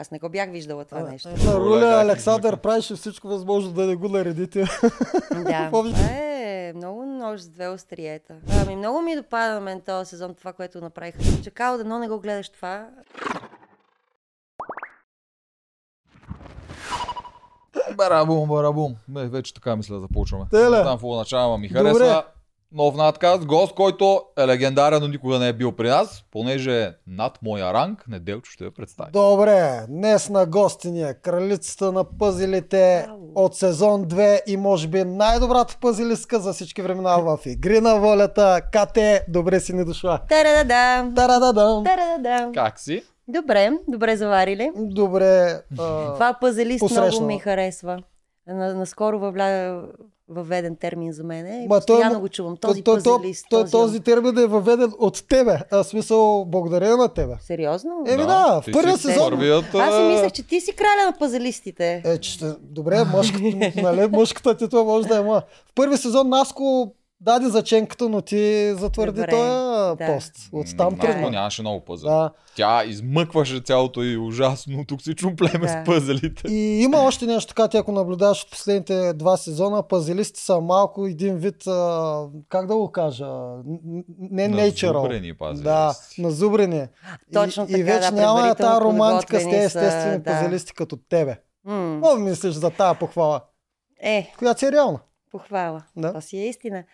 Аз не го бях виждала това нещо. На роля Александър правеше всичко възможно да не го наредите. Да. Това е много нож с две остриета. Ами много ми допада на мен този сезон това, което направиха. Чакал дано не го гледаш това. Барабум, барабум. Не, вече така мисля да започваме. Теле. Там в начало ми Добре. Нов надкаст, гост, който е легендарен, но никога не е бил при нас, понеже е над моя ранг, Неделчо ще я представи. Добре, днес на гости ни е кралицата на пъзелите от сезон 2 и може би най-добрата пъзелистка за всички времена в Игри на волята. Кате, добре си ни дошла. Тарададам! Тарададам. Тарададам! Как си? Добре, добре заварили. Добре. а, Това пъзелист много ми харесва. На, наскоро въвля... въведен термин за мен Ма постоянно той- го чувам. Този то- то- то- то- този... Този термин е въведен от тебе. А смисъл, благодаря на тебе. Сериозно? Еми да, в ти първия сезон. Първият, Аз си мислех, че ти си краля на пъзелистите. Е, че, добре, мъжката, нали, мъжката титла може да е моя. В първи сезон Наско даде заченката, но ти затвърди Добре, този да. пост. От там тръгна. нямаше много пъзели. Да. Тя измъкваше цялото и ужасно токсично племе Да. с пъзелите. И има още нещо така, ти ако наблюдаваш от последните два сезона, пазелисти са малко един вид, а, как да го кажа, не natural. Назубрени пазелисти. Да, назубрени. Точно и, така, и вече да, няма тази романтика с тези са, естествени да. пазелисти като тебе. Какво мислиш за тази похвала? Е, Която си е реална. Похвала. Да. Това си е истина.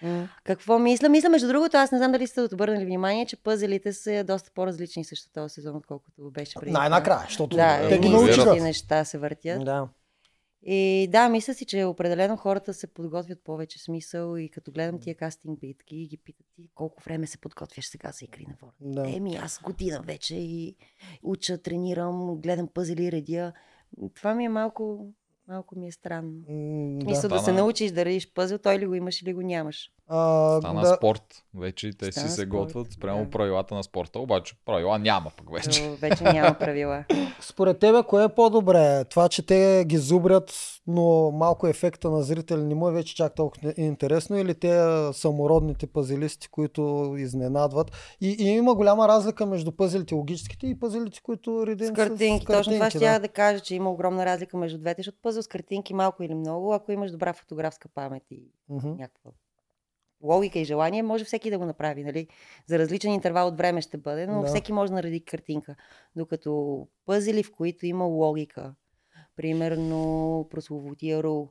Какво мисля? Мисля, между другото, аз не знам дали сте обърнали внимание, че пъзелите са доста по-различни също този сезон, отколкото беше преди. Най-накрая, защото Да, те ги научиха. неща се въртят. Да. И да, мисля си, че определено хората се подготвят повече смисъл и като гледам тия кастинг битки и ги питат ти колко време се подготвяш сега за игри на воля. Да. Еми, аз година вече и уча, тренирам, гледам пъзели, редя. Това ми е малко, малко ми е странно. М, да. Мисля да се научиш да редиш пъзел, той ли го имаш или го нямаш. А, Стана да. спорт. Вече те Стана си се спорт, готвят спрямо да. правилата на спорта, обаче правила няма пък вече. То вече няма правила. Според тебе, кое е по-добре? Това, че те ги зубрят, но малко ефекта на зрители не му е вече чак толкова интересно или те самородните пазелисти, които изненадват? И, и има голяма разлика между пъзелите логическите и пъзелите, които редим С картинки, точно това ще да. да. да кажа, че има огромна разлика между двете, защото пъзел с картинки малко или много, ако имаш добра фотографска памет и Мгм. някаква логика и желание, може всеки да го направи, нали? За различен интервал от време ще бъде, но Да. всеки може да нареди картинка. Докато пъзели, в които има логика, примерно прословутия Рул,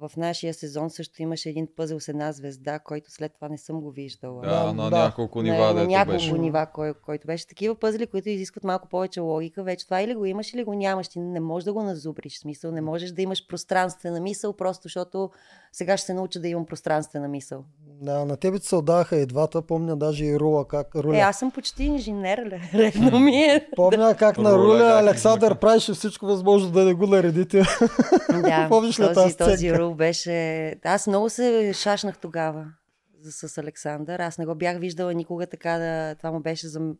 в нашия сезон също имаше един пъзел с една звезда, който след това не съм го виждала. Да, на да. няколко на, нива, на дето няколко беше. нива, кой, който беше такива пъзели, които изискват малко повече логика. Вече това или го имаш, или го нямаш. Ти не можеш да го назубриш. В Смисъл, не можеш да имаш пространствена мисъл, просто защото сега ще се науча да имам пространствена мисъл. Да, на тебе се отдаха и двата, помня даже и Рула как Руля. Е, аз съм почти инженер, ле. редно ми е. Помня как на Руля Александър правеше всичко възможно да не го наредите. Да, Помниш ли тази този, този беше... Аз много се шашнах тогава с Александър. Аз не го бях виждала никога така да... Това му беше за...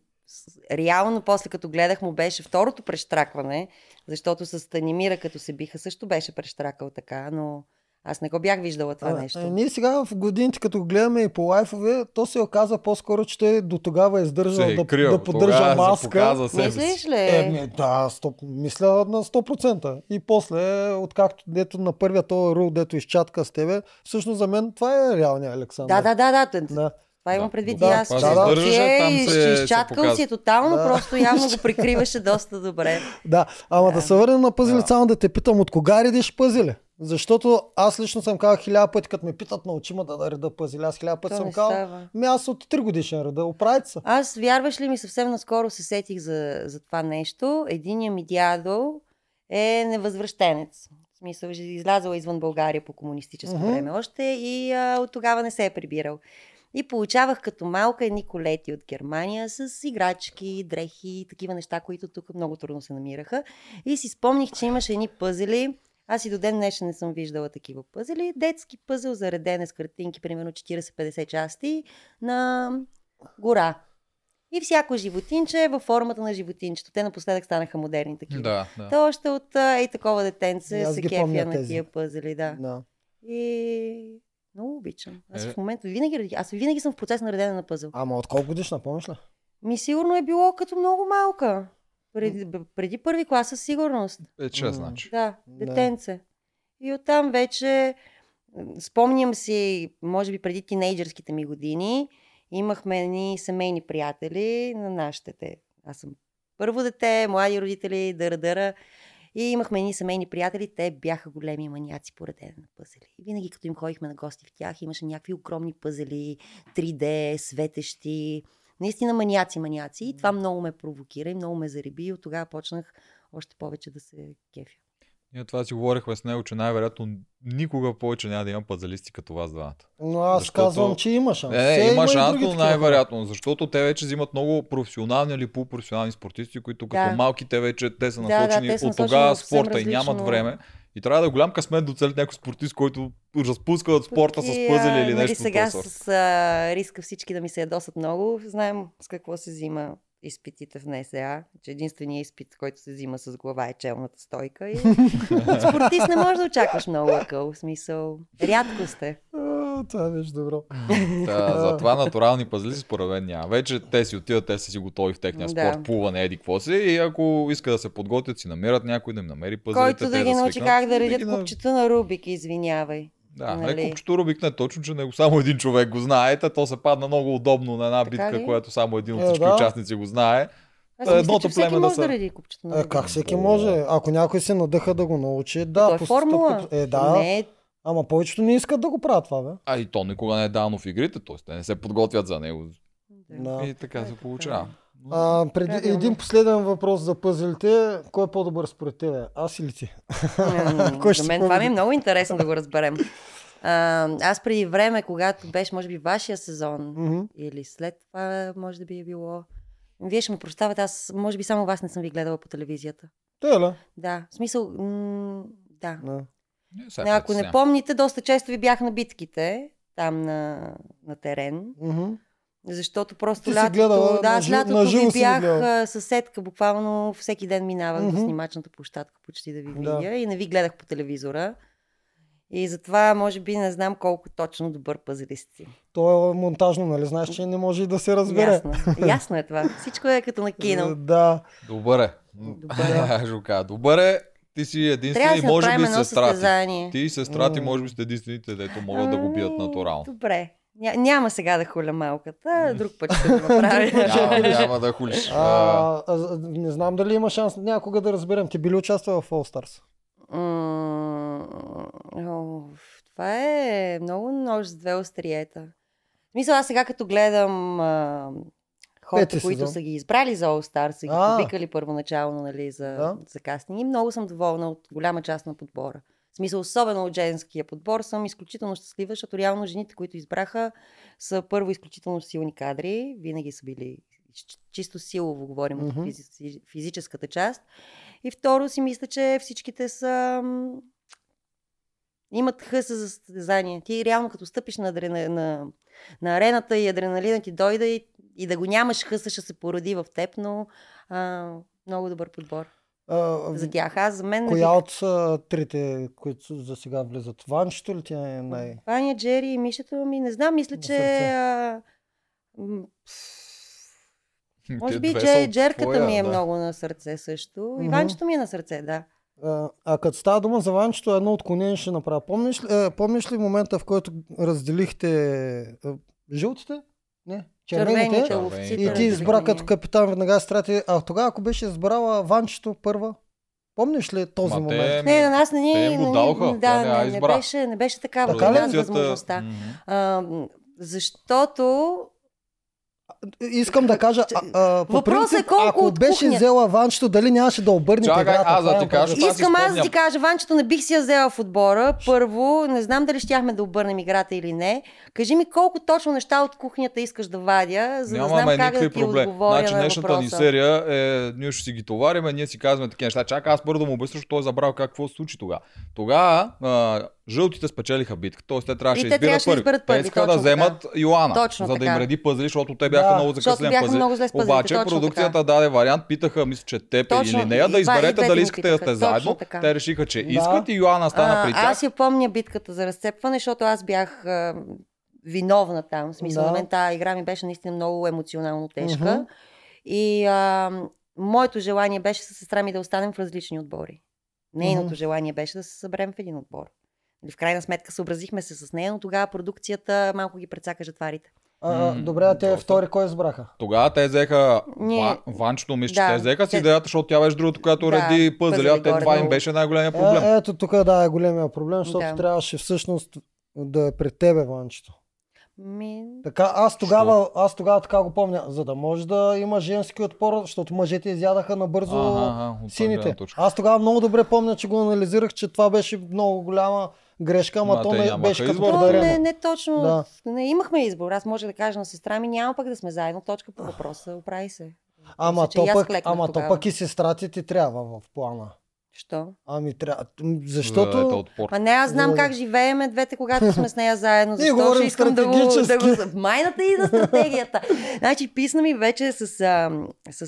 Реално, после като гледах, му беше второто прещракване, защото с Станимира, като се биха, също беше прещракал така, но аз не го бях виждала това А, нещо. а, ние сега в годините, като гледаме и по лайфове, то се оказа по-скоро, че той до тогава е издържал Се е да, крил. да поддържа маска. си. Мислиш ли? Еми, да, 100, мисля на 100%. И после, откакто дето на първия този рул, дето изчатка с тебе, всъщност за мен това е реалният Александър. Да, да, да, да. да. Това имам Да, предвид да, и аз. се той издържаше, е там се- се изчаткал си е тотално, Да. просто явно го прикриваше доста добре. Да, ама да, Да. се върнем на пъзели, Да. само да те питам, от кога редиш пъзели? Защото аз лично съм казал хиляда пъти, като ме питат, научи ме да, да реда пъзели. Аз хиляда пъти съм казал, ми аз от 3 годишен реда, оправите се. Аз, вярваш ли ми, съвсем наскоро се сетих за, за това нещо. Единият ми дядо е невъзвръщенец. В смисъл, че излязъл извън България по комунистическо Мгм. време още и а, от тогава не се е прибирал. И получавах като малка едни колети от Германия с играчки, дрехи и такива неща, които тук много трудно се намираха. И си спомних, че имаше едни пъзели. Аз и до ден днешен не съм виждала такива пъзели. Детски пъзел за редене с картинки, примерно 40-50 части на гора. И всяко животинче е във формата на животинчето. Те напоследък станаха модерни такива. Да, да. То още от ей такова детенце се кефя на тези. тия пъзели, да. Да. И много обичам. Аз Е. в момента винаги, аз винаги съм в процес на редене на пъзел. Ами от колко годишна, помниш ли? Ми сигурно е било като много малка. Преди, преди първи клас със сигурност. Е, че, значи. Да, Да. детенце. И оттам вече, спомням си, може би преди тинейджърските ми години, имахме едни семейни приятели на нашите. Те. Аз съм първо дете, млади родители, дъра-дъра. И имахме едни семейни приятели, те бяха големи маняци по редене на пъзели. И винаги като им ходихме на гости в тях, имаше някакви огромни пъзели, 3D, светещи. Наистина маняци, маняци. И това много ме провокира и много ме зариби. И от тогава почнах още повече да се кефя. Ние това си говорихме с него, че най-вероятно никога повече няма да има пазалисти като вас двамата. Но аз Защото- казвам, че има шанс. Не, не, Все има шанс, но най-вероятно, защото те вече взимат много професионални или полупрофесионални спортисти, които като Да. малки те вече те са Да, да, насочени те са от насочени тогава в съвсем спорта и нямат време. И трябва да е голям късмет да оцелят някой спортист, който разпуска от спорта с Пък и, пъзели а, или нали, нещо от сега с а, риска всички да ми се ядосат много, знаем с какво се взима изпитите в НСА, че единственият изпит, който се взима с глава е челната стойка. И спортист не можеш да очакваш много лъкъл, в смисъл. Рядко сте. Това беше добро. Да, затова натурални пазлици според мен няма. Вече те си отиват, те са си готови в техния Да. спорт, плуване, еди какво си. И ако искат да се подготвят, си намират някой да им намери пазлите. Който те да ги научи свикнат. как да редят на- купчета на Рубик, извинявай. Да, нали? нали? купчето Рубик не е точно, че него само един човек го знае. Та то се падна много удобно на една Така битка, ли? която само един от Е, всички да. участници го знае. Аз Та мисля, едното че всеки племе да може са- да реди купчета на Е, как всеки може? Ако някой се надъха да го научи, да. То е по формула. Е, да. Не, Ама повечето не искат да го правят това, бе. А и то никога не е дано в игрите, т.е. те не се подготвят за него. Да. И така се Е, получава. А, преди, Правилно. един последен въпрос за пъзелите. Кой е по-добър според тебе? Аз или ти? Кой ще За мен това ми е много интересно да го разберем. А, аз преди време, когато беше, може би, вашия сезон, или след това, може да би е било. Вие ще ме прощавате, аз може би само вас не съм ви гледала по телевизията. Те ли? Да, в смисъл, м- да. Да. Не, Не, ако не помните, доста често ви бях на битките, там на, на терен, Мгм. защото просто Ти лятото, гледала, да, на лятото на живо ви бях гледала. съседка, буквално всеки ден минавах Мгм. до снимачната площадка почти да ви Да. видя и не ви гледах по телевизора. И затова, може би, не знам колко точно добър пазалист си. То е монтажно, нали? Знаеш, че не може и да се разбере. Ясно. Ясно е това. Всичко е като на кино. Да. Добър е. Добър го кажа. Добър е. Ти си да се може би сестра ти. Ти и сестра ти може би сте единствените, дето могат да го бият натурално. Добре. Ня, няма сега да хуля малката, друг път ще го направя. Няма, няма да хулиш. А, не знам дали има шанс някога да разберем. Ти би ли участвал в All Stars? Това е много нож с две остриета. Смисъл, аз сега като гледам а, хората, Пети които сезон. са ги избрали за All Star, са ги А. повикали първоначално нали, за, Да. за кастинг и много съм доволна от голяма част на подбора. В смисъл, особено от женския подбор, съм изключително щастлива, защото реално жените, които избраха, са първо изключително силни кадри, винаги са били ч- чисто силово говорим от Мгм. физи- физическата част. И второ си мисля, че всичките са м, имат хъса за състезание. Ти реално като стъпиш на, адрена, на, на арената и адреналина ти дойде и, и да го нямаш хъса ще се породи в теб, но а, много добър подбор А, за тях. Аз за мен коя бих- от а, трите, които за сега влизат? Ванчето ли ти е най... Ваня, Джери и Мишето ми, не знам, мисля, че... А, може би две са Дже, от Джерката ми е да. много на сърце също. И. Ванчето ми е на сърце, да. А, а като става дума за Ванчето, едно отклонение ще направя. Помниш ли, е, помниш ли момента, в който разделихте е, жълтите? Не, червените. И ти избра като капитан веднага страти. А тогава, ако беше избрала Ванчето първа, помниш ли този Ма момент? те- Не, на нас не ни... Дадоха, тя Да, не не, не, беше, не беше такава. Така възможността. Мгм. А, защото Искам да кажа, а, а, по Въпросът е принцип, колко ако от беше кухня- взела Ванчето, дали нямаше да обърне Чакай, играта? аз да ти е кажа, Искам аз да ти кажа, Ванчето не бих си я взела в отбора. Първо, не знам дали щяхме да обърнем играта или не. Кажи ми колко точно неща от кухнята искаш да вадя, за да знам Нямаме как да ти проблеми. отговоря Значи на днешната въпроса. ни серия е, ние ще си ги товариме, ние си казваме такива неща. Чакай, аз първо да му обясня, защото той е забрал какво се случи тогава. Тогава жълтите спечелиха битка, т.е. те трябваше да избират трябваше да първи. Те първи, искаха да вземат Йоана, Точно за да така. им реди пъзели, защото те бяха Да, много бяха пъзели. много зле с пъзелите, Обаче точно продукцията така. даде вариант, питаха, мисля, че теб Точно, или нея, да изберете дали искате да сте заедно. така. Те решиха, че Да. искат и Йоана стана А, при тях. Аз я помня битката за разцепване, защото аз бях а, виновна там. В смисъл, Да. на мен тази игра ми беше наистина много емоционално тежка. И а, моето желание беше с сестра ми да останем в различни отбори. Нейното желание беше да се съберем в един отбор. В крайна сметка съобразихме се с нея, но тогава продукцията малко ги прецака жетварите. А, добре, а те доста. втори кой избраха? Тогава те взеха Ние- Ва- Ванчето, мисля, че Да, те взеха с идеята, защото тя беше другото, която Да, реди пъзели, а те това им беше най-големия проблем. Е, ето тук да е големия проблем, защото Да. трябваше всъщност да е пред тебе, Ванчето. Ми... Така, аз тогава, аз тогава така го помня, за да може да има женски отпор, защото мъжете изядаха набързо Ага, ага, сините. Аз тогава много добре помня, че го анализирах, че това беше много голяма грешка, ама Ма то не беше като избор. Подарено. не, не точно. Да. Не, имахме избор. Аз може да кажа на сестра ми, няма пък да сме заедно. Точка по въпроса. Оправи се. Ама, Мисля, то пък, ама то пък и сестра ти ти трябва в плана. Що? Ами трябва. да е Защото... отпор. Ма не, аз знам Да. как живееме двете, когато сме с нея заедно. Защо говорим ще искам да го, да го... Майната и за стратегията. значи, писна ми вече с, а, с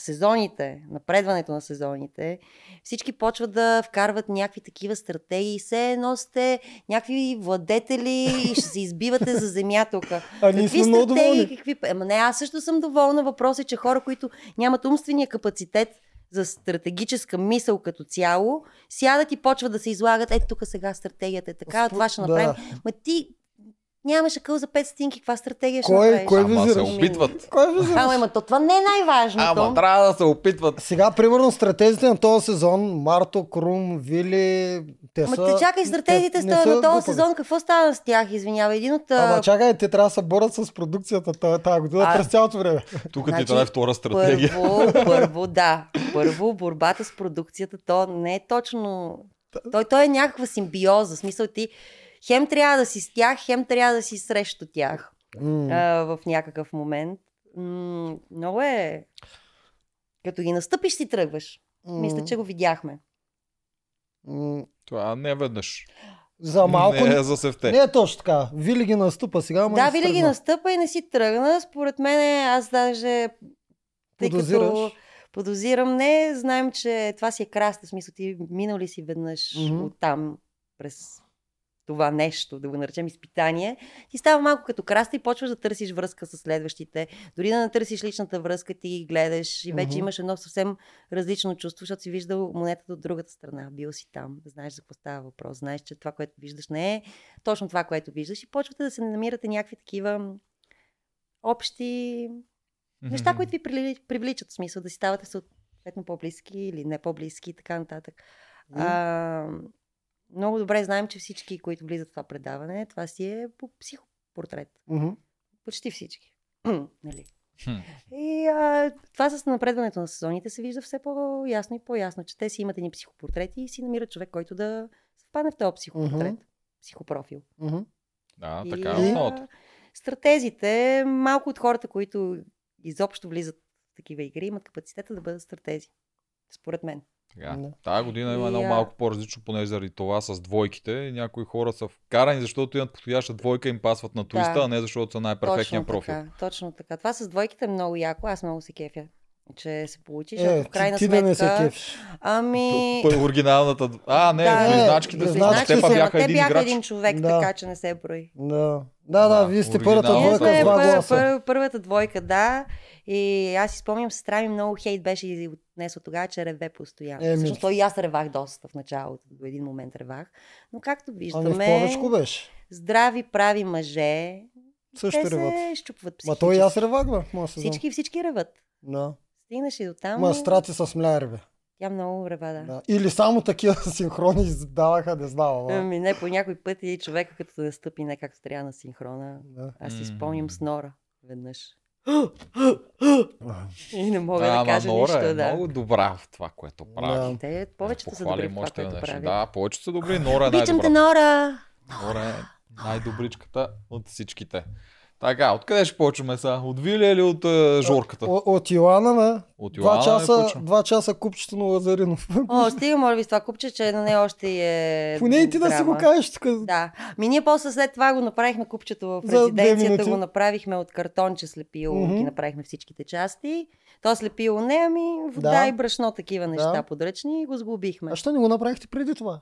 сезоните, напредването на сезоните. Всички почват да вкарват някакви такива стратегии. Все едно сте някакви владетели и ще се избивате за земя тук. А ние сме много доволни. какви... Ама не, аз също съм доволна. Въпросът е, че хора, които нямат умствения капацитет за стратегическа мисъл като цяло, сядат и почват да се излагат. Ето тук сега стратегията е така, Спо- това ще да. направим. Ма ти нямаш акъл за 5 стинки, каква стратегия ще Кой- направиш? кой Ама се визираш? опитват. Кой ви Ама, ама то, това не е най-важното. Ама трябва да се опитват. Сега, примерно, стратезите на този сезон, Марто, Крум, Вили, те Ма са... те чакай, стратегиите те на този глупави. сезон, какво стана с тях? Извинявай, един от... Ама чакай, те трябва да се борят с продукцията тази, година А- през цялото време. Тук ти Значи, трябва втора стратегия. Първо, първо, да. Първо, борбата с продукцията, то не е точно... Той, той е някаква симбиоза. Смисъл ти хем трябва да си с тях, хем трябва да си срещу тях М. а, в някакъв момент. М, много е... Като ги настъпиш, си тръгваш. Мисля, че го видяхме. М. Това не веднъж. За малко... Не за севте. Не е точно така. Вили ги настъпа сега, ама да, винаги тръгна. настъпа и не си тръгна. Според мен, аз даже... Тъй Подозираш. като подозирам, не, знаем, че това си е краста. Смисъл, ти минал ли си веднъж Мгм. оттам през това нещо, да го наречем изпитание, ти става малко като краста и почваш да търсиш връзка с следващите. Дори да не търсиш личната връзка, ти ги гледаш и вече Мгм. имаш едно съвсем различно чувство, защото си виждал монетата от другата страна. Бил си там, знаеш за какво става въпрос, знаеш, че това, което виждаш, не е точно това, което виждаш и почвате да се намирате някакви такива общи неща, които ви привличат, в смисъл да си ставате съответно по-близки или не по-близки и така нататък. А, много добре знаем, че всички, които влизат в това предаване, това си е по психопортрет. Мгм. Почти всички. нали? И а, това с напредването на сезоните се вижда все по-ясно и по-ясно, че те си имат едни психопортрети и си намират човек, който да впадне в този психопортрет, Мгм. психопрофил. Мгм. Да, И, така е а, основата. Стратезите, малко от хората, които изобщо влизат в такива игри, имат капацитета да бъдат стратези. Според мен. Така. Да. Тази година има едно малко по-различно, поне заради това с двойките. Някои хора са вкарани, защото имат подходяща двойка им пасват на туиста, Да. а не защото са най-перфектния точно профил. Така, точно така. Това с двойките е много яко. Аз много се кефя, че се получи, Е, защото в крайна ти, ти сметка... да не се кефиш. Ами... П- Оригиналната. А, не, Да, близначките са- бяха те един бяха играч. един човек, Да. така че не се брои. Да. Да, да, Да, вие сте първата двойка с сме два пър, гласа. пър, първата двойка, да. И аз си спомням, сестра ми много хейт беше и отнесла тогава, че реве постоянно. Еми. Всъщност той и аз ревах доста в началото, до един момент ревах. Но както Ами в виждаме, повечко беше. здрави, прави мъже, Също те реват. се щупват Ма психически. той и аз ревах, бе, в. Всички, всички реват. Да. Стигнаш и до там. Ма страти с мляри, бе. Тя много рева, да. Да. Или само такива синхрони издаваха, не знам. Ами не, по някой път и човека като да стъпи не както трябва на синхрона. Да. Аз си спомням с Нора веднъж. И не мога Да, да кажа Нора нищо, е да. много добра в това, което прави. Да. Те повечето са добри в това, което правят. Да, повечето са добри. Нора е Обичам те, най-добра. Нора! Нора е най-добричката от всичките. Така, откъде ще почваме сега? От Вили или от е, Жорката? О- От Йоана, бе. От Два Йоана часа, почвам. два часа купчето на Лазаринов. О, стига, моля ви, с това купче, че на нея още е Поне и ти да си го кажеш тук. Да. Ми ние после след това го направихме купчето в резиденцията, го направихме от картонче слепило, Мгм. ги направихме всичките части. То слепило не, ами вода Да. и брашно, такива неща Да. подръчни и го сглобихме. А що не го направихте преди това?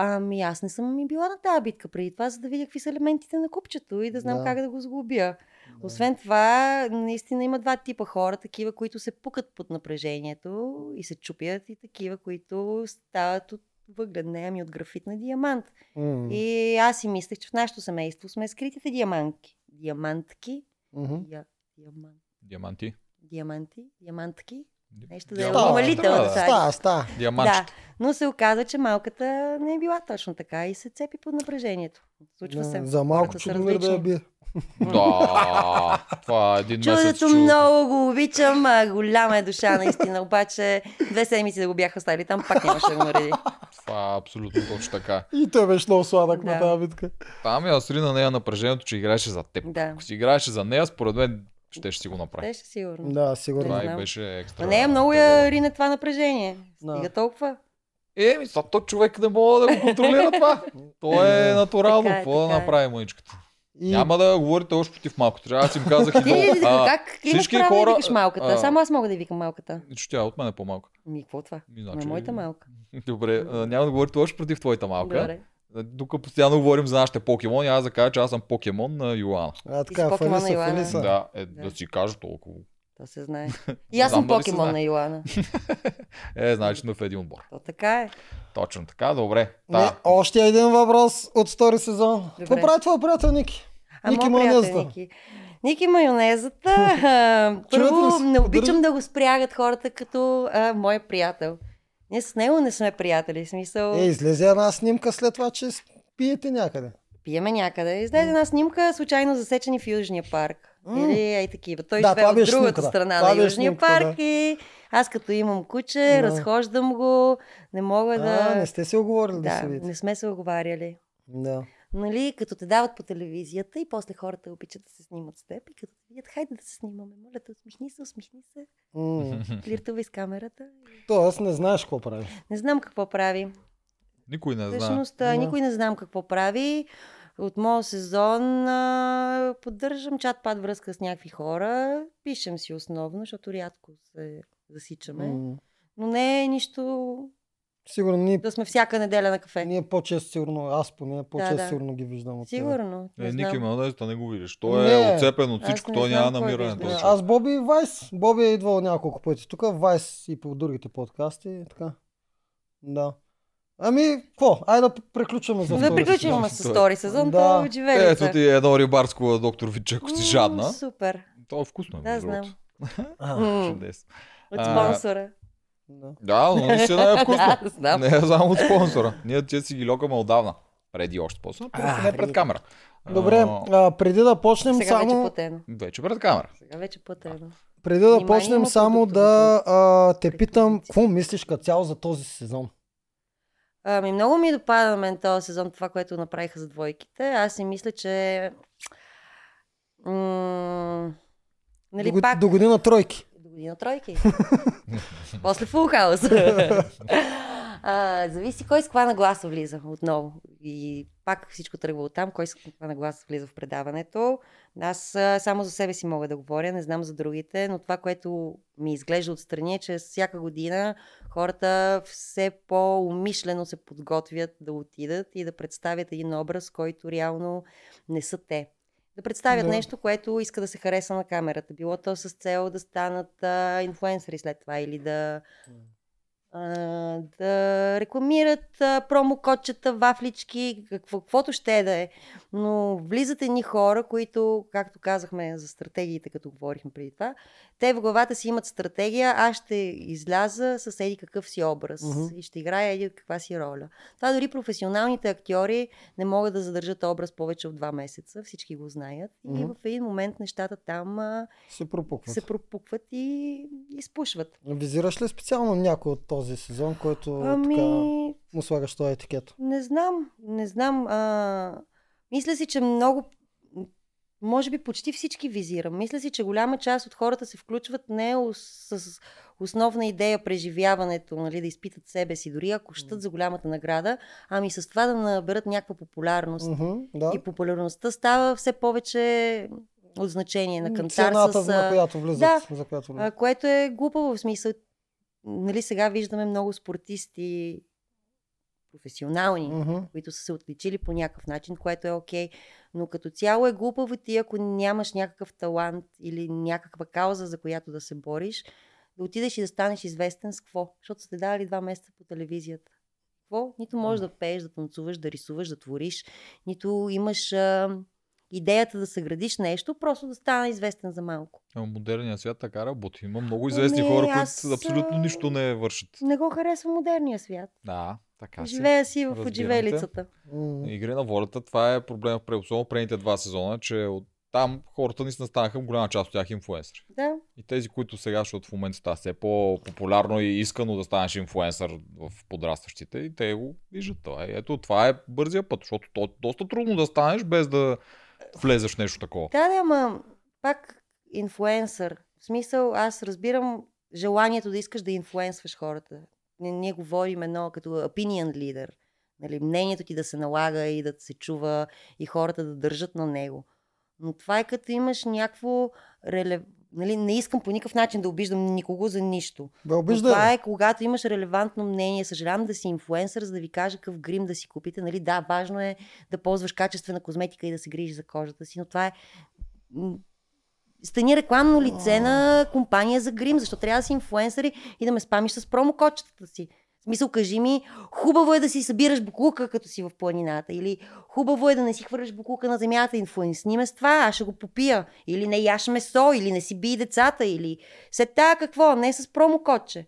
Ами аз не съм ми била на тази битка преди това, за да видя какви са елементите на купчето и да знам Да. как да го сглобя. Освен това, наистина има два типа хора, такива, които се пукат под напрежението и се чупят и такива, които стават от въглен, не ами от графит на диамант. М. И аз си мислех, че в нашето семейство сме скритите диамантки. Диамантки. Мгм. Я, диамант, Диаманти. диаманти, диамантки. Нещо да е умалително. да. Става, става. Да, но се оказа, че малката не е била точно така и се цепи под напрежението. Случва се. Да, За малко чудомир да я бие. Да, това е един месец. Чудото чудо. много го обичам, а, голяма е душа наистина, обаче две седмици да го бяха оставили там, пак нямаше да го нареди. Това е абсолютно точно така. И той беше много сладък Да. на тази битка. Там я сри на нея напрежението, че играеше за теб. Да, Ако си играеше за нея, според мен ще, ще си го направи. беше сигурно. Да, сигурно. Това Не и беше екстра. На нея много я рине това напрежение. Да. Стига толкова. Еми, са, то човек не мога да го контролира това. То е натурално. Така е, Какво да е. направи мъничката? И Няма да говорите още против малко. Трябва аз им казах и Ти долу. А, как имаш всички право хора- да викаш малката? а, Само аз мога да викам малката. Че тя от мен е по-малка. Ми, какво това? Ми, На значи- моята малка. Добре, а, няма да говорите още против твоята малка. Добре. Тук постоянно говорим за нашите покемони, аз да кажа, че аз съм покемон на Йоана. а, така, покемон на Фалиса, Йоана. Фалиса. Да, е, Да. да си кажа толкова. То се знае. И аз съм покемон на Йоана. Е, значи сме в един отбор. То така е. Точно така, добре. Не, Та, още един въпрос от втори сезон. Какво прави твой приятел Ники? А Ники майонезата. Ники. Ники майонезата. Първо, не обичам да го спрягат хората като а, мой приятел. Ние с него не сме приятели. Смисъл, Е, излезе една снимка след това, че пиете някъде. пиеме някъде. Излезе една снимка, случайно засечени в Южния парк. М. Или ей такива. Той Да, живее от другата снимката. страна Това на Южния снимката, парк и аз като имам куче, Да. разхождам го, не мога да... А, не сте се оговорили да, да, се видите. не сме се оговаряли. Да. Нали, като те дават по телевизията и после хората обичат да се снимат с теб и като те видят, хайде да се снимаме, моля те, усмихни се, усмихни се, М. флиртувай с камерата. Тоест не знаеш какво прави. Не знам какво прави. никой не знае. Всъщност, Да. никой не знам какво прави. От моят сезон а, поддържам чат-пат връзка с някакви хора. Пишем си основно, защото рядко се засичаме. М. Но не е нищо Сигурно ние, да сме всяка неделя на кафе. ние по-често сигурно, аз поне по-често да. сигурно ги виждам от. Сигурно. Не Е, Ники. Майонезата не го видиш. Той Не. е отцепен от Аз всичко, той няма намиране. човек. Аз Боби и Вайс. Боби е идвал няколко пъти тук. Вайс и по другите подкасти. Така. Да. Ами, какво? Айде да приключваме за Да сезон. с втори сезон, Да. то живели Ето ти едно рибарско, доктор Виче, ако си жадна. Супер. То е вкусно. Да, знам. Чудесно. От спонсора. Да. Да, но наистина е вкусно. Да, знам. Не е само от спонсора. Ние че си ги локаме отдавна. Преди още спонсора. Просто не пред камера. Добре, А, преди да почнем Сега вече само... платено. Вече пред камера. Сега вече платено. Преди да Внимание, почнем само да а, те питам, какво мислиш като цяло за този сезон? Ами много ми допада на мен този сезон това, което направиха за двойките. Аз си мисля, че... М- нали до, пак... до година тройки. До година тройки. После фул хаус. а, зависи кой с каква нагласа влиза отново. И пак всичко тръгва от там, кой с каква нагласа влиза в предаването. Аз само за себе си мога да говоря, не знам за другите, но това, което ми изглежда отстрани е, че всяка година хората все по-умишлено се подготвят да отидат и да представят един образ, който реално не са те. Да представят Да. нещо, което иска да се хареса на камерата. Било то с цел да станат а, инфлуенсъри след това или да, а, да рекламират а, промокодчета, вафлички, какво, каквото ще е да е. Но влизат едни хора, които, както казахме за стратегиите, като говорихме преди това, те в главата си имат стратегия, аз ще изляза с еди какъв си образ Мгм. и ще играя еди каква си роля. Това дори професионалните актьори не могат да задържат образ повече от два месеца, всички го знаят. И Мгм. в един момент нещата там Се пропукват. се пропукват и изпушват. Визираш ли специално някой от този сезон, който Ами, така му слагаш този етикет? не знам, не знам. А, мисля си, че много, може би почти всички визирам. Мисля си, че голяма част от хората се включват не с основна идея преживяването, нали, да изпитат себе си, дори ако щат за голямата награда, ами с това да наберат някаква популярност. Мгм, да. И популярността става все повече от значение на кантар Цената, с... на която влизат. да. За която влизат. което е глупаво в смисъл. Нали, сега виждаме много спортисти професионални, Мгм. които са се отличили по някакъв начин, което е окей. Но като цяло е глупаво ти, ако нямаш някакъв талант или някаква кауза, за която да се бориш, да отидеш и да станеш известен с какво? Защото сте дали два месеца по телевизията. Какво? Нито можеш да пееш, да танцуваш, да рисуваш, да твориш, нито имаш а, идеята да съградиш нещо, просто да стана известен за малко. Ама модерният свят така работи. Има много известни Ами, хора, които аз, абсолютно а, нищо не вършат. Не го харесва модерния свят. Да, така си. Живея си в отживелицата. Игри на волята, това е проблем в особено предните два сезона, че от там хората наистина станаха голяма част от тях инфуенсъри. Да. И тези, които сега, защото в момента става все по-популярно и искано да станеш инфуенсър в подрастващите, и те го виждат това. И ето, това е бързия път, защото то е доста трудно да станеш без да влезеш в нещо такова. Да, да, ама пак инфуенсър. В смисъл, аз разбирам желанието да искаш да инфуенсваш хората. Ние, ние говорим едно като opinion leader. Нали, мнението ти да се налага и да се чува и хората да държат на него. Но това е като имаш някакво релев... Нали, не искам по никакъв начин да обиждам никого за нищо. Бе, Но обиждай. това е когато имаш релевантно мнение. Съжалявам да си инфуенсър, за да ви кажа какъв грим да си купите. Нали, да, важно е да ползваш качествена козметика и да се грижиш за кожата си, но това е стани рекламно лице на компания за грим, защото трябва да си инфуенсъри и да ме спамиш с промокочетата си. В смисъл, кажи ми, хубаво е да си събираш буклука, като си в планината. Или хубаво е да не си хвърляш буклука на земята, инфуенсни ме с това, аз ще го попия. Или не яш месо, или не си бий децата, или се та какво, не с промокодче.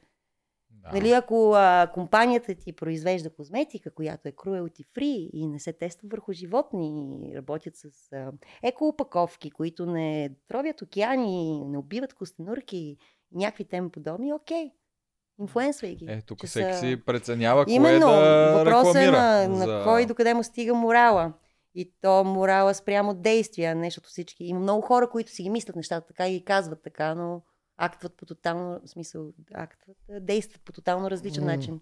Да. Нали, ако а, компанията ти произвежда козметика, която е cruelty free и не се тества върху животни, и работят с а, екоупаковки, които не тровят океани, не убиват костенурки и някакви теми подобни, окей. Инфлуенсвай ги. Е, тук всеки са- си преценява кое Именно, да въпросът е на, на за- кой докъде му стига морала. И то морала спрямо действия, не защото всички. Има много хора, които си ги мислят нещата така и ги казват така, но актват по тотално, в смисъл, актват, действат по тотално различен М. начин.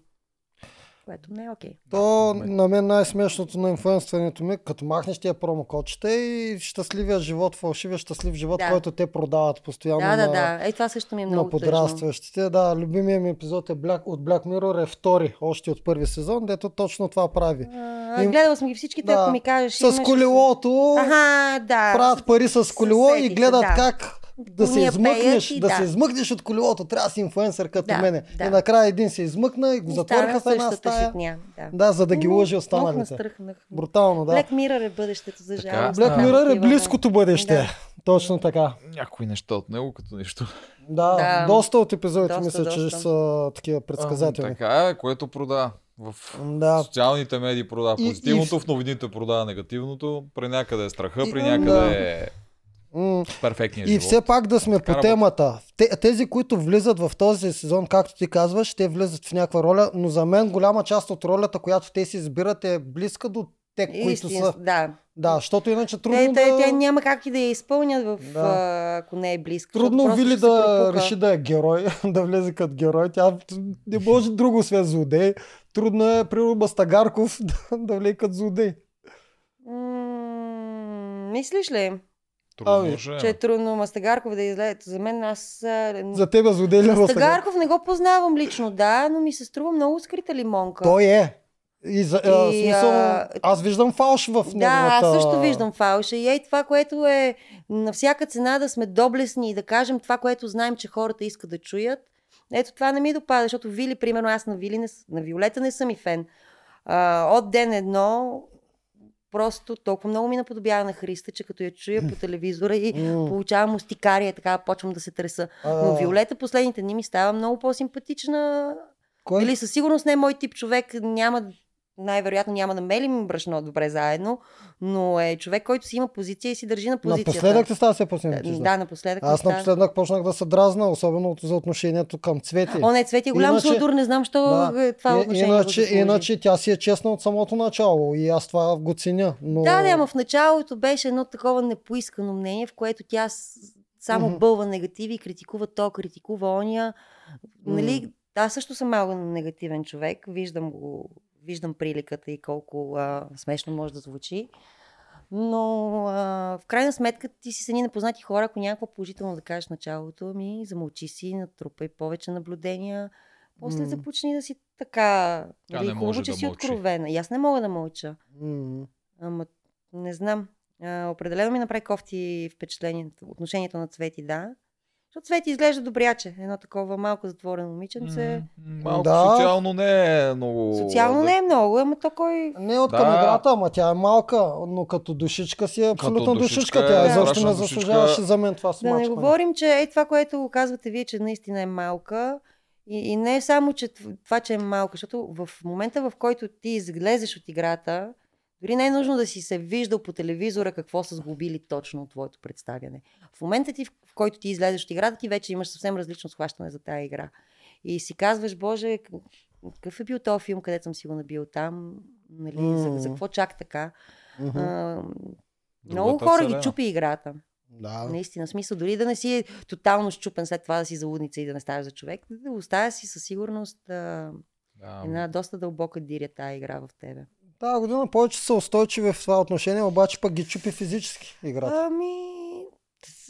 Което не е окей. То ме- на мен най-смешното на инфлуенстването ми, като махнеш тия промокодчета и щастливия живот, фалшивия щастлив живот, Да. който те продават постоянно Да, да, на, да. Е, това също ми е на много тъжно. подрастващите. Да, любимият ми епизод е Black, от Black Mirror е втори, още от първи сезон, дето точно това прави. А, Им- гледала съм ги всичките, Да. ако ми кажеш. С имаш- колелото Ага, да. правят пари с колело и сетих се, гледат да. как да се измъкнеш, и да, да. се измъкнеш от колелото. Трябва да си инфлуенсър като Да, мене. да. И накрая един се измъкна и го И затвориха в една стая. шитня, Да. Да, за да ги Ами, лъжи останалите. Брутално, да. Black Mirror е бъдещето, за Така, жалост. Black Да. Mirror е близкото бъдеще. Да. Точно така. Някои неща от него като нищо. Да, Да. доста от епизодите Доста, мисля, че доста. са такива предсказателни. Така е, което продава. В Да. социалните медии продава И- позитивното, и- в новините продава негативното, при някъде е страха, И- при да. някъде е М, перфектния И живот. все пак да сме Така по темата. Те, тези, които влизат в този сезон, както ти казваш, те влизат в някаква роля, но за мен голяма част от ролята, която те си избират е близка до те, които Истин, са. да. Да, защото иначе трудно Те, те, да... те няма как и да я изпълнят, в, Да. а, ако не е близко. Трудно Вили да реши да е герой, да влезе като герой. Тя не може друго освен злодей. Трудно е, примерно, Бастагарков да, да влезе като злодей. М, Мислиш ли, Трудно Ами, е. че е трудно Мастагарков да излезе? За мен аз... За тебе Бастагарков? Мастагарков не го познавам лично, да, но ми се струва много скрита лимонка. Той е. И, за, И, смисъл, а, аз виждам фалш в неговата... Да, аз също виждам фалша. И ей това, което е на всяка цена да сме доблесни и да кажем това, което знаем, че хората искат да чуят. Ето това не ми допада, защото Вили, примерно, аз на Вили, не, на Виолета не съм и фен. А, от ден едно, просто толкова много ми наподобява на Христа, че като я чуя по телевизора и М. получавам устикария, така почвам да се треса. А, Но Виолета последните дни ми става много по-симпатична. Кой? Нали, със сигурност не е мой тип човек, няма, най-вероятно няма да мелим брашно добре заедно, но е човек, който си има позиция и си държи на позицията. Напоследък ти става все по Да, напоследък. Аз става. напоследък почнах да се дразна, особено за отношението към Цвети. О, не, Цвети е голям Иначе- шудур, не знам, що Да. е това И- отношение иначе, го иначе тя си е честна от самото начало и аз това го ценя. Но... Да, да, ама в началото беше едно такова непоискано мнение, в което тя само Мгм. бълва негативи, критикува то, критикува оня. Нали, аз също съм малко негативен човек, виждам го, виждам приликата и колко а, смешно може да звучи. Но а, в крайна сметка ти си с едни непознати хора, ако няма какво положително да кажеш началото, ми замълчи си, натрупай повече наблюдения. После М. започни да си така. Тя нали, не хубаво, че да си мълчи. откровена. И аз не мога да мълча. М. Ама не знам. А, определено ми направи кофти впечатлението, отношението на Цвети, да. Защото Цвети изглежда добряче. Едно такова малко затворено момиченце. М, Малко Да. социално не е много... Социално не е много, ама то кой... Не от Да. към играта, ама тя е малка, но като душичка си е абсолютно душичка душичка. е Тя изобщо страшна не заслужаваше за мен това Да не говорим, че е това, което казвате вие, че наистина е малка. И, и не е само, че това, че е малка, защото в момента, в който ти излезеш от играта, дори не е нужно да си се виждал по телевизора какво са сглобили точно от твоето представяне. В момента, ти, в който ти излезеш от играта, ти вече имаш съвсем различно схващане за тази игра. И си казваш, Боже, какъв е бил този филм, където съм си го набил там? Нали, за, М. за какво чак така? Мгм. А, много Другата хора ги чупи играта. Да. Наистина, смисъл, дори да не си тотално щупен след това да си залудница и да не ставаш за човек, да оставя си със сигурност а, Да, една доста дълбока диря тази игра в тебе. Тази година повече са устойчиви в това отношение, обаче пък ги чупи физически играта. Ами,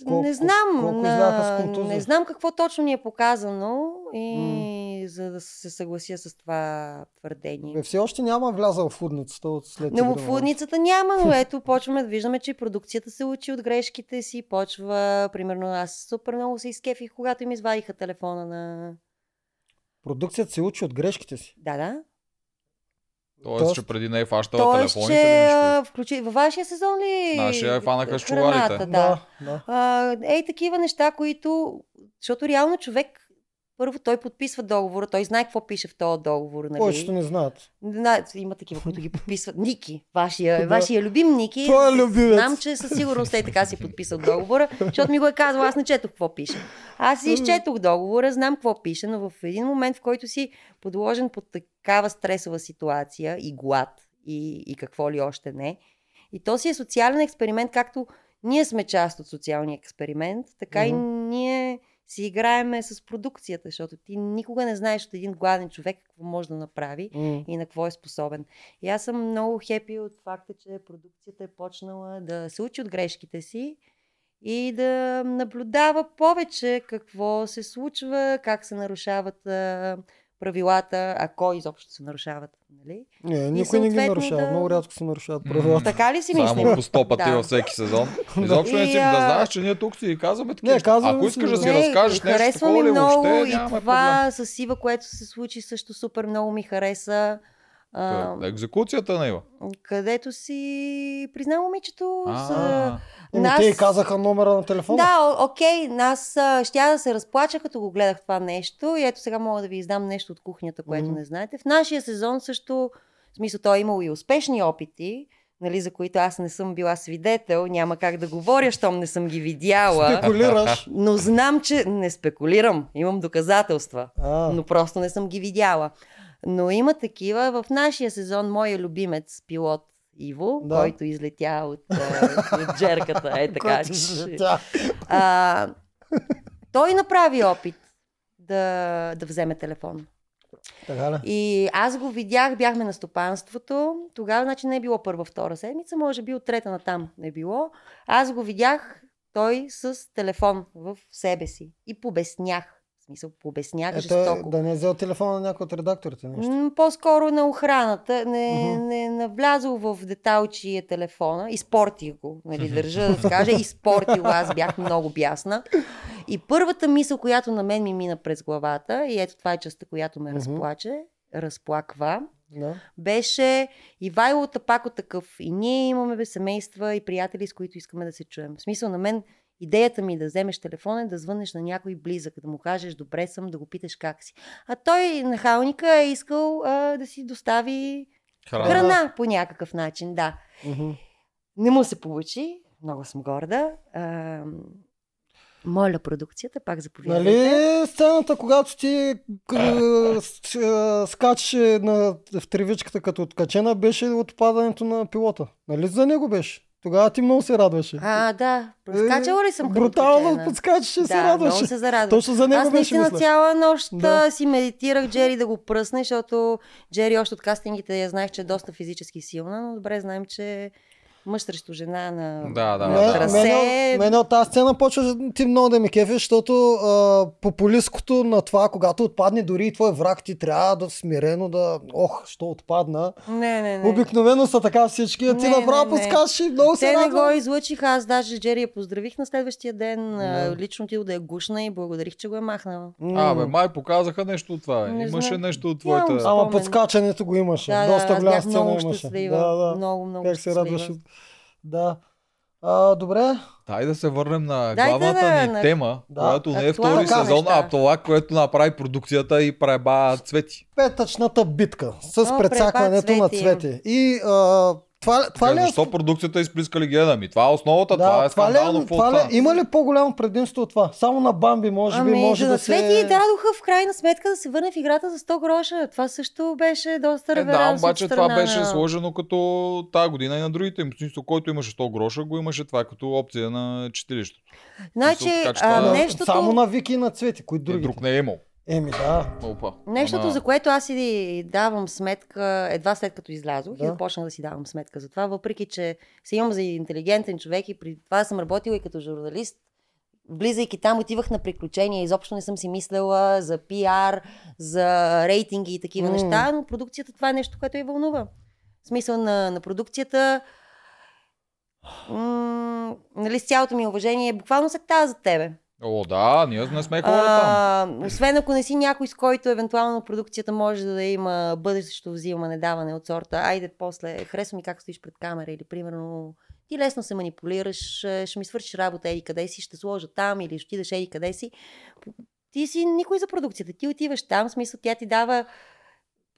Колко- не знам. колко на- не знам какво точно ни е показано и за да се съглася с това твърдение. Все още няма влязъл в лудницата от след Но в лудницата няма, но ето почваме да виждаме, че продукцията се учи от грешките си. Почва, примерно, аз супер много се изкефих, когато им извадиха телефона на... Продукцията се учи от грешките си. Да, да. Тоест, Тоест- че преди не е фащала Тоест, телефоните че или нещо. включи... във вашия сезон ли? Нашия е фанаха с чувалите. Да. да. А, ей, такива неща, които... Защото реално човек, първо той подписва договора, той знае какво пише в този договор. Нали? Повечето не знаят. Да, има такива, които ги подписват. Ники, вашия, Да. вашия любим Ники. Твоя любимец. Знам, че със сигурност е така си подписал договора, защото ми го е казал, аз не четох какво пише. Аз си изчетох договора, знам какво пише, но в един момент, в който си подложен под такава стресова ситуация и глад и, и какво ли още не, и то си е социален експеримент, както ние сме част от социалния експеримент, така и Мгм. ние си играеме с продукцията, защото ти никога не знаеш от един гладен човек какво може да направи М. и на какво е способен. И аз съм много хепи от факта, че продукцията е почнала да се учи от грешките си и да наблюдава повече какво се случва, как се нарушават правилата, ако изобщо се нарушават. Нали? Не, никой не ги нарушава. да- Много рядко се нарушават правилата. Така ли си Само мислим? по сто пъти Да. във всеки сезон. Изобщо не си да знаеш, че ние тук си казваме такива. Не, неща. казваме Ако искаш да си разкажеш нещо харесва ми много въобще, и проблем. това с Ива, което се случи също супер много ми хареса. А, Та, Екзекуцията на Ива. където си призна момичето за... Нас- те казаха номера на телефона. Да, окей, аз щя да се разплача, като го гледах това нещо. И ето сега мога да ви издам нещо от кухнята, което Мгм. не знаете. В нашия сезон също, в смисъл, той е имал и успешни опити, нали, за които аз не съм била свидетел. Няма как да говоря, щом не съм ги видяла. Спекулираш. Но знам, че не спекулирам. Имам доказателства. А, Но просто не съм ги видяла. Но има такива. В нашия сезон моя любимец, пилот Иво, Да. който излетя от, от джерката. Е така. а, той направи опит да, да вземе телефон. Така ли? И аз го видях, бяхме на стопанството. Тогава, значи, не е било първа, втора седмица, може би от трета на там не било. Аз го видях той с телефон в себе си. И побеснях. Смисъл, побеснях Е, жестоко. да не е взел телефона на някой от редакторите. Нещо. М, По-скоро на охраната. Не, Мгм. не навлязал в детайл, чий е телефона. Изпортих го, нали, държа да се каже. Изпортил, аз бях много бясна. И първата мисъл, която на мен ми мина през главата, и ето това е частта, която ме Мгм. разплаче, разплаква, Да. беше Ивайло Тапако такъв. И ние имаме семейства и приятели, с които искаме да се чуем. В смисъл на мен, идеята ми да вземеш телефона е да звънеш на някой близък, да му кажеш добре съм, да го питаш как си. А той, нахалника, е искал а, да си достави храна. храна по някакъв начин, да. Мгм. Не му се получи, много съм горда. А, моля продукцията, пак заповядайте. Нали сцената, когато ти скачаше на, в тревичката като откачена, беше от падането на пилота. Нали за него беше? Тогава ти много се радваше. А, да. Скачала ли съм Брутално подскачаше и се Да, радваше. много се зарадвах. Точно за него Аз наистина мисля. цяла нощ Да. да. си медитирах Джери да го пръсне, защото Джери още от кастингите я знаех, че е доста физически силна, но добре знаем, че мъж срещу жена на Да, да, на да. Трасе. мене, мене от тази сцена почва ти много да ми кефи, защото а, популисткото на това, когато отпадне дори и твой враг, ти трябва да смирено да... Ох, що отпадна. Не, не, не. Обикновено са така всички, а ти Не, направо не, не. подскаш и много се Те не го излъчиха, аз даже Джери я поздравих на следващия ден. Да. Лично отидох да я гушна и благодарих, че го е махнала. А, бе, май показаха нещо от това. Не Имаше знам. нещо от твоята... Ама подскачането го имаше. Да, Доста да, бях сцена имаше. щастлива. Да, да. Много, много как се радваше. Да. А, добре. Дай да се върнем на Дайте главната да- ни на- тема, Да. която не е втори неща. сезон, а това, което направи продукцията и преба цвети. Петъчната битка с О, прецакването на цвети. И а, това, това ли е... Защо продукцията изплиска легенда ми? Това е основата, това е това ли, скандално. е, какво това ли, става? е- има ли по-голямо предимство от това? Само на Бамби може би Ами, може да, да, да Свети се... и дадоха в крайна сметка да се върне в играта за 100 гроша. Това също беше доста Е, да, реверанс обаче това страна беше на... сложено като тази година и на другите смисъл, който имаше 100 гроша, го имаше това като опция на читилището. Значи, Така че а, това- На- нещото, Само на Вики и на Цвети, кои Други. други? Друг не е имал. Еми да. Опа. нещото, Ама- за което аз си давам сметка, едва след като излязох Да. и започнах да си давам сметка за това, въпреки че се имам за интелигентен човек и при това съм работила и като журналист, влизайки там, отивах на приключения. Изобщо не съм си мислела за пиар, за рейтинги и такива М. неща, но продукцията това е нещо, което я вълнува. В смисъл на, на продукцията, м- нали, с цялото ми уважение, буквално се тая за тебе. О, да, ние не сме хора там. Освен ако не си някой, с който евентуално продукцията може да има бъдещо взимане, даване от сорта. Айде, после, харесва ми как стоиш пред камера или примерно ти лесно се манипулираш, е, ще ми свършиш работа еди къде си, ще сложа там или ще отидеш еди къде си. Ти си никой за продукцията. Ти отиваш там, смисъл тя ти дава...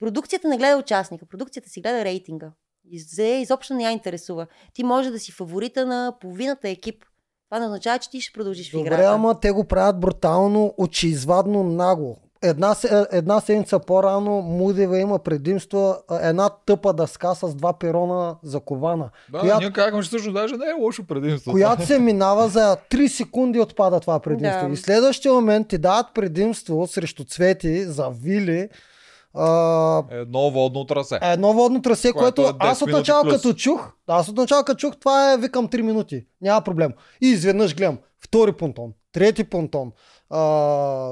Продукцията не гледа участника, продукцията си гледа рейтинга. И за- изобщо не я интересува. Ти може да си фаворита на половината екип. Това не означава, че ти ще продължиш в Добре, играта. ама те го правят брутално, очеизвадно нагло. Една, е, една седмица по-рано Мудева има предимство една тъпа дъска с два перона закована, Да, която, ние казахме, че всъщност даже не е лошо предимство. която се минава за 3 секунди отпада това предимство. Да. И следващия момент ти дават предимство срещу цвети за вили. А, Едно водно трасе. едно водно трасе, Което което, е 10 аз от минути начало плюс. като чух, аз от начало като чух, това е викам 3 минути. Няма проблем. И изведнъж гледам втори понтон, трети понтон, а,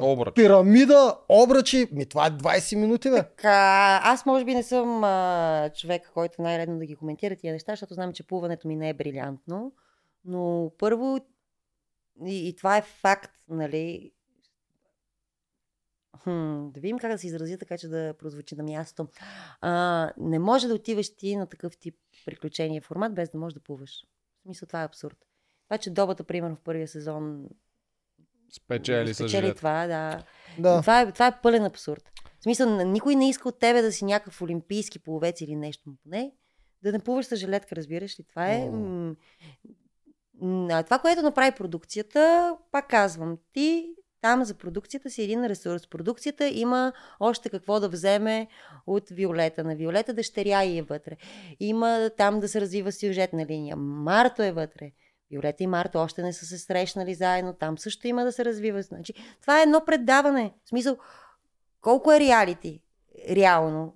Обръч. пирамида, обръчи. Ми това е 20 минути, бе. Така, аз може би не съм а, човек, който най-редно да ги коментира тия неща, защото знам, че плуването ми не е брилянтно. Но първо, и, и това е факт, нали, Хм, да видим как да се изразя така, че да прозвучи на място. А, не може да отиваш ти на такъв тип приключения формат, без да можеш да плуваш. В смисъл, това е абсурд. Това, че добата, примерно, в първия сезон Спечели спечели това, да. Да. Това, е, това е пълен абсурд. В смисъл, никой не иска от тебе да си някакъв олимпийски пловец или нещо, но поне да не плуваш с жилетка, разбираш ли? Това е... м- това, което направи продукцията, пак казвам, ти там за продукцията си един ресурс. Продукцията има още какво да вземе от Виолета. На Виолета дъщеря и е вътре. Има там да се развива сюжетна линия. Марто е вътре. Виолета и Марто още не са се срещнали заедно. Там също има да се развива. Значи, това е едно предаване. В смисъл, колко е реалити? Реално.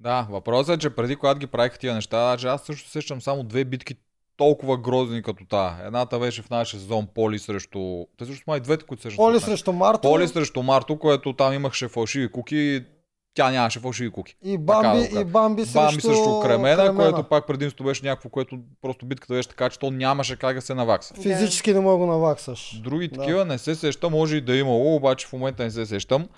Да, въпросът е, че преди когато ги правиха тия неща, аз също сещам само две битки толкова грозни като та. Едната беше в нашия сезон Поли срещу... Те също май двете, които срещу... Поли срещу Марто Поли срещу Марто, което там имахше фалшиви куки, тя нямаше фалшиви куки. и Бамби, да и Бамби срещу, Бамби срещу Кремена, което пак предимство беше някакво, което просто битката беше така, че то нямаше как да се навакса. Физически не мога да наваксаш. Други Да. такива не се сещам, може и да е имало, обаче в момента не се сещам.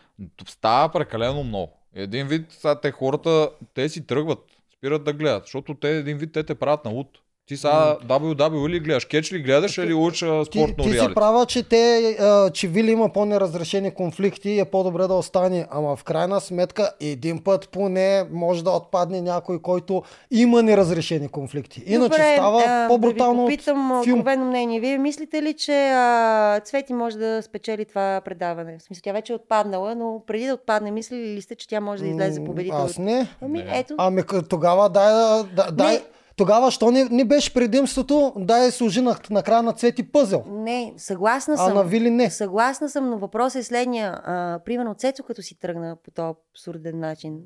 Става прекалено много. Един вид, сега те хората, те си тръгват, спират да гледат, защото те един вид те те правят на луд. Ти сега WWE ли гледаш, кетч ли гледаш или уч а, Ти, спортно ти си права, че те, а, че Вили има по-неразрешени конфликти и е по-добре да остане. Ама в крайна сметка, един път поне може да отпадне някой, който има неразрешени конфликти. Иначе Добре, става а, по-брутално Да ви от попитам филм. откровено мнение. Вие мислите ли, че а, Цвети може да спечели това предаване? В смисъл, тя вече е отпаднала, но преди да отпадне, мислили ли сте, че тя може да излезе победител? Аз не. Ами, Не. ето. Ами тогава дай да... да дай, тогава, що не, не беше предимството, дай служи на, на края на цвети пъзел. Не, съгласна А съм. на Вили не. Съгласна съм, но въпросът е следния. А, примерно Цецо, като си тръгна по този абсурден начин,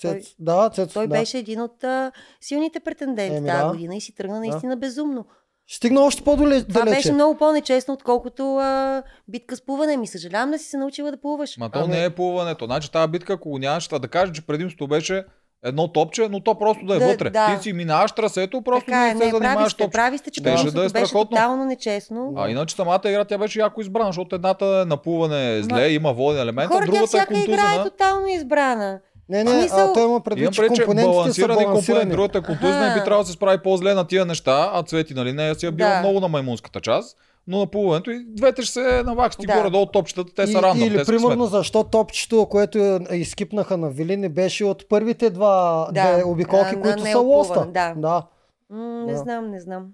Цец, да, Цец, Той да. беше един от а, силните претенденти Еми, тази да. година и си тръгна наистина безумно. Стигна още по-далече. Това беше много по-нечестно, отколкото а, битка с плуване. Ми съжалявам да си се научила да плуваш. Ма то Ами- не е плуването. Значи тази битка, ако го нямаш, да кажа, че предимството беше едно топче, но то просто да е Да, вътре. да. Ти си минаваш трасето, просто така е, не се не, прави занимаваш топче. прави сте, че предимството да е беше страхотно. тотално нечестно. А иначе самата игра тя беше яко избрана, защото едната е напуване е зле, има воден елемент, а Хора, тя другата е всяка игра е контузена. тотално избрана. Не, не, Смисъл- а, той има предвид, Имам че преди, че компонентите са балансирани компонент, балансирани. другата е контузна и би трябвало да се справи по-зле на тия неща, а Цвети, нали, нея си е била Да. много на маймунската част, но на плуването и двете ще се наваксти Да. горе-долу топчетата, те са И- рандом, Или те са примерно късмет. защо топчето, което е- изкипнаха на Вили, не беше от първите два Да, две обиколки, а, на които са лоста. да. да. М, не Да. знам, не знам.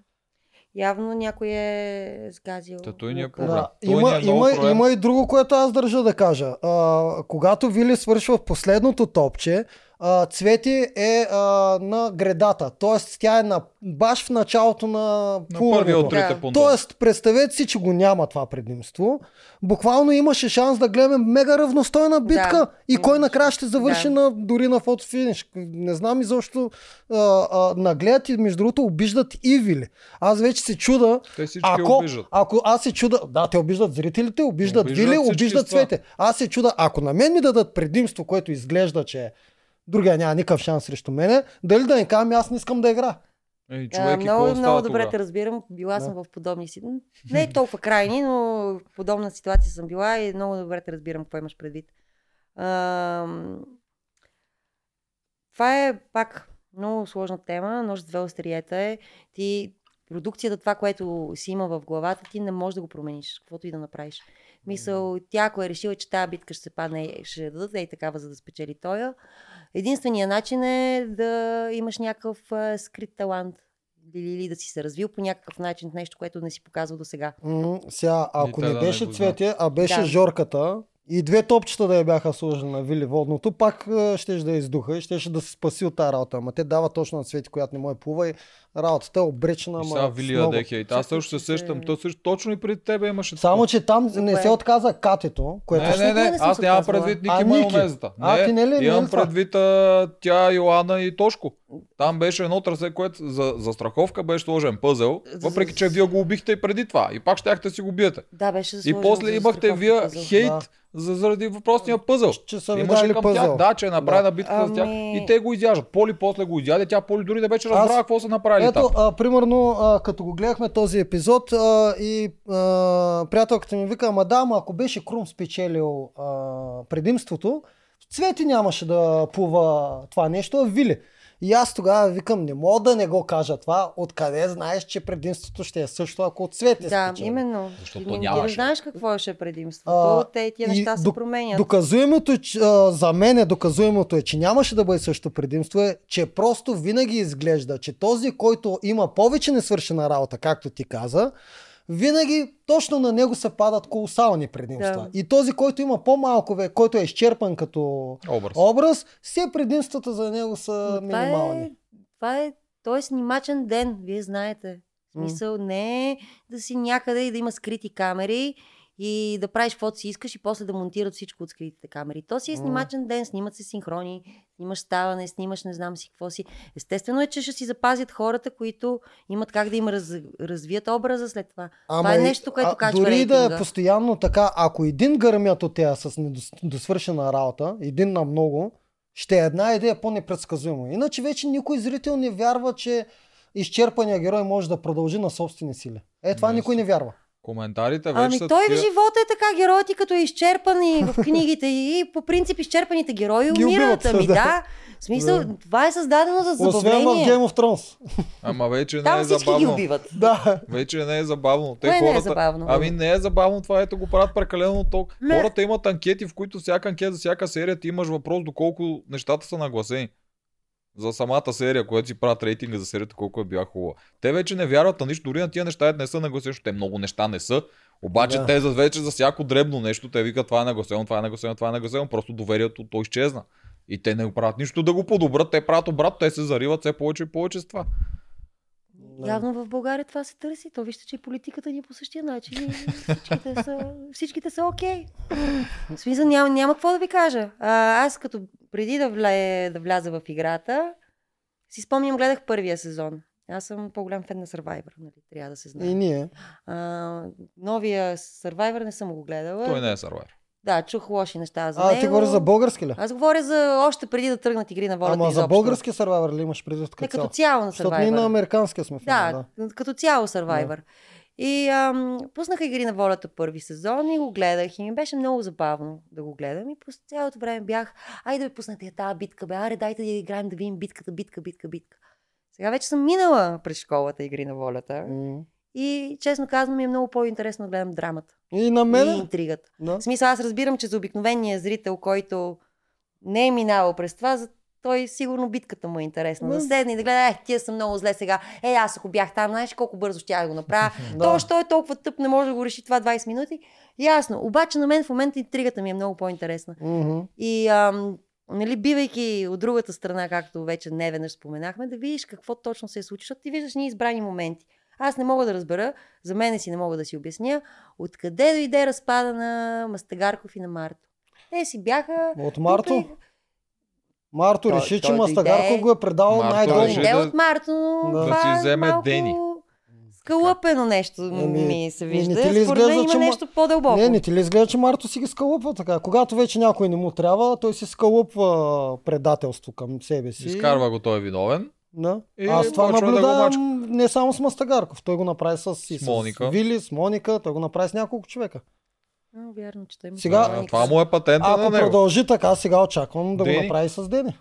Явно някой е сгазил. Та той ни е проблем. Да. Той Има, е има, проблем. има и друго, което аз държа да кажа. А, когато Вили свършва в последното топче, а, Цвети е а, на гредата. Тоест тя е на, баш в началото на На първия от трите Да. понтона. Тоест, представете си, че го няма това предимство. Буквално имаше шанс да гледаме мега равностойна битка Да, и кой накрая ще завърши Да. на, дори на фотофиниш. Не знам изобщо а, а, нагледат и между другото обиждат и Вили. Аз вече се чуда, Те всички ако, обиждат. ако аз се чуда, да, те обиждат зрителите, обиждат, Обиждат Вили, обиждат. Цвете. Аз се чуда, ако на мен ми дадат предимство, което изглежда, че другия няма никакъв шанс срещу мене, дали да не кажам, аз не искам да игра. Ей, А, човек, и много, много добре тогава? те разбирам. Била Да. съм в подобни си. Не е толкова крайни, но в подобна ситуация съм била и много добре те разбирам какво имаш предвид. Ам, Това е пак много сложна тема. Нож с две остериета е. Ти продукцията, това, което си има в главата, ти не можеш да го промениш, каквото и да направиш. Мисъл, тя ако е решила, че тази битка ще се падне, ще я дадат и такава, за да спечели тоя. Единственият начин е да имаш някакъв а, скрит талант. Или, или да си се развил по някакъв начин в нещо, което не си показвал до сега. М, сега, ако не да не беше знаят. Цвете, а беше Да. Жорката и две топчета да я бяха сложили на Вили водното, пак е, щеше да издуха и щеше да се спаси от тази работа. Ама те дава точно на Цвети, която не може плува и работата е обречена. И сега Вилия много. Дехе. И аз също се сещам. То също, точно и преди тебе имаше. Само, че там За не кое? се отказа катето, което Не, не, не, не аз нямам предвид Ники майонезата. А, не, ти не ли- ли имам предвид а, тя, Йоанна и Тошко. Там беше едно трасе, което за, за страховка беше сложен пъзел, въпреки че вие го убихте и преди това. И пак щяхте си го биете. Да, беше И после имахте вие хейт Да. за, заради въпросния пъзел. че са Имаше към пъзел. тях, да, че е направена битка за тях. Ами- И те го изяжат. Поли после го изяде, тя Поли дори не беше разбрала Аз- какво са направили Ето, а, примерно, а, като го гледахме този епизод а, и а, приятелката ми вика, ама да, ама ако беше Крум спечелил а, предимството, Цвети нямаше да плува това нещо, а Вили. И аз тогава викам, не мога да не го кажа това, откъде знаеш, че предимството ще е също, ако от Цвети Да, спечели. именно. Защото Ти, не знаеш какво ще е предимството. А, Те тия и неща се док- променят. Доказуемото, е, че, а, за мен е доказуемото е, че нямаше да бъде също предимство, е, че просто винаги изглежда, че този, който има повече несвършена работа, както ти каза, винаги точно на него се падат колосални предимства. Да. И този, който има по-малко, който е изчерпан като Образ. образ, все предимствата за него са Но това минимални. е, това е, той е снимачен ден, вие знаете. В смисъл не е да си някъде и да има скрити камери и да правиш каквото си искаш и после да монтират всичко от скритите камери. То си е снимачен ден, снимат се синхрони, снимаш ставане, снимаш не знам си какво си. Естествено е, че ще си запазят хората, които имат как да им раз, развият образа след това. Това е нещо, което а, качва Дори да е рейтинга. постоянно така, ако един гърмят от тея с недосвършена работа, един на много, ще е една идея по-непредсказуема. Иначе вече никой зрител не вярва, че изчерпания герой може да продължи на собствени сили. Е, това Не, никой не вярва. Коментарите вече Ами са той в такива- живота е така, героят ти като е изчерпан и в книгите и по принцип изчерпаните герои Ги умират. убиват, Ами да. да. В смисъл, Да. това е създадено за Освен в забавление. Game of Thrones. Ама вече не Там е всички ги забавно. убиват. да. Вече не е забавно. Те Кое не е хората... забавно? Ами не е забавно това, ето го правят прекалено. Не. Хората имат анкети, в които всяка анкета за всяка серия ти имаш въпрос доколко нещата са нагласени. За самата серия, която си правят рейтинга за серията, колко е била хубава. Те вече не вярват на нищо, дори на тия неща не са нагласени, защото те много неща не са. Обаче Да. те за вече за всяко дребно нещо, те викат това е нагласено, това е нагласено, това е нагласено, просто доверието то изчезна. И те не го правят нищо да го подобрат, те правят обратно, те се зариват все повече и повече с това. Да. Явно в България това се търси. То вижте, че и политиката ни е по същия начин. И всичките са, всичките са окей. В смисъл няма, няма какво да ви кажа. А, аз като преди да, вле, да вляза в играта, си спомням, гледах първия сезон. Аз съм по-голям фен на Survivor, нали? трябва да се знае. И ние. А, новия Survivor не съм го гледала. Той не е сървайвер. Да, чух лоши неща за А, него. ти говориш за български ли? Аз говоря за още преди да тръгнат игри на волята Ама за изобщо. български сървайвер ли имаш предвид Не, като като цяло? цяло на Защото ние на Survivor. американския сме фен, Да, като цяло Survivor. И ам, пуснаха игри на волята първи сезон и го гледах и ми беше много забавно да го гледам и през цялото време бях, айде да ви пуснете тази битка, бе, аре дайте да играем да видим битката, битка, битка, битка. Сега вече съм минала през школата игри на волята М. и честно казвам ми е много по-интересно да гледам драмата И на и мен. интригата. Да. В смисъл аз разбирам, че за обикновения зрител, който не е минавал през това, за той сигурно битката му е интересна. Да, Да. седне и да гледа, е, тия са много зле сега. Е, аз ако бях там, знаеш колко бързо ще да го направя. Да. То, що е толкова тъп, не може да го реши това 20 минути. Ясно. Обаче на мен в момента интригата ми е много по-интересна. Мгм. И ам, нали, бивайки от другата страна, както вече не веднъж споменахме, да видиш какво точно се е случило, защото ти виждаш ни избрани моменти. Аз не мога да разбера, за мене си не мога да си обясня, откъде дойде разпада на Мастагарков и на Марто. Те си бяха... От Марто? тук Марто Той- реши, че той Мастагарков дойде. го е предал най-долу. не е да- от Марто, но Да. това Да си вземе малко Дени. Скалъпено нещо Еми, ми се ми вижда. не ти ли Според мен има че ма- нещо по-дълбоко. Не, не ти ли изглежда, че Марто си ги скалъпва така? Когато вече някой не му трябва, той си скалъпва предателство към себе си. Изкарва го, той е виновен. Да. И Аз това почва да го наблюдавам не само с Мастагарков. Той го направи с, и С Моника. с Вили, с Моника, той го направи с няколко човека. А, вярно, че той има Сега- това А, това му е патента Ако на него. продължи така, сега очаквам да го Дени? направи с Дени.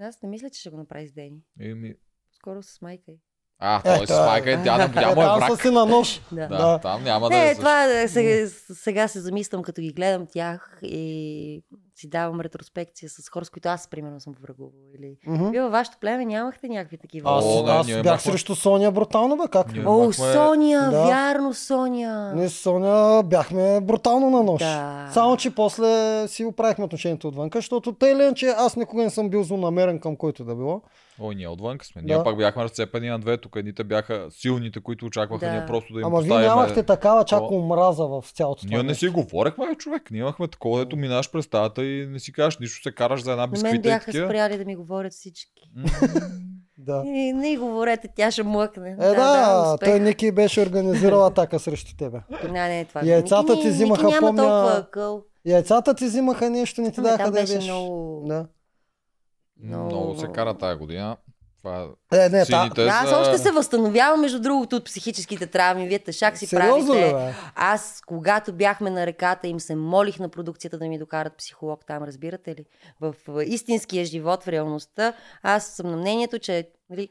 Аз не мисля, че ще го направи с Дени. Еми, Скоро с майка й. А, той Ето, с майка е, тя му е Там враг. са си на нож. Да. Да, Да. там няма да Не, е това е, сега, сега се замислям, като ги гледам тях и си давам ретроспекция с хора, с които аз, примерно, съм врагувала. Или... Мгм. Вие във вашето племе нямахте някакви такива. Аз, О, не, аз бях имахме- срещу Соня брутално, бе, как? Ние- О, имахме- Соня, Да. вярно, Соня. Ние с Соня бяхме брутално на нож. Да. Само, че после си оправихме отношението отвънка, защото тъй ли, че аз никога не съм бил злонамерен към който да било. Ой, ние отвън сме. Да. Ние пак бяхме разцепени на две. Тук едните бяха силните, които очакваха Да. ние просто да им Ама вие нямахте такава чак омраза в цялото това. Ние не си говорехме, човек. Ние имахме такова, дето минаш през стаята и не си кажеш нищо, се караш за една На мен бисквита и бяха такива. спряли да ми говорят всички. Да. И не говорете, тя ще млъкне. Е, да, да успех. той Ники беше организирал атака срещу тебе. Не, не, това. Яйцата Ники- ти взимаха, Ники няма помня- толкова акъл. Яйцата ти взимаха нещо, не ти Ами, даха да беше много- Да. Много- Много се кара тая година. Това Е, не, та... сините Аз още се възстановявам, между другото, от психическите травми. Вие тъшак си Сериозно ли, правите. бе? Аз, когато бяхме на реката, им се молих на продукцията да ми докарат психолог там, разбирате ли? В истинския живот, в реалността, аз съм на мнението, че нали,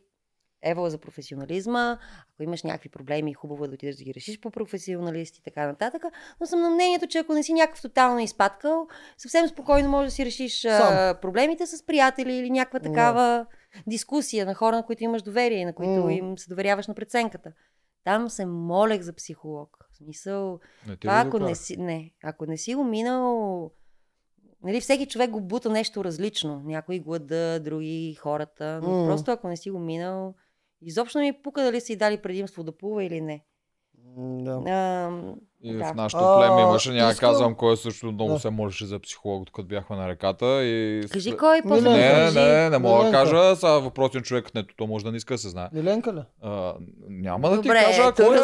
Ева за професионализма, ако имаш някакви проблеми, хубаво е да отидеш да ги решиш по професионалист и така нататък. Но съм на мнението, че ако не си някакъв тотално изпадкал, съвсем спокойно можеш да си решиш а, Сам. проблемите с приятели или някаква Да. такава дискусия на хора, на които имаш доверие и на които М. им се доверяваш на преценката. Там се молех за психолог. В смисъл, Не ти това, ако не си, не, ако не си го минал, нали, всеки човек го бута нещо различно. Някои глада, други хората. Но М. просто ако не си го минал, изобщо не ми пука дали си дали предимство да плува или не. Да. А, И да. в нашото племе имаше, няма да искам- казвам кой също много Да. се молеше за психолог, докато бяхме на реката. И... Кажи кой да Не, кажи. не, не мога да кажа. Сега въпросният човек, не, то може да не иска да се знае. Миленка ли? А, няма да ти Добре, кажа кой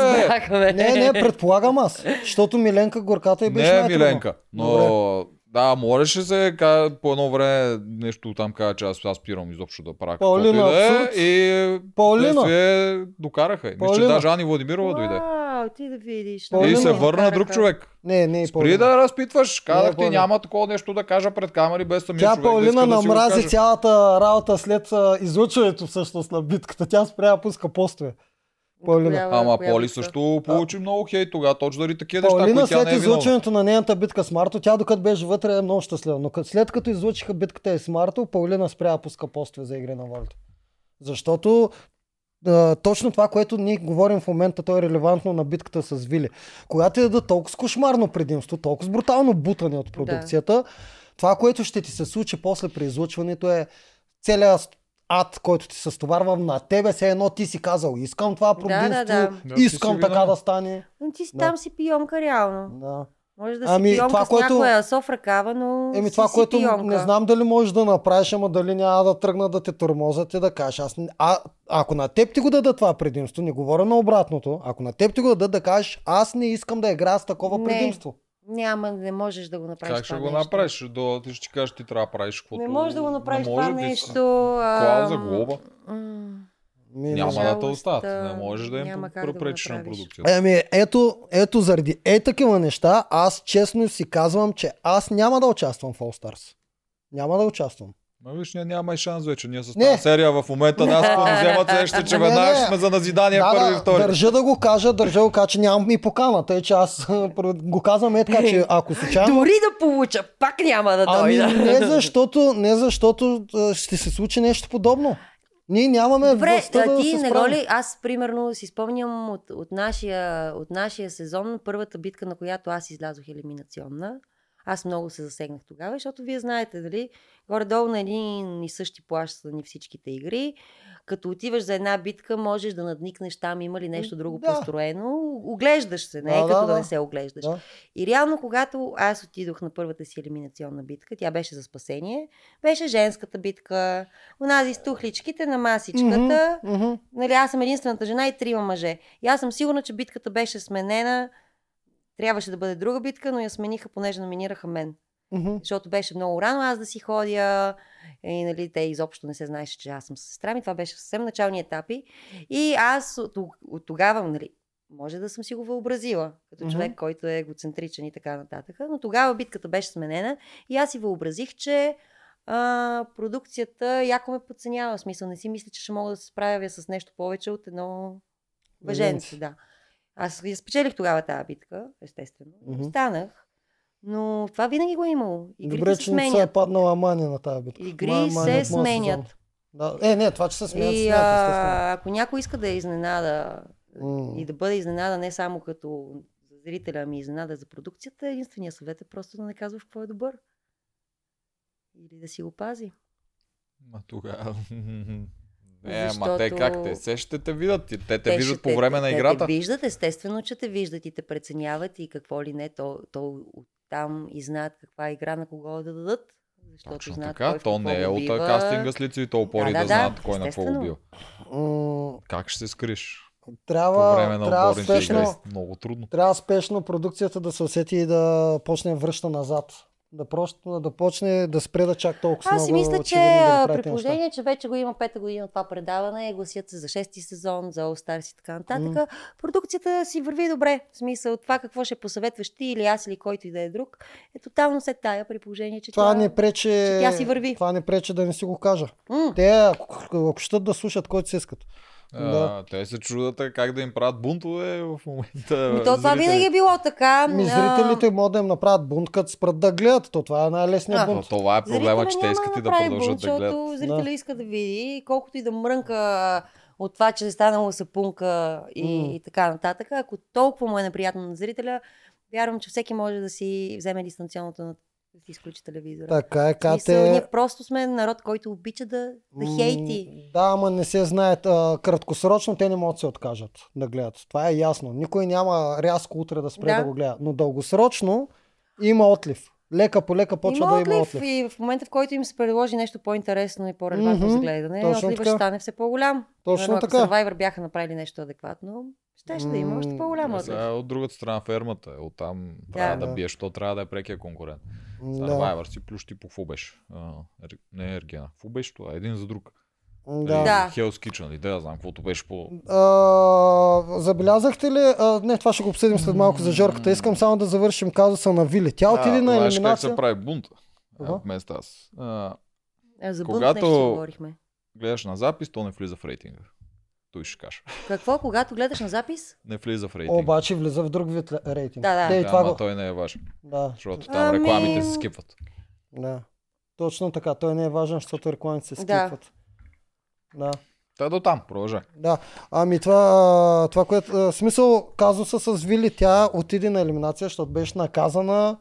е. Не, не, предполагам аз. Защото Миленка горката и беше Не е. Миленка. Но да, можеше се ка- по едно време нещо там кажа, че аз, аз спирам изобщо да правя Паулина, и да е. И Паулина. докараха. Мисля, че даже Ани Владимирова дойде. Ти да видиш. И се Паулина върна друг човек. Не, не, и Спри да разпитваш. Казах ти, няма такова нещо да кажа пред камери без самия Тя човек да Паулина да намрази каже. цялата работа след излъчването всъщност на битката. Тя спря да пуска постове. Паулина. Коя- Ама коя Поли битка? също получи много хейт тогава, точно заради такива неща, които тя след не е излъчването на нейната битка с Марто, тя докато беше вътре е много щастлива. Но след като излъчиха битката и с Марто, Паулина спря да пуска постове за игри на волята. Защото а, точно това, което ние говорим в момента, то е релевантно на битката с Вили. Когато ти дадат толкова с кошмарно предимство, толкова с брутално бутане от продукцията, това, което ще ти се случи после при излъчването е целият ад, който ти се стоварва на тебе, все едно ти си казал, искам това Да, предимство, да, да. Да, искам си така да стане. Но ти си Да. там си пионка реално. Да. Може да Ами, си пионка това, с което- някоя соф ръкава, но Еми си това, си което пионка. не знам дали можеш да направиш, ама дали няма да тръгна да те тормозят и да кажеш. Аз, а, ако на теб ти го дадат това предимство, не говоря на обратното, ако на теб ти го дадат да кажеш, аз не искам да играя с такова Не. предимство. Няма, не можеш да го направиш Как ще това го нещо. направиш? До, ти ще ти кажеш, ти трябва да правиш каквото... Не можеш да го направиш не това може, ти- нещо. Клауза, глоба. м, Ми, Няма да те оставят. Не можеш да им как да препречиш на продукцията. Еми, ето, ето заради е такива неща, аз честно си казвам, че аз няма да участвам в All Stars. Няма да участвам. Ма виж, ние няма и шанс вече. Ние с Не. тази серия в момента нас вземат сеща, че веднага ще сме за назидание да, първи и да, втори. държа да го кажа, държа да го кажа, че нямам и покана, тъй че аз го казвам е така, че ако случайно... Дори да получа, пак няма да Ами дойда. не защото, не защото ще се случи нещо подобно. Ние нямаме Добре, властта да ти се не го ли, аз примерно си спомням от, от, нашия, от нашия сезон, първата битка, на която аз излязох елиминационна. Аз много се засегнах тогава, защото вие знаете, дали, горе-долу на един и същи плащ са ни всичките игри. Като отиваш за една битка, можеш да надникнеш там, има ли нещо друго Да. построено. Оглеждаш се, не е Да, като да, да, не се оглеждаш. Да. И реално, когато аз отидох на първата си елиминационна битка, тя беше за спасение, беше женската битка, онази с тухличките на масичката. Мгм, мгм. Нали, аз съм единствената жена и трима мъже. И аз съм сигурна, че битката беше сменена. Трябваше да бъде друга битка, но я смениха, понеже номинираха мен. Мгм. Защото беше много рано аз да си ходя. И нали, те изобщо не се знаеше, че аз съм с сестра ми. Това беше съвсем начални етапи. И аз от, от тогава, нали, може да съм си го въобразила, като Мгм. човек, който е егоцентричен и така нататък. Но тогава битката беше сменена и аз си въобразих, че а, продукцията яко ме подценява. В смисъл, не си мисля, че ще мога да се справя с нещо повече от едно въженце. Да. Аз я спечелих тогава тази битка, естествено. Мгм. Станах, но това винаги го е имало. Игрите Добре, се че не се е паднала мания на тази битка. Игри Ма- мания се от моя сменят. Да. Е, не, това, че се сменят, И сменят, а, ако някой иска да е изненада М. и да бъде изненада не само като зрителя, ами изненада за продукцията, единственият съвет е просто да не казва в какво е добър. Или да си го пази. Ма тогава... Не, ама те как те? Се ще те видят. Те те, Те виждат ще по време на те, играта. Те виждат, естествено, че те виждат и те преценяват и какво ли не, то, то там и знаят каква игра на кого да дадат. Защото Точно знаят така, кой то не е го от кастинга с лицеви опори Да, да, да, знаят кой на какво го естествено. бил. Как ще се скриш? по Трябва, време на трябва отборните игри? спешно, Много трудно. трябва спешно продукцията да се усети и да почне връща назад. Да, просто, да почне да спре да чак толкова Аз си много. мисля, че да при положение, че вече го има пета година това предаване, гласят се за шести сезон, за All Stars и така нататък, продукцията си върви добре. В смисъл, това какво ще посъветваш ти или аз или който и да е друг, е тотално се тая при положение, че Това тя... не пречи, че тя си върви. това не пречи да не си го кажа. М, Те, ако, ако щат да слушат, който си искат. А, те се чудят а, как да им правят бунтове в момента. Ми, то това зрители. винаги е било така. Ми, а, зрителите могат да им направят бунт, като спрат да гледат. То това е най-лесният бунт. То, това е проблема, че те искат и да продължат бунт, да гледат. Защото зрителя Да. иска да види, и колкото и да мрънка от това, че е станало сапунка и, М. и така нататък, ако толкова му е неприятно на зрителя, вярвам, че всеки може да си вземе дистанционното на да си изключи телевизора. Така е, смисъл, ние просто сме народ, който обича да, да М, хейти. Да, ама не се знаят. А, краткосрочно те не могат да се откажат да гледат. Това е ясно. Никой няма рязко утре да спре да, Да. го гледа. Но дългосрочно има отлив. Лека по лека почва има да има отлив, отлив. и в момента, в който им се предложи нещо по-интересно и по-релевантно Мгм, за гледане, точно така. ще стане все по-голям. Точно Примерно, така. Ако Survivor бяха направили нещо адекватно, ще, ще да има още М, по-голям Е, отлив. от другата страна фермата е. Оттам Да. трябва да Да. биеш, то трябва да е прекия конкурент. Да. Survivor си плюс ти по какво беше? А, Ер- не Ергена. Какво беше това? Един за друг. Да. Kitchen, нали? Да, знам каквото беше по... А, забелязахте ли? А, не, това ще го обсъдим след малко за Жорката. Искам само да завършим казуса на Вили. Тя отиде а, на знаеш как елиминация. се прави бунт? Ага. Вместо аз. А, А, за бунт Когато- нещо си говорихме. гледаш на запис, то не влиза в рейтинга. Той ще каже. Какво, когато гледаш на запис? Не влиза в рейтинга. Обаче влиза в друг вид рейтинг. Да, да. Те и да, това ама го... той не е важен, Да, защото там Ами- рекламите се скипват. да. Точно така. Той не е важен, защото рекламите се Да. скипват. Да. Та до там, продължай. Да, ами това, това което, смисъл казуса с Вили, тя отиде на елиминация, защото беше наказана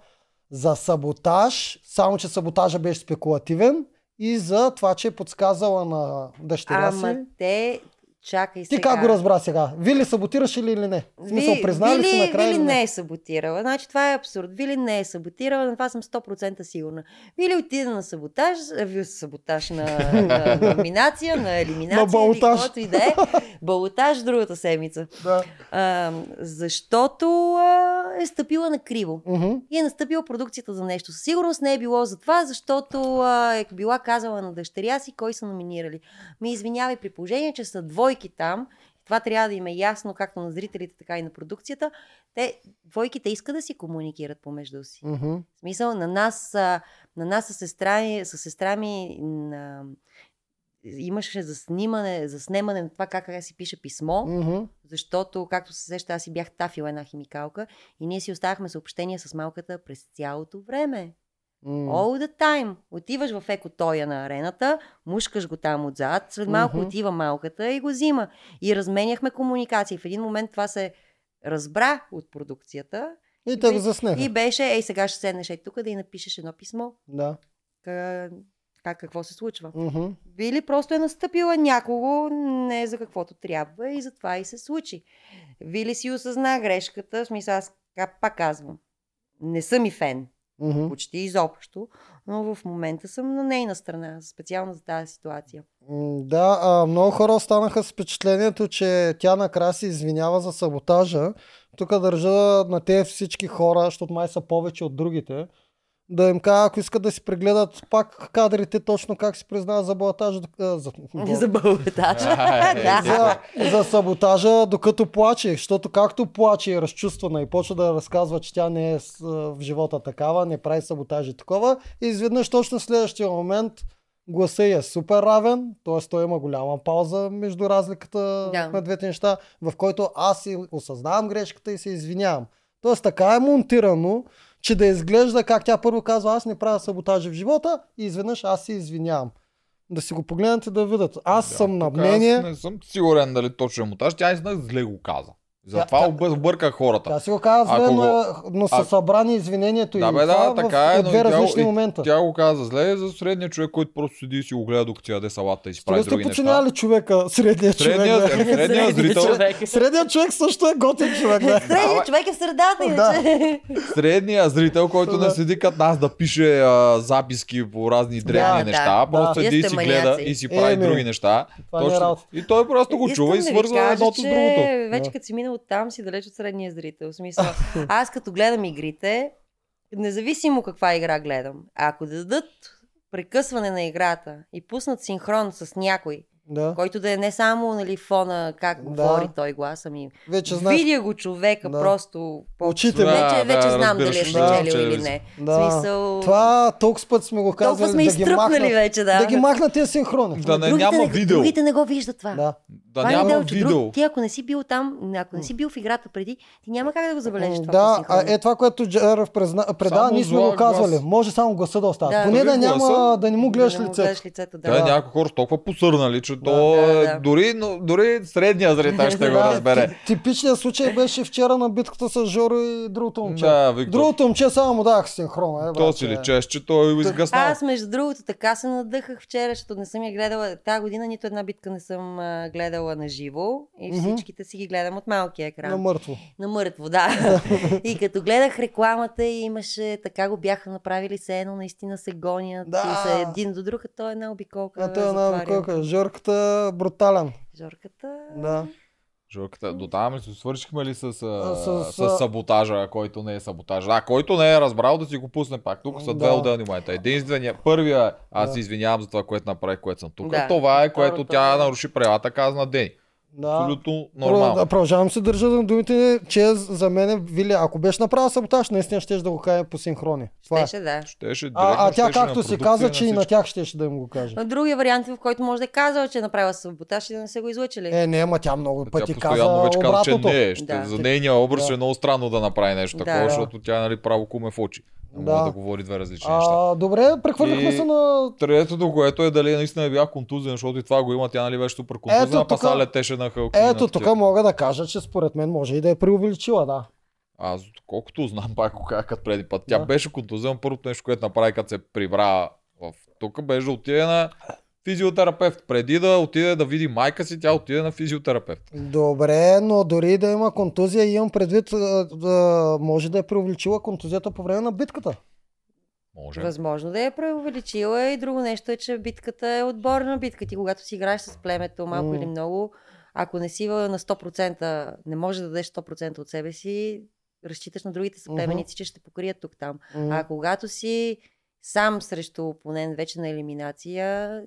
за саботаж, само че саботажа беше спекулативен и за това, че е подсказала на дъщеря Ама си. те, чакай Ти сега. как го разбра сега? Вили саботираш ли или не? В смисъл, признали си Вили, накрая Вили или не не? е саботирала. Значи това е абсурд. Вили не е саботирала, на това съм 100% сигурна. Вили отида на саботаж, ви- саботаж на, на, номинация, на елиминация. На балотаж. или каквото и да е. Балотаж другата седмица. Да. А, защото а, е стъпила на криво. Мгм. И е настъпила продукцията за нещо. Със сигурност не е било за това, защото а, е била казала на дъщеря си кой са номинирали. Ми извинявай при положение, че са двойки там. Това трябва да им е ясно както на зрителите, така и на продукцията. Те, двойките искат да си комуникират помежду си. Мгм. В смисъл, на нас, на нас с сестра, ми- с сестра ми на... имаше за снимане, за снимане на това как си пише писмо, Мгм. защото, както се сеща, аз си бях тафила една химикалка и ние си оставахме съобщения с малката през цялото време. М. All the time. Отиваш в екотоя на арената, мушкаш го там отзад, след малко Мгм. отива малката и го взима. И разменяхме комуникации. В един момент това се разбра от продукцията И те го заснеха. и беше, ей сега ще седнеш ей тук да й напишеш едно писмо. Да. Ка- Как, какво се случва? Мгм. Били просто е настъпила някого не за каквото трябва и затова и се случи. Вили си осъзна грешката, в смисъл аз пак казвам, не съм и фен, Мгм. почти изобщо, но в момента съм на нейна страна, специално за тази ситуация. Да, а, много хора останаха с впечатлението, че тя накрая се извинява за саботажа. Тук държа на те всички хора, защото май са повече от другите, да им кажа, ако искат да си прегледат пак кадрите, точно как се признава за балатажа. а, За, За бълбетача. Е, да. за, за саботажа, докато плаче, защото както плаче и е разчувствана и почва да разказва, че тя не е в живота такава, не прави саботажи такова, и изведнъж точно в следващия момент гласа е супер равен, т.е. той има голяма пауза между разликата Да. на двете неща, в който аз си осъзнавам грешката и се извинявам. Тоест така е монтирано, че да изглежда как тя първо казва аз не правя саботажи в живота и изведнъж аз се извинявам. Да си го погледнат и да видят. Аз Да, съм на мнение. Аз не съм сигурен дали точно е монтаж. Тя наистина зле го каза. Затова Тя- обър- обърка хората. Тя си го каза зле, но, но са А- събрани извинението Да, и бе, да, това така е, е, две тя, различни и момента. Тя го каза зле за средния човек, който просто седи и си го гледа докато яде салата и си прави други неща. подценявали човека, средния човек. Средният, бе. средният Средният зрител, човек. Средният човек също е готин човек. Да. Средният човек е в средата, иначе. средният зрител, който Да. не седи като нас да пише а, записки по разни древни Да, неща, да. просто седи и си гледа и си прави Е, други неща. Е. И той просто го чува и да свързва едното с другото. Вече Да. като си минал там, си далеч от средния зрител. В смисъл, аз като гледам игрите, независимо каква игра гледам, ако дадат прекъсване на играта и пуснат синхрон с някой, Да. който да е не само нали, фона как Да. говори той глас, ами Вече знаеш. видя го човека Да. просто. по- Очите му. Вече, Да, вече да, знам дали е да, спечелил че- или не. Да. Смисъл... Това толкова път сме го казвали. толкова сме да ги изтръпнали махнат, вече, да. да ги махнат тези синхрони. Да не, другите, няма не, видео. Другите не го виждат това. Да. Да Това е няма видео. Друг, ти ако не си бил там, ако не си бил в играта преди, ти няма как да го забележиш това. Да, а, е това, което Джеръв презна... ние сме го казвали. глас. Може само гласа да остава. Да. Поне да няма да не му гледаш да лицето. гледаш лицето. Да. Да, Да. някои хора са толкова посърнали, че то Да, да. дори, но, дори средния зрител ще го Да, разбере. ти- Типичният случай беше вчера на битката с Жоро и другото момче. Да, Виктор. Другото момче само му давах синхрона. Е, То си личеш, че той е изгаснал. Аз, между другото, така се надъхах вчера, защото не съм я гледала. Тази година нито една битка не съм а, гледала на живо и всичките си ги гледам от малкия екран. На мъртво. На мъртво, да. и като гледах рекламата и имаше, така го бяха направили се едно, наистина се гонят Да. и са един до друг, а той е една обиколка. А той е една затваря. колка. Жорката брутален. Жорката. Да. Жорката, до там ли се свършихме ли с, а, с- с, саботажа, който не е саботажа? А, който не е разбрал да си го пусне пак. Тук са две Да. отделни момента. Единствения, първия, аз Да. се извинявам за това, което направих, което съм тук. Да. Това е, което Второто тя наруши правилата, каза на Дени. Да. Абсолютно Про- нормално. да, Продължавам се държа на думите, че за мен, Вили, ако беше направил саботаж, наистина ще да го каже по синхрони. Това е. Щеше, да. Щеше А, а тя щеше както си каза, че и на тях ще да им го каже. Но другия вариант, в който може да е казал, че е направила саботаж и да не са го излъчили. Е, не, ма тя много Тя пъти каза постоянно вече казва, че не е. Ще, Да. За нейния образ Да. е много странно да направи нещо Да. такова, Да. защото тя нали, право куме в очи. Да. може да говори две различни неща. А, добре, прехвърлихме се на... Третото, което е дали наистина е била контузия, защото и това го има, тя нали беше супер контузия, Ето а паса тука- летеше на хълки. Ето тук мога да кажа, че според мен може и да е преувеличила, да. Аз колкото знам, пак го казах като преди път. Тя Да. беше контузия, но първото нещо, което направи, като се прибра В... Тук беше да отиде на физиотерапевт. Преди да отиде да види майка си, тя отиде на физиотерапевт. Добре, но дори да има контузия, имам предвид, да, може да е преувеличила контузията по време на битката. Може. Възможно да я преувеличила и друго нещо е, че битката е отборна битка. Ти когато си играеш с племето малко М. или много, ако не си на 100%, не можеш да дадеш 100% от себе си, разчиташ на другите съплеменици, че ще покрият тук-там. М. А когато си сам срещу опонент вече на елиминация,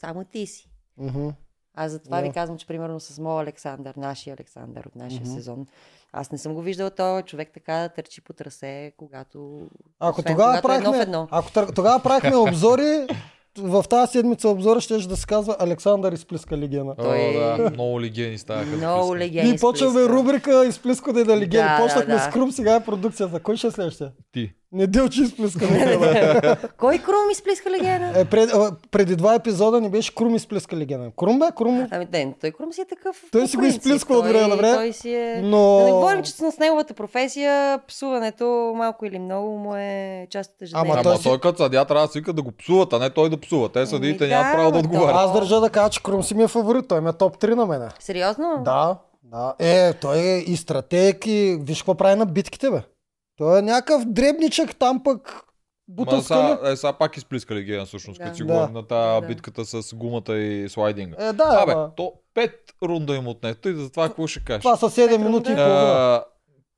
само ти си. Мгм. Аз затова ви Да. казвам, че примерно с моят Александър, нашия Александър от нашия Мгм. сезон, аз не съм го виждал този човек така да търчи по трасе, когато... Ако освен тогава когато е едно в правихме, едно. ако тър- тогава правихме обзори, в тази седмица обзора ще да се казва Александър изплиска легена. О, Той- да, много легени ставаха. Много легени. И почваме рубрика изплискане на легени. Да, да, Почнахме да. с Крум, сега е продукцията. Кой ще е следващия? Ти. Не делчи изплиска легена. Кой крум изплиска легена? Е, пред, а, преди два епизода ни беше Крум изплиска легена. Крум бе, Крум. Ами не, той Крум си е такъв. Той си го изплисква от време на Той- време, Той си е... Но... Да не говорим, че с неговата професия псуването малко или много му е част от ежедневието. Ама той си- той като съдя трябва да свика да го псуват, а не той да псува. Те съдиите Ами нямат да, право да отговарят. Аз държа да кажа, че Крум си ми е фаворит. Той ми е топ 3 на мене. Сериозно? Да, да. Е, той е и стратег и виж какво прави на битките, бе. Той е някакъв дребничък там пък сега, е, сега пак изплиска легена, всъщност, Да. като си Да. говорим на тази Да. битката с гумата и слайдинга. Е, да, Абе, ама, то пет рунда им отнето и за това какво ще кажеш? това са 7 Пет минути и половина.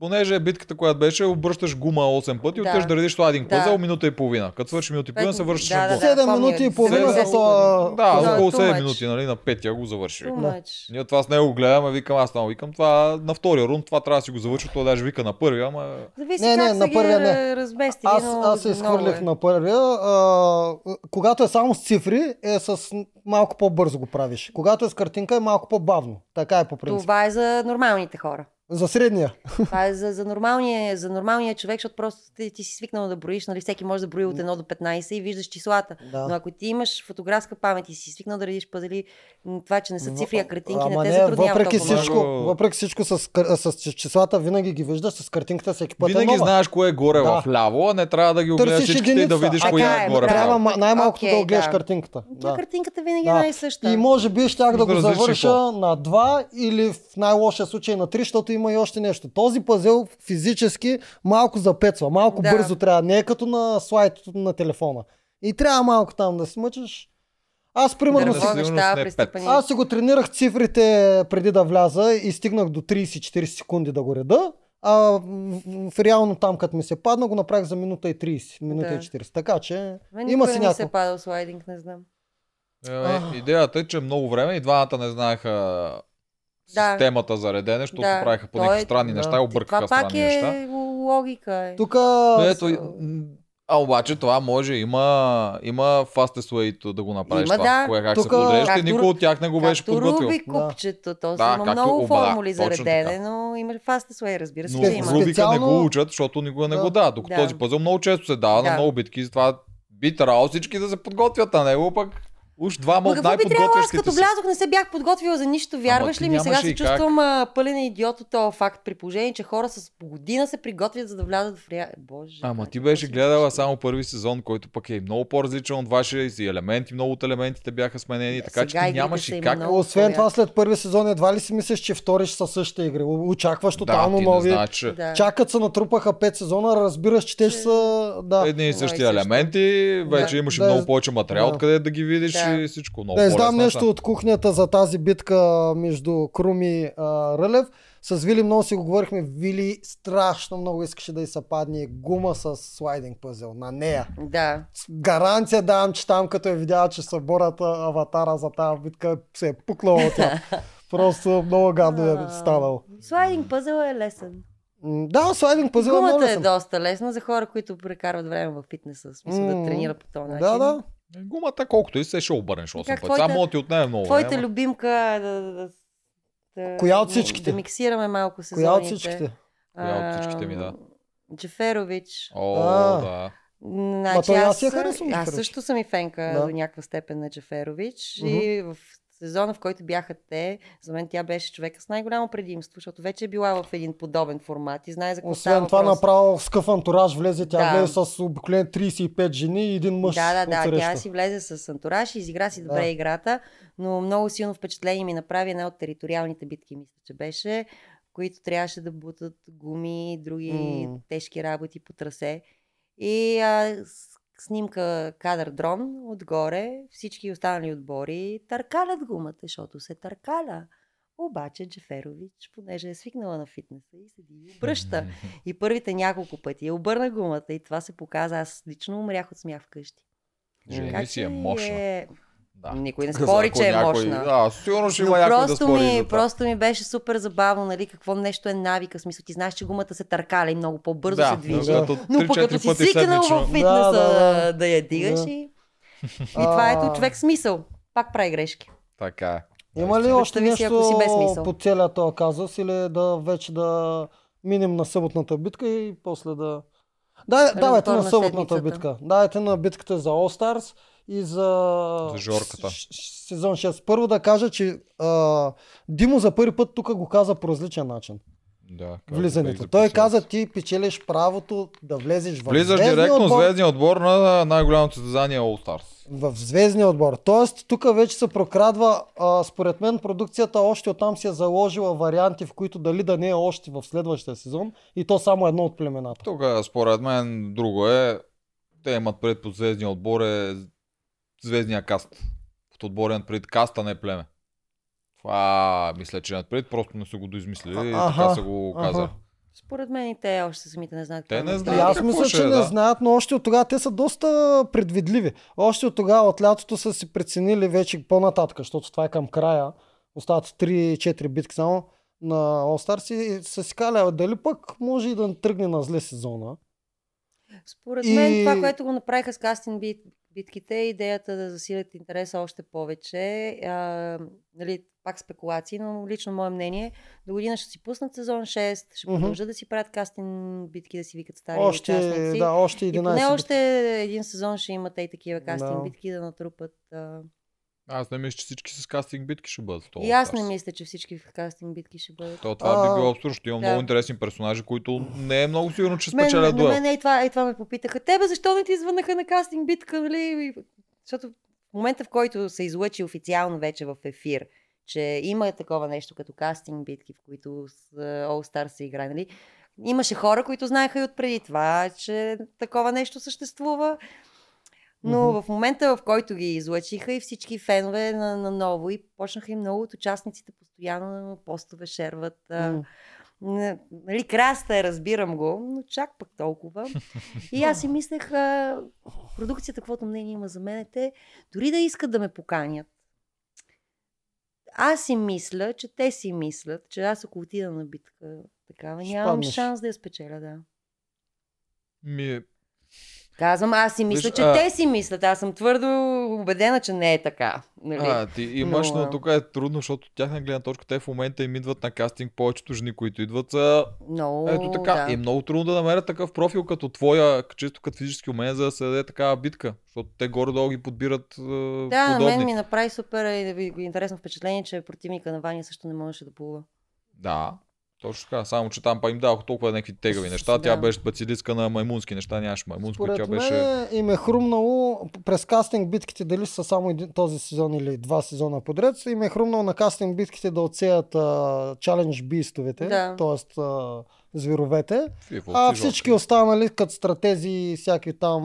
Понеже е битката, която беше, обръщаш гума 8 пъти, Да. отиваш да редиш слайдинг Да. пъзел минута и половина. Като свърши минута и половина, се вършиш да, да, да. 7 помня. минути и половина за това. Да, Да, около too 7 much. минути, нали, на петия го завърши. Да. Ние това с него гледаме, викам аз там, викам това на втория рунд, това трябва да си го завърши, той даже вика на първия, ама Зависи Не, не, на първия ги не. разместили, Аз, но аз се е. на първия. А, когато е само с цифри, е с малко по-бързо го правиш. Когато е с картинка, е малко по-бавно. Така е по принцип. Това е за нормалните хора. За средния. Това е за, за, нормалния, за нормалния човек, защото просто ти, ти си свикнал да броиш, нали всеки може да брои от 1 до 15 и виждаш числата. Да. Но ако ти имаш фотографска памет и си свикнал да редиш пъзели, м, това, че не са цифри, а картинки, Ама не те затруднява въпреки толкова много. всичко, много. въпреки всичко с, с ч- числата винаги ги виждаш, с картинката всеки път винаги е нова. знаеш кое е горе Да. в ляво, а не трябва да ги огледаш всичките и да видиш Така коя е, е горе. Трябва ма- най-малкото Окей, да огледаш да. картинката. Тя Да. картинката винаги Да. е най-съща. И може би щях да го завърша на два или в най-лошия случай на три, защото има и още нещо. Този пазел физически малко запецва, малко Да. бързо трябва. Не е като на слайд на телефона. И трябва малко там да смъчиш. Аз примерно си- е аз си го тренирах цифрите преди да вляза и стигнах до 30-40 секунди да го реда. А в, реално там, като ми се падна, го направих за минута и 30, минута Да. и 40. Така че Мен има си не ми някакво. се е падал слайдинг, не знам. Е, идеята е, че много време и двамата не знаеха Да. системата за редене, защото Да. правиха по някакви странни да. неща и объркаха Това странни е неща. логика. Е. Тук Ето, и- а обаче това може, има, има fastest way to да го направиш Има, това. да. Кое как Тук- се подрежда и Както- никой от тях не го беше подготвил. Руби Да. купчето, то Да, има както- много оба, да, формули за редене, но има fastest way, разбира се, Но че има. Руби- Рубика не Специално- го учат, защото никога не Да. го дава. Докато Да. този пъзел много често се дава на Да. много битки, затова би трябвало всички да се подготвят на него, пък уж двама Ма от какво би трябвало аз като влязох, не се бях подготвила за нищо, вярваш ли ми? Сега се чувствам а, пълен идиот от този факт, при положение, че хора с по година се приготвят за да влязат в реал... Боже. Ама ти е беше гледала само първи сезон, който пък е много по-различен от вашия и си елементи, много от елементите бяха сменени, така че ти нямаш и как. много Освен това, след първи сезон едва ли си мислиш, че втори ще са същите игри. Очакваш Да, тотално не нови. знаеш, че Да. Чакат се натрупаха 5 сезона, разбираш, че те ще са... Да. едни и същи елементи, вече Да, имаш и да, много повече материал, да. откъде да ги видиш Да. и всичко. Много Да издам е нещо от кухнята за тази битка между Крум и а, Рълев. С Вили много си го говорихме. Вили страшно много искаше да й се падне гума с слайдинг пъзел на нея. Да. С гаранция давам, че там като е видяла, че са борят аватара за тази битка, се е пукнала от тя. Просто много гадно е станало. Слайдинг пъзъл е лесен. Да, слайдинг пъзел е много Гумата е лесен. доста лесна за хора, които прекарват време в фитнеса. В смисъл да тренират по този начин. Да, да. Гумата колкото и се ще обърнеш 8 Как пъти. Само твоята- ти отнеме много Твоята време. любимка е да, да, да, Коя от всичките? Да миксираме малко сезоните. Коя от всичките? Коя от всичките ми, да? Джеферович. О, А. да. Значи, той аз аз, я харесвам аз също съм и фенка Да. до някаква степен на Джеферович. Мгм. И в сезона, в който бяха те, за мен тя беше човека с най-голямо предимство, защото вече е била в един подобен формат и знае за какво Освен това въпрос. направо с къв антураж влезе, тя Да. влезе с обикновен 35 жени и един мъж Да, да, да. Тя си влезе с антураж и изигра си добре Да. играта, но много силно впечатление ми направи една от териториалните битки, мисля, че беше, в които трябваше да бутат гуми, други М. тежки работи по трасе. И а, снимка кадър дрон отгоре, всички останали отбори търкалят гумата, защото се търкаля. Обаче Джеферович, понеже е свикнала на фитнеса и седи и обръща. И първите няколко пъти я обърна гумата и това се показа. Аз лично умрях от смях вкъщи. Жени си е мощна. е- Да. Никой не спори, че е някой- мощна. Да, сигурно ще има някой да просто, спори ми, за това. просто ми беше супер забавно, нали, какво нещо е навика. В смисъл, ти знаеш, че гумата се търкаля и много по-бързо да, се движи. Да. Но пък 3-4 като си седмично. в фитнеса Да, да, да. да я дигаш Да. и... И това ето човек смисъл. Пак прави грешки. Така е. Има ли още си нещо по целия този казус или да вече да минем на съботната битка и после да... Да, давайте на съботната битка. Давайте на битката за All Stars и за, За Жорката. сезон 6. Първо да кажа, че а, Димо за първи път тук го каза по различен начин. Да, Влизането. Той каза, ти печелиш правото да влезеш в Влизаш директно в отбор. звездния отбор на най-голямото състезание All Stars. в звездния отбор. Тоест, тук вече се прокрадва, а, според мен, продукцията още оттам си е заложила варианти, в които дали да не е още в следващия сезон и то само едно от племената. Тук, според мен, друго е. Те имат пред под звездния отбор е звездния каст. Под отбор имат пред каста, не племе. Това мисля, че имат пред, просто не са го доизмислили и така са го казали. Според мен и те още самите не знаят. Те не да знаят. Аз мисля, че е, не да. знаят, но още от тогава те са доста предвидливи. Още от тогава, от лятото са си преценили вече по-нататък, защото това е към края. Остават 3-4 битки само на All Stars и са си «Абе, дали пък може и да тръгне на зле сезона. Според И- мен това, което го направиха с кастинг бит, битките, идеята да засилят интереса още повече. А, нали, пак спекулации, но лично мое мнение, до година ще си пуснат сезон 6, ще продължат да си правят кастинг битки, да си викат стари Още, участници. да, още 11 и поне още един сезон ще имат и такива кастинг Да. битки да натрупат. А... Аз не мисля, че всички с кастинг битки ще бъдат. И аз не мисля, че всички в кастинг битки ще бъдат. То, това А, би било абсурдно. Има да. много интересни персонажи, които не е много сигурно, че спечелят дуел. мен е това, и това ме попитаха. Тебе защо не ти звънаха на кастинг битка, нали? Защото в момента, в който се излъчи официално вече в ефир, че има такова нещо като кастинг битки, в които с а, All Star се играе, нали? Имаше хора, които знаеха и отпреди това, че такова нещо съществува. Но Мгм. в момента, в който ги излъчиха и всички фенове на, на ново и почнаха и много от участниците постоянно постове шерват. не- Нали, краста е, разбирам го, но чак пък толкова. И аз си мислех, а, продукцията, каквото мнение има за мен, те дори да искат да ме поканят. Аз си мисля, че те си мислят, че аз ако отида на битка такава, нямам паднеш. шанс да я спечеля, да. Ми, Казвам, аз си мисля, Виж, че а- те си мислят. Аз съм твърдо убедена, че не е така. Нали? а, ти имаш, Но, но, тук е трудно, защото от тяхна гледна точка те в момента им идват на кастинг повечето жени, които идват са Много, Ето така. да. И е много трудно да намерят такъв профил като твоя, чисто като физически умение, за да се даде такава битка. Защото те горе-долу ги подбират е, Да, на подобни. мен ми направи супер и- и интересно впечатление, че противника на Ваня също не можеше да плува. Да, точно така. Само, че там па им даваха толкова някакви тегави неща. Тя да. беше специалистка на маймунски неща, нямаше маймунски. Според Тя мен беше... им е хрумнало през кастинг битките, дали са само един, този сезон или два сезона подред, им е хрумнало на кастинг битките да отсеят чалендж бистовете, Да. т.е. зверовете, Фифо, а всички останали като стратези всяки там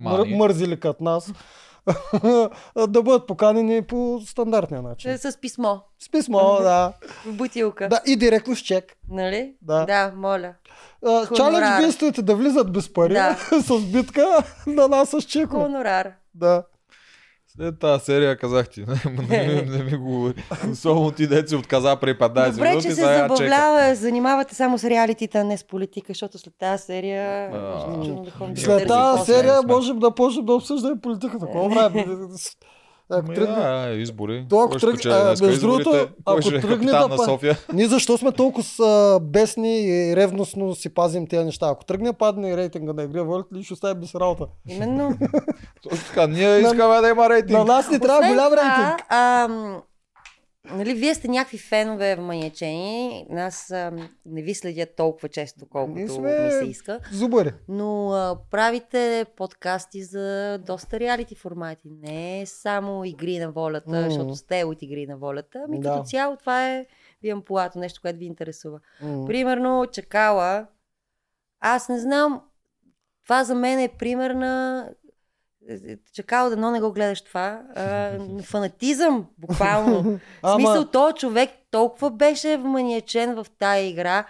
мър, Мани. мързили като нас да бъдат поканени по стандартния начин. Е, С писмо С писмо, да. в бутилка. да. И директно с чек. Нали? Да. да моля. Чалендж бистовете да влизат без пари Да. с битка на нас с чеко. Хонорар. Да. След тази серия казах ти, не, не, не, не ми говори. Особено ти си отказа при 15 Добре, минути, че се чека. забавлява, занимавате само с реалитета, а не с политика, защото след тази серия А. е да ходим да След тази серия можем да почнем да обсъждаме политиката. Какво правим? Ако Ми, тръгне... да, избори. То, ако спечели а, между другото, ако е тръгне капитан да на София? Ние защо сме толкова а, бесни и ревностно си пазим тези неща? Ако тръгне падне и рейтинга на игра, волите ли ще остави без работа? Именно. Точно така, ние искаме да има рейтинг. На нас ни трябва голям рейтинг. Нали, вие сте някакви фенове маниачени. Аз а, не ви следя толкова често, колкото сме- ми се иска. Зубари. Но а, правите подкасти за доста реалити формати. Не само игри на волята, М. защото сте от игри на волята. Ами Да. като цяло това е вием полато, нещо, което ви интересува. М. Примерно, чакала. Аз не знам. Това за мен е пример на чакала да но не го гледаш това. А, на фанатизъм, буквално. В смисъл, този човек толкова беше вманиачен в тая игра.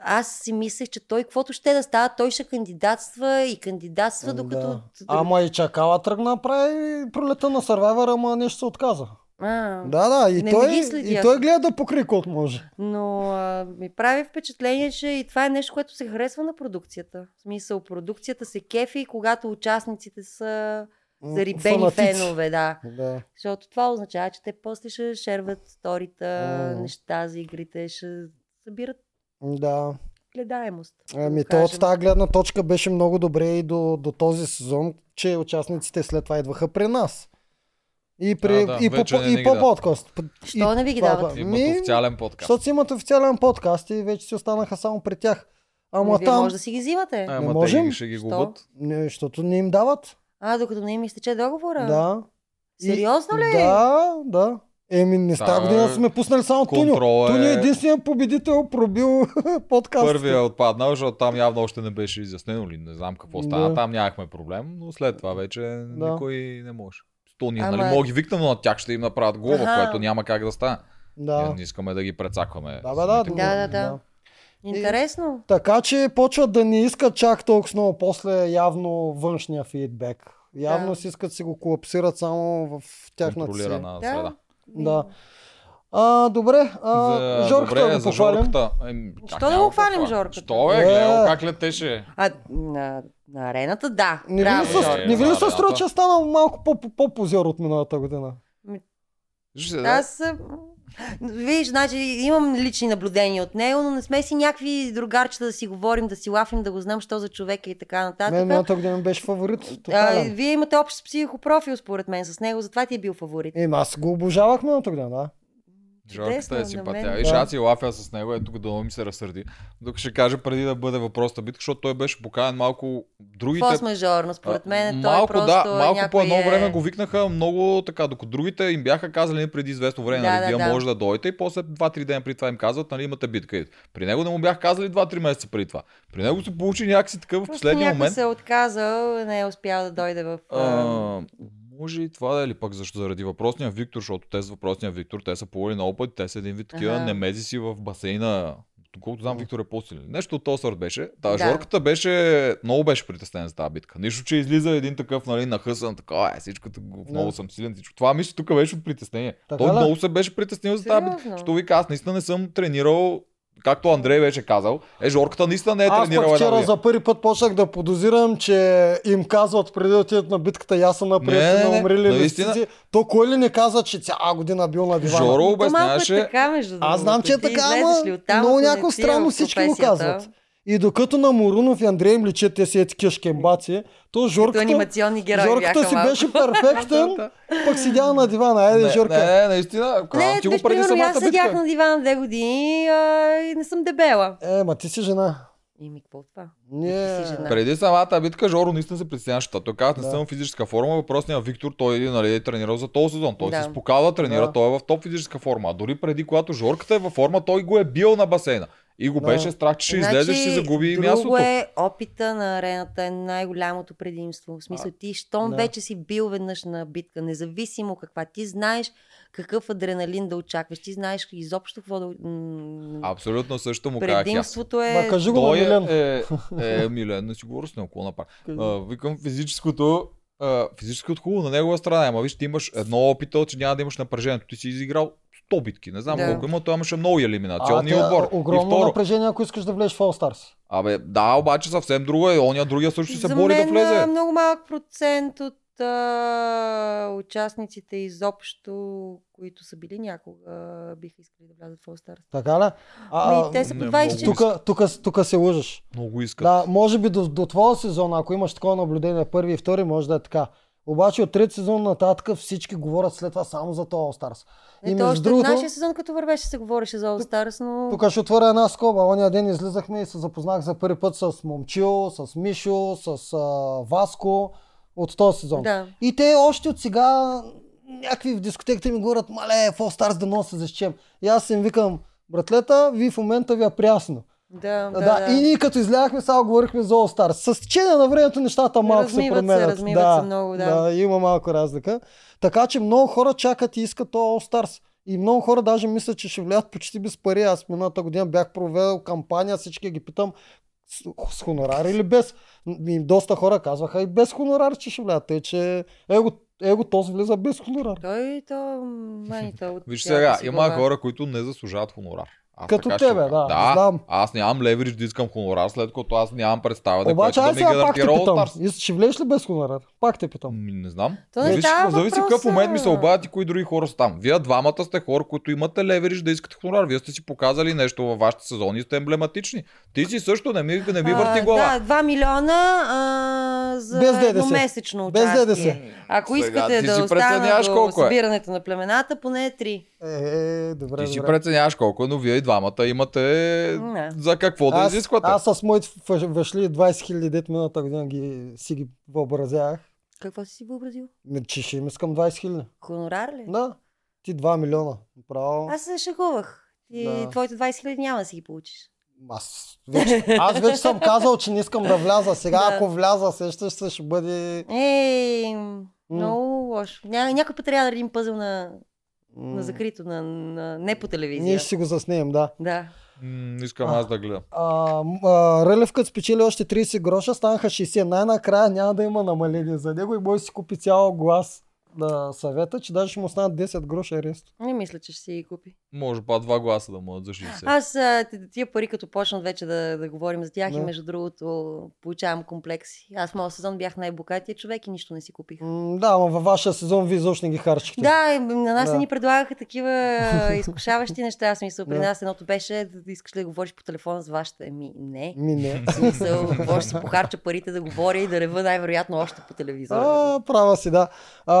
Аз си мислех, че той, каквото ще да става, той ще кандидатства и кандидатства, докато... Да. Ама и чакала тръгна прави пролета на Survivor, ама нещо се отказа. А, Да, да, и, той, и той гледа да покри колко може. Но а, ми прави впечатление, че и това е нещо, което се харесва на продукцията. В смисъл, продукцията се кефи, когато участниците са зарибени фанатици. фенове, да. Да. Защото това означава, че те после ще шерват сторита, М. неща за игрите, ще събират да. гледаемост. да Ами то от тази гледна точка беше много добре и до, до този сезон, че участниците след това идваха при нас. И, при, Да, да, и, по, не и по подкаст. Що И не ви ги дават? Имат Ми, официален подкаст. Защото си имат официален подкаст и вече си останаха само при тях. Ама Вие там... може да си ги взимате. Ама те можем? ги- ще ги губят. Не, защото не им дават. А, докато не им изтече договора? Да. Сериозно ли? Да, да. Еми, не става година сме пуснали само Туньо. контрол е- Туньо е единственият победител пробил подкаст. Първият е отпаднал, защото там явно още не беше изяснено ли. Не знам какво стана. Да. Там нямахме проблем, но след това вече Да. никой не може. То ние, Ама- нали, мога да ги викнем, но на тях ще им направят глава, Аха. което няма как да стане. Да. Ние не искаме да ги прецакваме. Да, бе, да, самите Да, да, да. Интересно. Така че почват да не искат чак толкова много после явно външния фидбек. Явно Да. си искат да си го колапсират само в тяхната си. Да. среда. Да. А, добре, а, За- Жорката добре, го за похвалим. Жорката. Как Що да го хвалим? Жорката? Що е, Е. гледал как летеше. А, на, на арената, да. Не ви, ли. Жорка. не ви ли се струва, че стана малко по- по- по-позор от миналата година? Аз Виж, значи имам лични наблюдения от него, но не сме си някакви другарчета да си говорим, да си лафим, да го знам, що за човек е и така нататък. Мен миналата година ми беше фаворит. а, вие имате общ психопрофил, според мен, с него, затова ти е бил фаворит. Еми, аз го обожавах миналата година, да. Жорката Чудесно, е на симпатия. Виж, Да. аз си лафя с него, ето тук да ми се разсърди. Докато ще каже преди да бъде въпросната битка, защото той беше поканен малко другите. Фос-мажорно, според мен, той малко, просто да, малко някой по едно е... време го викнаха много така, докато другите им бяха казали не преди известно време, Да, нали, да, вие да. може да дойдете и после 2-3 дена преди това им казват, нали, имате битка. И При него не му бях казали 2-3 месеца преди това. При него се получи някакси такъв в последния момент. се е отказал, не е успял да дойде в... А, може и това да е ли пък, защо заради въпросния Виктор, защото те с въпросния Виктор, те са повали на опит, те са един вид такива Аха. немези си в басейна. Доколкото знам, Виктор е по-силен. Нещо от този сорт беше. Та, Да. Жорката беше, много беше притеснен за тази битка. Нищо, че излиза един такъв, нали, нахъсан, така, е, всичко, Да. много съм силен, всичко. Това мисля, тук беше от притеснение. Така Той ли? много се беше притеснил за тази битка. Що ви аз наистина не съм тренирал, както Андрей беше казал. Е, Жорката наистина не е Аз тренирал пък една вчера за първи път почнах да подозирам, че им казват преди да отидат на битката, я съм напред Не, не, на не, умрели наистина. листици. То кой ли не каза, че цяла година бил на дивана? Жоро е обясняваше. така, между Аз знам, че е така, ама много някакво странно всички го казват. И докато на Морунов и Андрей им личат те си е такива шкембаци, то Жорката, анимационни герои Жорката си малко. беше перфектен, пък седял на дивана. Айде, Не, Жорка. не, наистина. Не, ти го преди примерно, аз самата седях битка. на дивана две години а, и не съм дебела. Е, ма ти си жена. И ми, какво това? Не. Преди самата битка Жоро наистина се притесняваше. Той каза, не Да. съм в физическа форма. Въпросният Виктор, той нали, е тренирал за този сезон. Той Да. се спокал да тренира, Да. той е в топ физическа форма. А дори преди когато Жорката е във форма, той го е бил на басейна. И го Да. беше страх, че ще излезе, ще си загуби Значи, друго мястото. е опита на арената е най-голямото предимство. В смисъл, ти, щом да. вече си бил веднъж на битка, независимо каква, ти знаеш какъв адреналин да очакваш, ти знаеш изобщо какво да... Абсолютно също му казах. аз. Предимството е... Ма кажи го на Той Милен. е, е, е Милен, на сигурност не около напак. А, викам физическото, а, физическото хубаво на негова страна. Ама виж, ти имаш едно опита, че няма да имаш напрежението. Ти си изиграл 100 битки. Не знам Да. колко има, той имаше много А, елиминационни те, отбор. огромно И второ, напрежение, ако искаш да влезеш в All Stars. Абе, да, обаче съвсем друго е. Оня другия също се За бори мен да влезе. а, много малък процент от а, участниците изобщо, които са били някога, биха искали да влязат в All Stars. Така ли? А, Ами, те са по не 24. мога. тук, тук, тук се лъжеш. Много искат. Да, може би до, до твоя сезон, ако имаш такова наблюдение, първи и втори, може да е така. Обаче от трети сезон нататък всички говорят след това само за този All Stars. И то още другото... нашия сезон, като вървеше, се говореше за All Stars, но... Тук ще отворя една скоба. Оня ден излизахме и се запознах за първи път с Момчил, с Мишо, с а, Васко от този сезон. Да. И те още от сега някакви в дискотеката ми говорят, мале, в All Stars да носа защем. И аз им викам, братлета, ви в момента ви е прясно. Да, да, да. И ние като излязахме, само говорихме за All Stars. С течение на времето нещата малко размиват се променят. Се, размиват да, се много, да. да. има малко разлика. Така че много хора чакат и искат то All Stars. И много хора даже мислят, че ще влязат почти без пари. Аз миналата година бях провел кампания, всички ги питам с, с хонорар или без. И доста хора казваха и без хонорар, че ще влязат. Тъй, че его, его този влиза без хонорар. Той то май то. Виж сега, има хора, които не заслужават хонорар. Аз Като тебе, да, да. Знам. Аз нямам леверидж да искам хонорар, след като аз нямам представа Обаче, да, да ми гарантира All Ще влезеш ли без хонорар? Пак те питам. Не знам. То не зависи, зависи в какъв момент ми се обадят и кои други хора са там. Вие двамата сте хора, които имате леверидж да искате хонорар. Вие сте си показали нещо във вашите сезони и сте емблематични. Ти си също не ми, не ми върти глава. Да, 2 милиона а, за без ДДС. месечно Без ДДС. Ако искате да останат до събирането на племената, поне 3. Е, добре, Ти си преценяваш колко, но вие и двамата имате не. за какво да изисквате. Аз с моите въшли 20 хиляди дет миналата година ги, си ги въобразявах. Какво си си въобразил? Че ще им искам 20 хиляди. Хонорар ли? Да. Ти 2 милиона. Право. Аз се шагувах. Ти, да. Твоите 20 хиляди няма да си ги получиш. Аз вече, аз вече съм казал, че не искам да вляза. Сега, да. ако вляза, сещаш се, ще бъде... Ей, много лошо. Ня, някой път трябва да редим пъзъл на на закрито, на, на, не по телевизия. Ние ще си го заснеем, да. Да. М- искам а, аз да гледам. А, а, Рълев като спечели още 30 гроша, станаха 60. Най-накрая няма да има намаление за него и може да си купи цял глас на съвета, че даже ще му станат 10 гроша арест. Не мисля, че ще си ги купи. Може па два гласа да му за 60. Аз тия пари, като почнат вече да, да говорим за тях да. и между другото получавам комплекси. Аз в моят сезон бях най-богатия човек и нищо не си купих. М, да, но във вашия сезон вие изобщо не ги харчихте. Да, на нас да. ни предлагаха такива изкушаващи неща. Аз мисля, при да. нас едното беше да искаш ли да говориш по телефона с вашата. Ми, не. Ми не. Смисъл, ще си похарча парите да говоря и да рева най-вероятно още по телевизора. А, права си, да. А,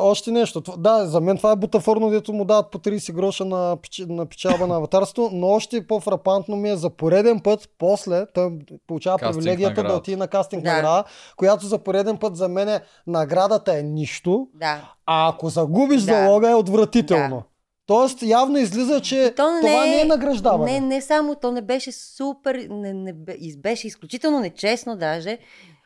още нещо. Да, за мен това е бутафорно, дето му дават по 30 гроша на, на печалба на аватарство, но още по-фрапантно ми е за пореден път, после той получава кастинг привилегията награда. да отиде на кастинг да. награда, която за пореден път за мен е, наградата е нищо, да. а ако загубиш да. залога е отвратително. Да. Тоест, явно излиза, че то не, това не е награждаване. Не, не само, то не беше супер, не, не, беше изключително нечестно даже.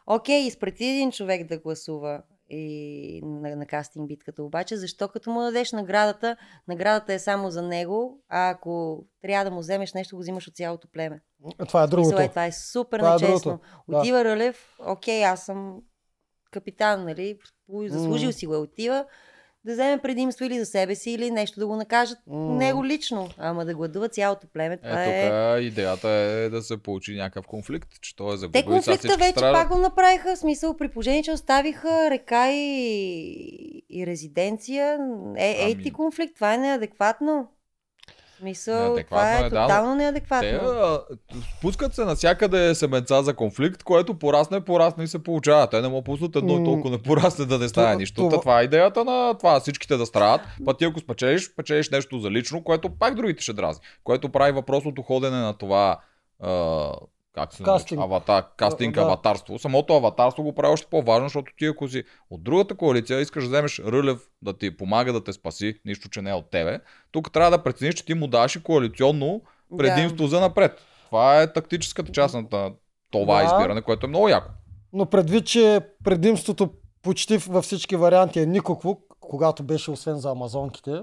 Окей, изпрати един човек да гласува и на, на кастинг битката. Обаче, защо като му дадеш наградата, наградата е само за него, а ако трябва да му вземеш нещо, го взимаш от цялото племе. Това е другото. Мисля, е, това е супер това е нечестно. Е Отива да. Рълев, окей, аз съм капитан, нали, заслужил mm. си го е, отива, да вземе предимство или за себе си, или нещо да го накажат mm. него лично. Ама да гладува цялото племе. Това е, е... идеята е да се получи някакъв конфликт, че той е загубил. Те конфликта вече страдат. пак го направиха, в смисъл при положение, че оставиха река и, и резиденция. Е, ами... Ей ти конфликт, това е неадекватно. Мисъл, това е, е тотално да, неадекватно. Те а, спускат се навсякъде семенца за конфликт, което порасне, порасне и се получава. Те не му пуснат едно mm. толкова не порасне да не стане нищо. Това... това е идеята на това всичките да страдат. Па ти ако спечелиш, печелиш нещо за лично, което пак другите ще дразни. Което прави въпросното ходене на това а, как се кастинг. Аватар, кастинг, да. аватарство. Самото аватарство го прави още по-важно, защото ти ако си от другата коалиция искаш да вземеш Рълев да ти помага да те спаси, нищо, че не е от тебе, тук трябва да прецениш, че ти му даш и коалиционно предимство да. за напред. Това е тактическата част на това да. избиране, което е много яко. Но предвид, че предимството почти във всички варианти е никакво, когато беше освен за амазонките,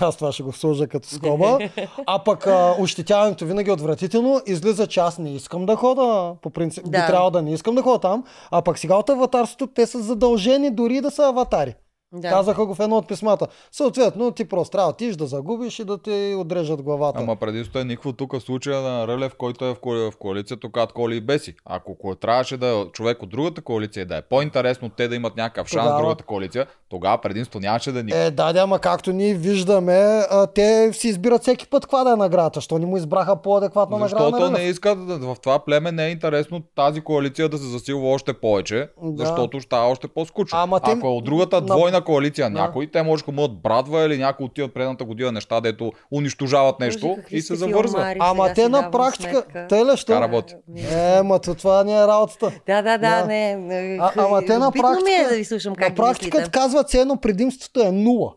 аз това ще го сложа като скоба. А пък а, ощетяването винаги е отвратително. Излиза, че аз не искам да хода. По принцип, да. би трябвало да не искам да хода там. А пък сега от аватарството те са задължени дори да са аватари. Да. Казаха го в едно от писмата. Съответно, ти просто трябва да отидеш да загубиш и да ти отрежат главата. Ама предимството е никакво тук в случая на Рълев, който е в, коали... в коалицията, когато коли и беси. Ако ко- трябваше да е човек от другата коалиция да е по-интересно те да имат някакъв шанс Тогава- в другата коалиция, тогава предимство нямаше да е ни. Е, да, да, ама както ние виждаме, а, те си избират всеки път каква да е наградата. Що не му избраха по-адекватна награда на Защото не Рълев? искат да- в това племе не е интересно тази коалиция да се засилва още повече, Да. защото ще става още по-скучно. Ама Ако е от другата на- двойна коалиция Да. някой, те може да бъдат братва или някой отиват предната година неща, дето унищожават нещо Боже, и се завързва. филмари, Ама те на практика, те ли? Така работи. Е, ма то това не е работата. Да, да, да, не. А, ама те на любително ми е практика, да ви слушам как на практика казват, че едно предимството е нула.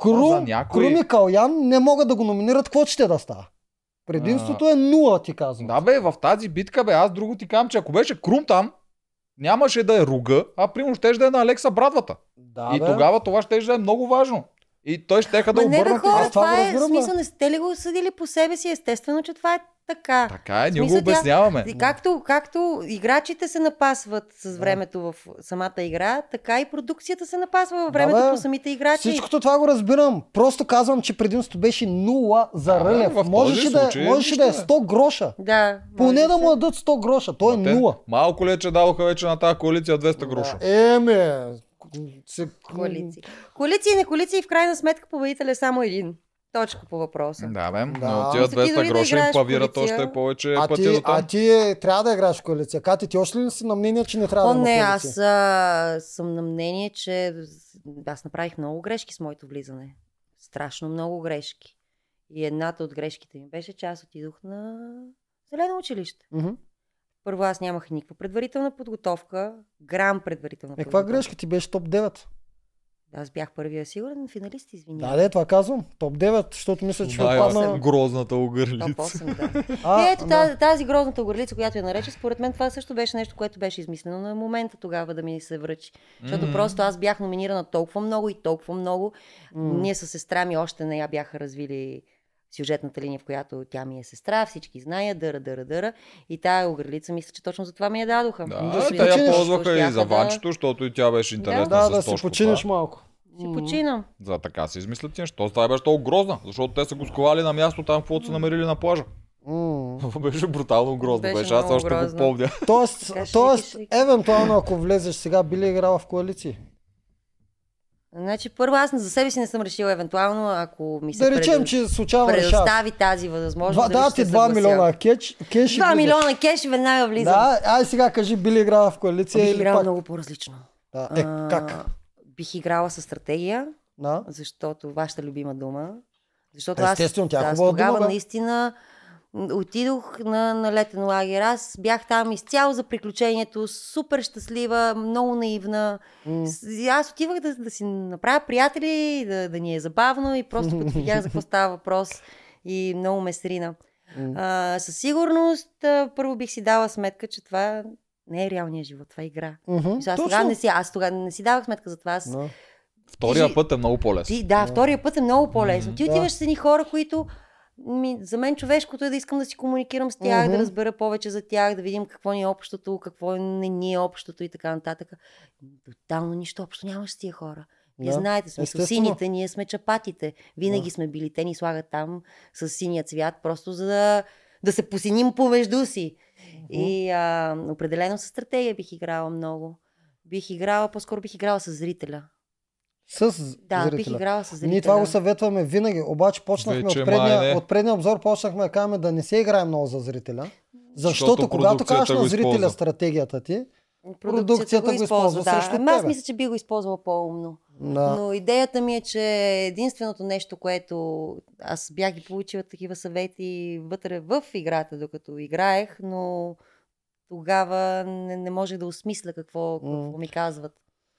Крум, някой- Крум и Калян не могат да го номинират, какво ще да става. Предимството е нула, ти казвам. Да бе, в тази битка бе, аз друго ти казвам, че ако беше Крум там, нямаше да е Руга, а примерно ще да е на Алекса братвата. Да и бе. тогава това ще да е много важно. И той ще да Ма не бе обърнат. хора, това това е разбирам, смисъл, не сте ли го съдили по себе си? Естествено, че това е така. Така е, ние го тя- обясняваме. И Както, както играчите се напасват с времето в самата игра, така и продукцията се напасва във Да, времето бе. по самите играчи. Всичкото това го разбирам. Просто казвам, че предимството беше нула за Да, Рълев. Можеше да, случай е, можеше да е нищо, бе. 100 гроша. Да. Поне да му дадат 100 гроша. Той е нула. Малко ли е, че дадоха вече на тази коалиция 200 гроша? Да. Еме. Се... Коалиции. Коалиции и не коалиции, в крайна сметка победител е само един. Точка по въпроса. Да, бе, Да. но тия Мисля, ти дори 200 да гроша им играеш плавират коалиция. още повече А пъти ти, до там. а ти е, трябва да играеш в коалиция. Кати, ти още ли си на мнение, че не трябва О, да има не, коалиция? аз а, съм на мнение, че аз направих много грешки с моето влизане. Страшно много грешки. И едната от грешките ми беше, че аз отидох на зелено училище. Мгм. Първо аз нямах никаква предварителна подготовка, грам предварителна Е, каква подготовка. грешка? Ти беше топ 9. Аз бях първия сигурен финалист, извинявай. Да, да, това казвам. Топ 9, защото мисля, че ще Най- отпадна... Грозната Топ огърлица. 8, да. А, и ето да. тази, грозната огърлица, която я нарече, според мен това също беше нещо, което беше измислено на момента тогава да ми се връчи. Защото Мгм. просто аз бях номинирана толкова много и толкова много. М. Ние с сестра ми още не я бяха развили сюжетната линия, в която тя ми е сестра, всички знаят, дъра, дъра, дъра. И тая огърлица, мисля, че точно за това ми я дадоха. Да, Да си те я ползваха и за да- ванчето, защото и тя беше интересна Да, с да си починеш това. малко. Си починам. За така си измислят тия. Що това беше толкова грозна? Защото те са го сковали на място там, каквото са намерили на плажа. М. беше брутално грозно. Беше Беше, аз още го грозно. помня. Тоест, тоест евентуално ако влезеш сега, би ли играла в коалиции? Значи, първо аз за себе си не съм решила, евентуално, ако ми се Да речем, пред- че случайно предостави тази възможност. Два, да, ти се 2 съглася. милиона кеш, кеш и 2 влизаш. милиона кеш и веднага влизам. Да, ай сега кажи, би ли играла в коалиция Бих или играла пак? много по-различно. Да. Е, А, как? Бих играла с стратегия, Да. защото вашата любима дума. Защото Естествено, аз, тя е аз тогава дума, бе. наистина отидох на, на летен лагер. Аз бях там изцяло за приключението, супер щастлива, много наивна. И Аз отивах да, да си направя приятели, да, да ни е забавно и просто като видях за какво става въпрос и много ме срина. М. А, със сигурност, а, първо бих си дала сметка, че това не е реалният живот, това е игра. Мисля, Аз точно. тогава не си, аз тогава не си давах сметка за това. Аз, Да. Втория Ти- път е много по-лесен. ти, да, втория път е много по-лесно. Ти отиваш с едни хора, които ми, за мен човешкото е да искам да си комуникирам с тях, Мгм. да разбера повече за тях, да видим какво ни е общото, какво не ни е общото и така нататък. Тотално нищо общо нямаш с тия хора. Вие Да. знаете, Естествено. сините, ние сме чапатите. Винаги Да. сме били. Те ни слагат там с синия цвят, просто за да, да се посиним помежду си. И а, определено с стратегия бих играла много. Бих играла, по-скоро бих играла с зрителя. С Да, зрителя. бих играла с зрителя. Ние това го съветваме винаги, обаче почнахме Вече от май предния, не. от предния обзор, почнахме да кажем да не се играе много за зрителя. Защото, Защото когато кажеш на зрителя използва. стратегията ти, Продукцията, продукцията го използва, да. срещу Ама аз мисля, че би го използвала по-умно. да. Но идеята ми е, че единственото нещо, което аз бях ги получила такива съвети вътре в играта, докато играех, но тогава не, не можех да осмисля какво, какво ми казват.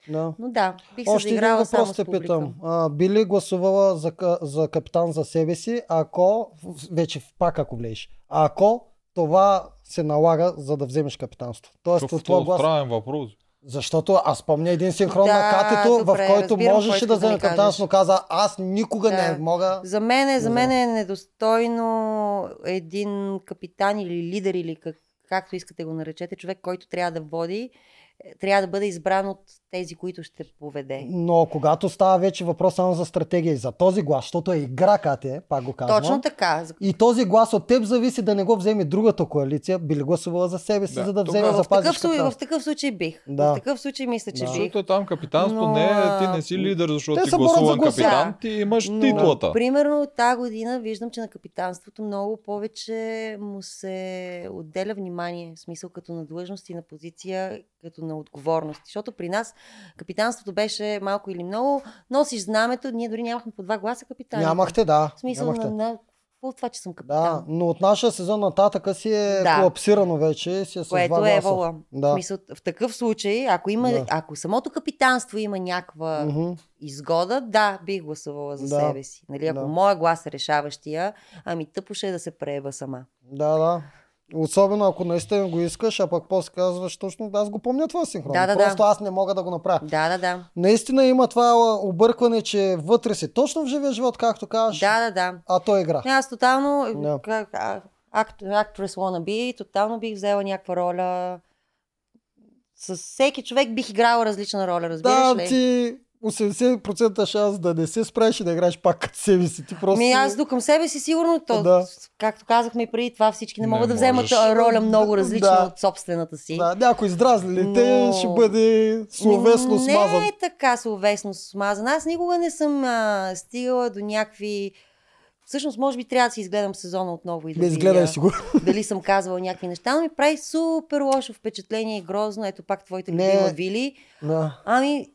Да. Но да, бих Още се един заиграла само въпрос с те публика. питам. А, би ли гласувала за, за капитан за себе си, ако, вече пак ако влезеш, ако това се налага, за да вземеш капитанство? Тоест, Какъв от това глас... странен въпрос. Защото аз помня един синхрон Да, на катето, добре, в който разбирам можеше да вземе капитанство, но каза, аз никога Да. не мога. За мен, е, за мен е недостойно един капитан или лидер, или как, както искате го наречете, човек, който трябва да води, е, трябва да бъде избран от тези, които ще поведе. Но когато става вече въпрос само за стратегия и за този глас, защото е игра, Кате, пак го казвам. Точно така. И този глас от теб зависи да не го вземе другата коалиция, би ли гласувала за себе си, Да. за да вземе за В такъв, капитал. в такъв случай бих. Да. В такъв случай мисля, че Да. бих. Защото там капитанството Но, не е, ти не си лидер, защото те ти гласуван капитан, ти имаш Но, титлата. Примерно тази година виждам, че на капитанството много повече му се отделя внимание, в смисъл като на длъжност и на позиция, като на отговорност. Защото при нас капитанството беше малко или много, носиш знамето, ние дори нямахме по два гласа капитани. Нямахте, да. В смисъл нямахте. на, на какво това, че съм Да, капитан. но от нашия сезон нататъка си е Да. колапсирано вече, си е с Което е вала. Да. В, смисъл, в такъв случай, ако, има, Да. ако самото капитанство има някаква Мгм. изгода, да, бих гласувала за Да. себе си. Нали, ако Да. моя глас е решаващия, ами тъпо ще е да се прееба сама. Да, да. Особено ако наистина го искаш, а пък после казваш точно, аз го помня това синхрон. Да, да, да. Просто аз не мога да го направя. Да, да, да. Наистина има това объркване, че вътре си точно в живия живот, както кажеш, Да, да, да. а то е игра. Не, Аз тотално, Да. акт, actress wannabe, тотално бих взела някаква роля. С всеки човек бих играла различна роля, разбираш Да, ли? ти 80% шанс да не се справиш и да играеш пак като себе си. Ти просто... Ми аз до към себе си сигурно, то, Да. както казахме и преди това, всички не Не могат да вземат можеш. роля много различна Да. от собствената си. Да, някой здразли те, Но- ще бъде словесно Ми, смазан. Не е така словесно смазан. Аз никога не съм а, стигала до някакви... Всъщност, може би трябва да си изгледам сезона отново и да Не изгледай си го. дали съм казвала някакви неща, но ми прави супер лошо впечатление и грозно. Ето пак твоите Не. любима Вили. Да. Ами,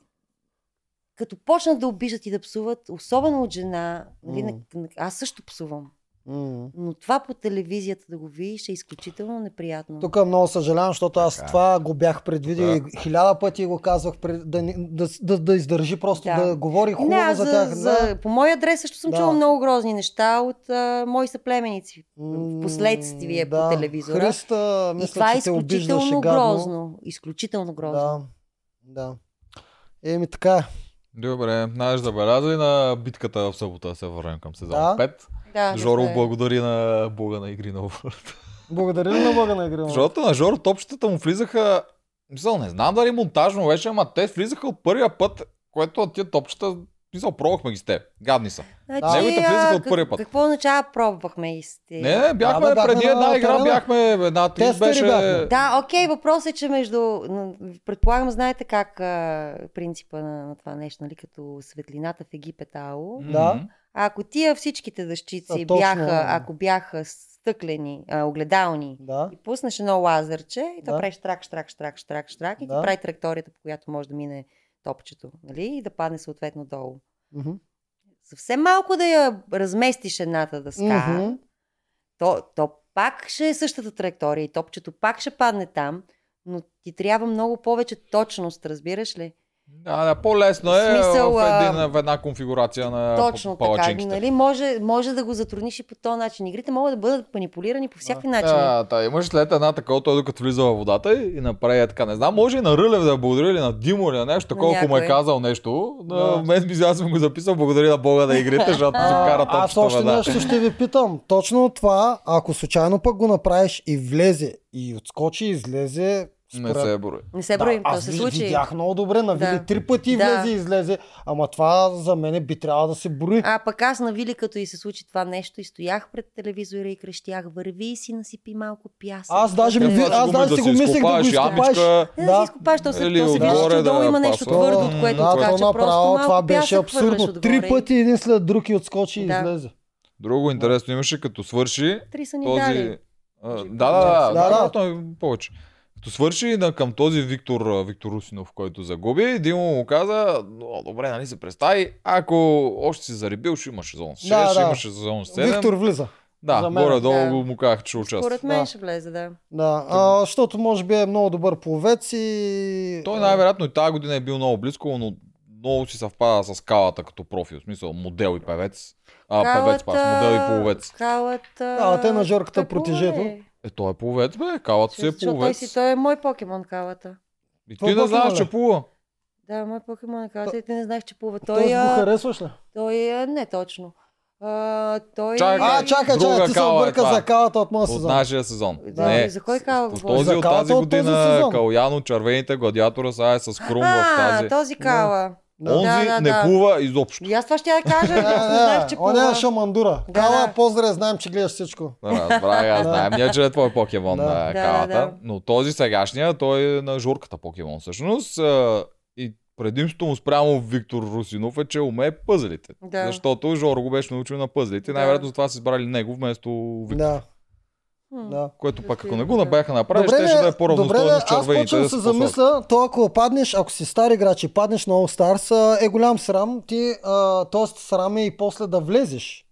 като почнат да обиждат и да псуват, особено от жена, нали, на- аз също псувам. М. Но това по телевизията да го видиш е изключително неприятно. Тук много съжалявам, защото аз Така. това го бях предвидил Да. и хиляда пъти го казвах, пред, да, да, да, да издържи просто, да, Да. говори хубаво не, за за, тях. за, по мой адрес също съм Да. чула много грозни неща от а, мои съплеменици. В последствие да. по телевизора. Христа, и мисля, това е изключително грозно. Изключително грозно. Да, да. Еми така е. Добре, знаеш, забеляза и на битката в събота да се върнем към сезон Да. 5. Да, Жоро добре. благодари на Бога на игри на волята. Благодаря на Бога на игра? Защото на Жоро топчетата му влизаха... Мисъл, не знам дали монтажно беше, ама те влизаха от първия път, което тия топчета, мисъл, пробвахме ги с теб. Гадни са. Значи, Неговите влизаха от първия как- път. Какво означава пробвахме и сте? Не, не, бяхме Да, бе, бяхме преди на една игра, терена. бяхме една три Тестъри беше... бяхме. Да, окей, въпрос е, че между... Предполагам, знаете как а, принципа на, на това нещо, нали, като светлината в Египет ало. Да. А ако тия всичките дъщици А, точно. бяха, ако бяха стъклени, а, огледални, Да. и пуснеш едно лазерче и то Да. прави штрак, штрак, штрак, штрак, штрак и Да. ти прави траекторията, по която може да мине топчето, нали? И да падне съответно долу. Мгм. Съвсем малко да я разместиш едната дъска, Мгм. то, то пак ще е същата траектория и топчето пак ще падне там, но ти трябва много повече точност, разбираш ли? Да, да, по-лесно е Смисъл, в, един, в една конфигурация на Точно така. Нали? Може, може да го затрудниш и по този начин. Игрите могат да бъдат манипулирани по всякакви начини. Да, да, имаш след една такова, той докато влиза във водата и, и направи е така. Не знам, може и на Рълев да благодари или на Димо или на нещо такова, ако му е казал нещо. Да. Да. Мен би аз съм го записал, благодаря на Бога да игрите, защото си вкара А, аз още веднага. нещо ще ви питам. Точно това, ако случайно пък го направиш и влезе и отскочи и излезе, Не се брои. Не се Да, броим, то аз се случи. видях много добре, на Вили Да. три пъти Да. влезе и излезе, ама това за мен би трябвало да се брои. А пък аз на Вили, като и се случи това нещо, и стоях пред телевизора и крещях, върви и си насипи малко пясък. Аз даже ми Да. аз даже си го мислех да го Не да, Да. си изкопаш, то се, то се вижда, че да долу има нещо твърдо, от което да, откача. то Просто направо, малко това беше абсурдно. Три пъти един след друг и отскочи и Да. излезе. Друго интересно имаше, като свърши Три са ни дали. Да, да, да, Да, да, да. повече. Като свърши на, към този Виктор, Виктор Русинов, който загуби, Димо му каза, добре, нали се представи, ако още си заребил, ще имаш сезон 6, Да, ще да. имаш сезон 7. Виктор влиза. да, горе-долу Да. му казах, че участва. Според мен Да. ще влезе, да. Да, а, защото може би е много добър пловец и... Той най-вероятно и тази година е бил много близко, но много си съвпада с скалата като профил, в смисъл модел и певец. А, певец пас, модел и половец. Калата... Калата е на Жорката Протежето. е? Е, той е половец, бе, калата си е Защото той, си, той е мой покемон калата. И Твой ти не знаеш, покемон ли? че плува. Да, мой покемон е калата и ти не знаеш, че плува. Той Той, го а, харесваш ли? той е не точно. А, той... Чакай, А, чакай, Друга чакай, ти се кала е обърка това. за калата от моя От сезон. нашия сезон. Да, Не, за кой кала По говориш? този За от калата тази от този година сезон. Каляно, червените гладиатора сега е с Крум в А, тази. този кала. Онзи Да, да, не да. плува изобщо. И аз това ще я кажа, Не, не знаех, че не, он е плува. шамандура. Да, Кала, да. поздраве, знаем, че гледаш всичко. Разбрах, аз знаем, ние, че е твой покемон Да. на калата. да. Но този сегашния, той е на журката покемон всъщност. И предимството му спрямо Виктор Русинов е, че умее пъзелите. Да. Защото Жоро го беше научил на пъзелите. Да. Най-вероятно затова са избрали него вместо Виктор. Да. Да. Което пак ако не го набяха направили, Добре, ще бе, да е добре, по-равностойно с аз почвам да се замисля, то ако паднеш, ако си стар играч и паднеш на All Stars, е голям срам. Ти, а, тоест срам е и после да влезеш.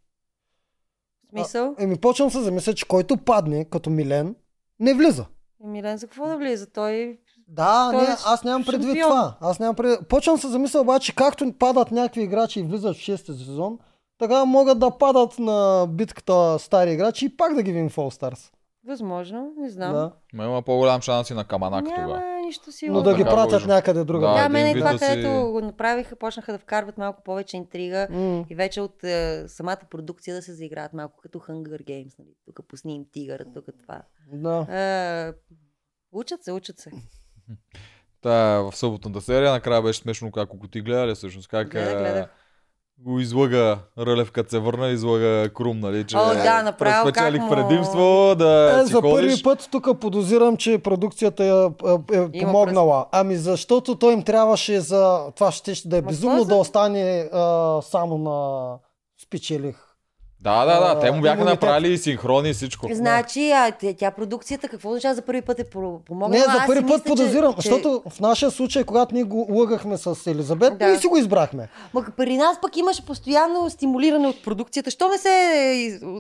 Смисъл? Еми, почвам да се замисля, че който падне, като Милен, не влиза. Милен, за какво да влиза? Той... Да, Той не, е аз нямам предвид шампион. това. Аз нямам предвид. Почвам се замисля обаче, както падат някакви играчи и влизат в 6 сезон, така могат да падат на битката стари играчи и пак да ги видим в All Stars. Възможно, не знам. Да. Ма има по-голям шанс и на Каманак Няма тогава. нищо сигурно. Но да ги пратят лъжа. някъде друга. Да, Да, мене вид това, да си- където го направиха, почнаха да вкарват малко повече интрига М. и вече от е, самата продукция да се заиграят малко като Hunger Games. Нали? Тук пусни им тигър, тук това. Да. Е, учат се, учат се. Та, в съботната серия накрая беше смешно как ако ти гледали всъщност как Гледах, а, гледах. Го излъга Рълев, като се върна, излъга Крум, нали, че О, да, направо спечелих му- предимство да Е, си за ходиш. първи път тук подозирам, че продукцията е, е, е помогнала. Ами защото той им трябваше за... Това ще, ще да е Ма безумно да остане а, само на спечелих. Да, да, да, те му А, бяха имунитет. направили и синхрони и всичко. Значи, а, тя, продукцията, какво означава за първи път е помогнала? Не, за първи път мисля, подозирам, че, защото в нашия случай, когато ние го лъгахме с Елизабет, Да. ние си го избрахме. Ма при нас пък имаше постоянно стимулиране от продукцията. Що не се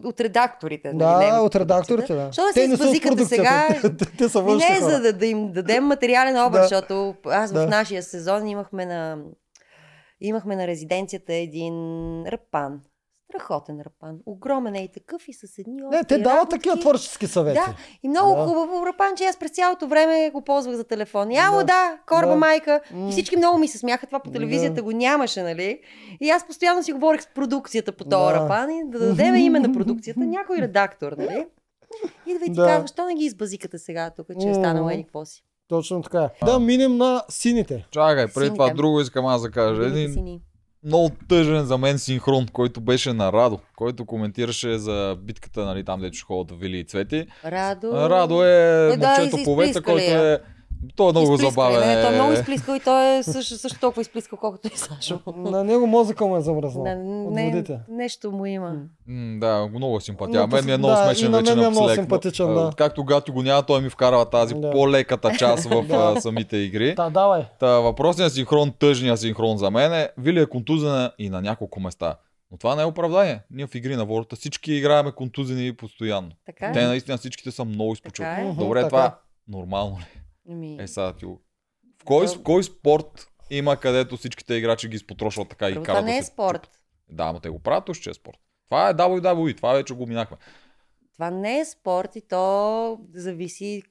от, редакторите? Да, нали, не от редакторите, да. Що не Те се избазикате сега? Те- са не, хора. за да, да им дадем материален образ, Да. защото аз в Да. нашия сезон имахме на, имахме на резиденцията един рапан. Страхотен рапан. Огромен е и такъв и с едни Не, те дават работи. такива творчески съвети. Да, и много Да. хубаво рапан, че аз през цялото време го ползвах за телефон. Яло, Да. да, корба Да. майка. И всички много ми се смяха, това по телевизията Да. го нямаше, нали? И аз постоянно си говорих с продукцията по този Да. рапан и да дадем име на продукцията, някой редактор, нали? И да ви ти Да. казва, що не ги избазикате сега тук, че е станало еди какво си. Точно така. е. Да минем на сините. Чакай, преди това друго искам аз да кажа. Един. Много тъжен за мен синхрон, който беше на Радо, който коментираше за битката, нали, там дето ще ходят Вили и Цвети. Радо. Радо е Е, да, момчето повеца, изплискали който е... Той е много Изплискали, забавен. Не, той е много е. изплискал и той е също, също толкова изплискал, колкото и Сашо. На него мозъка му е замръзнал. Не, от не, нещо му има. М, Да, много е симпатия. Но А мен ми е много да, смешен на вече мен ми е много симпатичен, А, да. Както Гати го няма, той ми вкарва тази Да. по-леката част в Да. а, самите игри. Та, давай. Та, въпросният синхрон, тъжният синхрон за мен е, Вили е контузена и на няколко места. Но това не е оправдание. Ние в игри на волята всички играеме контузени постоянно. Така е? Те наистина всичките са много изпочути. Така е. Добре, Мгм, това така. нормално ли? Ами, Е, сега ти го... В кой, Да. кой спорт има където всичките играчи ги изпотрошват така и първо, карат това не е се спорт. чупят? Да, но те го правят, уж, че е спорт. Това е WWE, това вече го минахме. Това не е спорт и то зависи,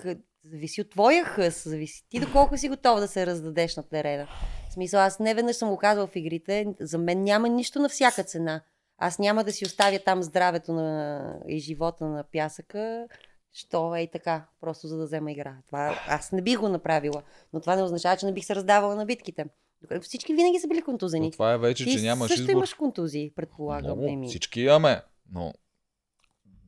зависи от твоя хъс. Зависи ти доколко си готов да се раздадеш на терена. В смисъл, аз не веднъж съм го казвал в игрите. За мен няма нищо на всяка цена. Аз няма да си оставя там здравето на... и живота на пясъка, що е и така, просто за да взема игра. Това аз не бих го направила, но това не означава, че не бих се раздавала на битките. Докато Всички винаги са били Но контузени. това е вече, Ти че нямаш също избор. имаш контузии, предполагам. Много, Еми. всички имаме, но...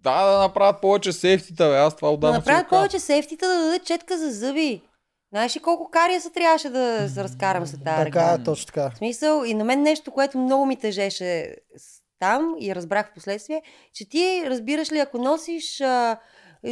Да, да направят повече сейфтита, бе. Аз това Да отдавна си направят повече сефтита да дадат четка за зъби. Знаеш ли колко кария се трябваше да се разкарам с тази Така е, точно така. В смисъл, и на мен нещо, което много ми тежеше с- там и разбрах в последствие, че ти разбираш ли, ако носиш а,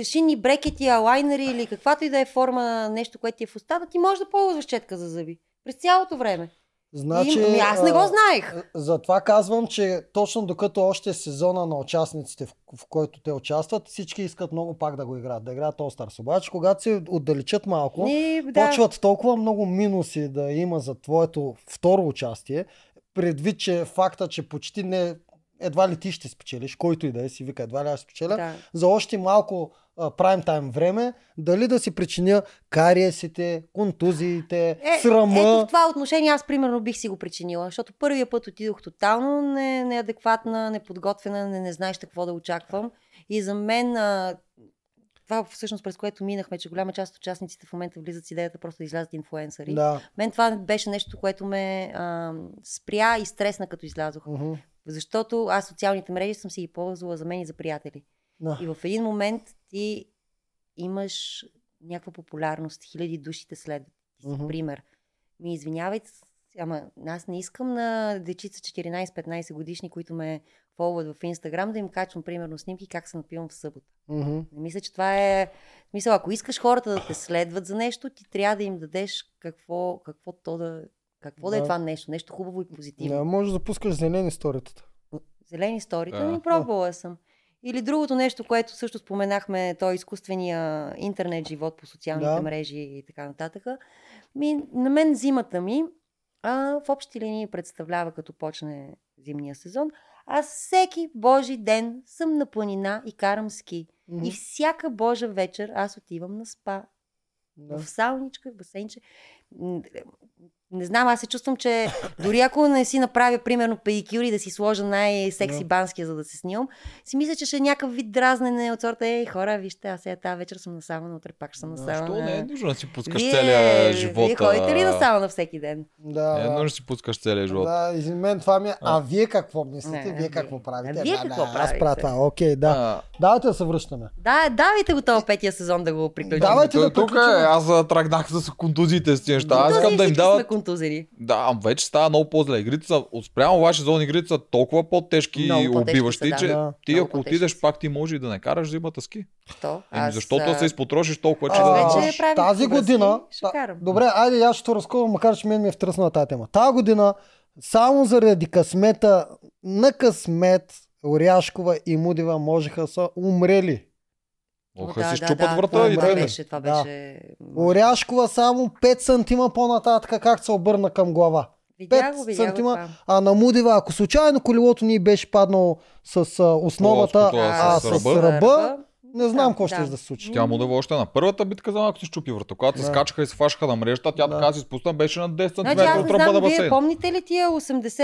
шинни брекети, алайнери или каквато и да е форма на нещо, което ти е в устата, ти можеш да ползваш четка за зъби. През цялото време. Значи, и, ами, аз не го а, знаех. Затова казвам, че точно докато още е сезона на участниците, в, в който те участват, всички искат много пак да го играят, да играят All. Обаче, когато се отдалечат малко, Не, да. почват толкова много минуси да има за твоето второ участие, предвид, че факта, че почти не едва ли ти ще спечелиш, който и да е си вика, едва ли аз спечеля, Да. за още малко прайм тайм време, дали да си причиня кариесите, контузиите, Е, срама. Ето в това отношение аз примерно бих си го причинила, защото първия път отидох тотално не, неадекватна, неподготвена, не, не знаеш какво да очаквам. И за мен а, това всъщност през което минахме, че голяма част от участниците в момента влизат с идеята просто да излязат инфуенсъри. Да. Мен това беше нещо, което ме а, спря и стресна като излязох. Мгм. Защото аз социалните мрежи съм си ги ползвала за мен и за приятели. Да. И в един момент ти имаш някаква популярност, хиляди души те следват. Ти си Мгм. пример. Ми извинявайте, ама аз не искам на дечица 14-15 годишни, които ме фолват в Инстаграм, да им качвам примерно снимки как се напивам в събота. Мгм. Не мисля, че това е... Смисъл, ако искаш хората да те следват за нещо, ти трябва да им дадеш какво, какво то да... Какво да, е Да. това нещо? Нещо хубаво и позитивно. Не, може да пускаш зелени сторитата. Зелени сторите, Да. ми пробвала съм. Или другото нещо, което също споменахме, то е изкуствения интернет живот по социалните Да. мрежи и така нататък. Ми, на мен зимата ми а, в общи линии представлява като почне зимния сезон. Аз всеки божи ден съм на планина и карам ски. Мгм. И всяка божа вечер аз отивам на спа. Да. В сауничка, в басейнче. Не знам, аз се чувствам, че дори ако не си направя, примерно, педикюри да си сложа най-секси Да. банския, за да се снимам, си мисля, че ще е някакъв вид дразнене от сорта, ей, хора, вижте, аз сега тази вечер съм на сауна, утре пак ще съм на сауна. Защо не е нужно да си пускаш Вие- целия живот? Вие ходите ли на сауна всеки ден? Да, Не е да. нужно да си пускаш целия живот. Да, за мен това ми е. А, вие какво мислите? Не, вие какво правите? А вие да, какво да, Аз правите? правя това. Окей, да. А, Давайте да се връщаме. Да, давайте го този петия сезон да го приключим. Давайте да тук приключим. е, аз тръгнах с контузиите с тези неща. Аз искам да им дават контузени. Да, ама вече става много по-зле. Игрите са, от спрямо ваши зони игрите са толкова по-тежки Много и убиващи, са, да. че Да. ти Много ако отидеш пак ти може и да не караш зимата ски. Що? Еми, защото а, се изпотрошиш толкова, че А, да вече правим тази година... та-. Добре, айде аз ще те разкова, макар че мен ми е втръсна тази тема. Тази година, само заради късмета, на късмет, Оряшкова и Мудива можеха са умрели. Моха Да, си да, щупат да, врата това и да. тръгне. беше, това Да. беше... Оряшкова само 5 сантима по-нататък, как се обърна към глава. Видях 5 го, видях го сантима. това. А на Мудива, ако случайно колелото ни беше паднало с а, основата, Плоското, а, а с, с ръба, ръба? не знам Да, какво ще да. да се случи. Тя му да още на първата битка за малко си щупи врата. Когато се Да. скачаха и се фашаха на мрежата, тя Да. така си спусна, беше на 10 Значи см аз от не ръба на знам, вие басейн. помните ли тия 80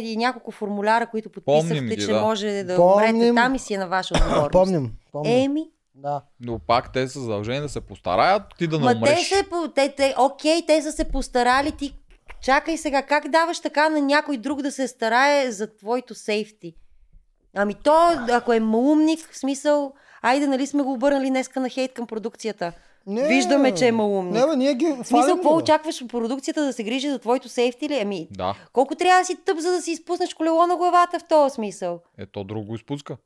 и няколко формуляра, които подписахте, Помним ги, че да. може да Помним. умрете там и си е на ваша отговорност? Помним. помним. Еми, Да. Но пак те са задължени да се постараят ти да не ма те умреш. се, те, те, окей, те са се постарали, ти чакай сега, как даваш така на някой друг да се старае за твоето сейфти? Ами то, ако е малумник, в смисъл, айде, нали сме го обърнали днеска на хейт към продукцията. Не, Виждаме, че е малумник. Не, бе, ние ги В смисъл, какво очакваш от продукцията да се грижи за твоето сейфти ли? Ами, Да, колко трябва да си тъп, за да си изпуснеш колело на главата в този смисъл? ето друго изпуска.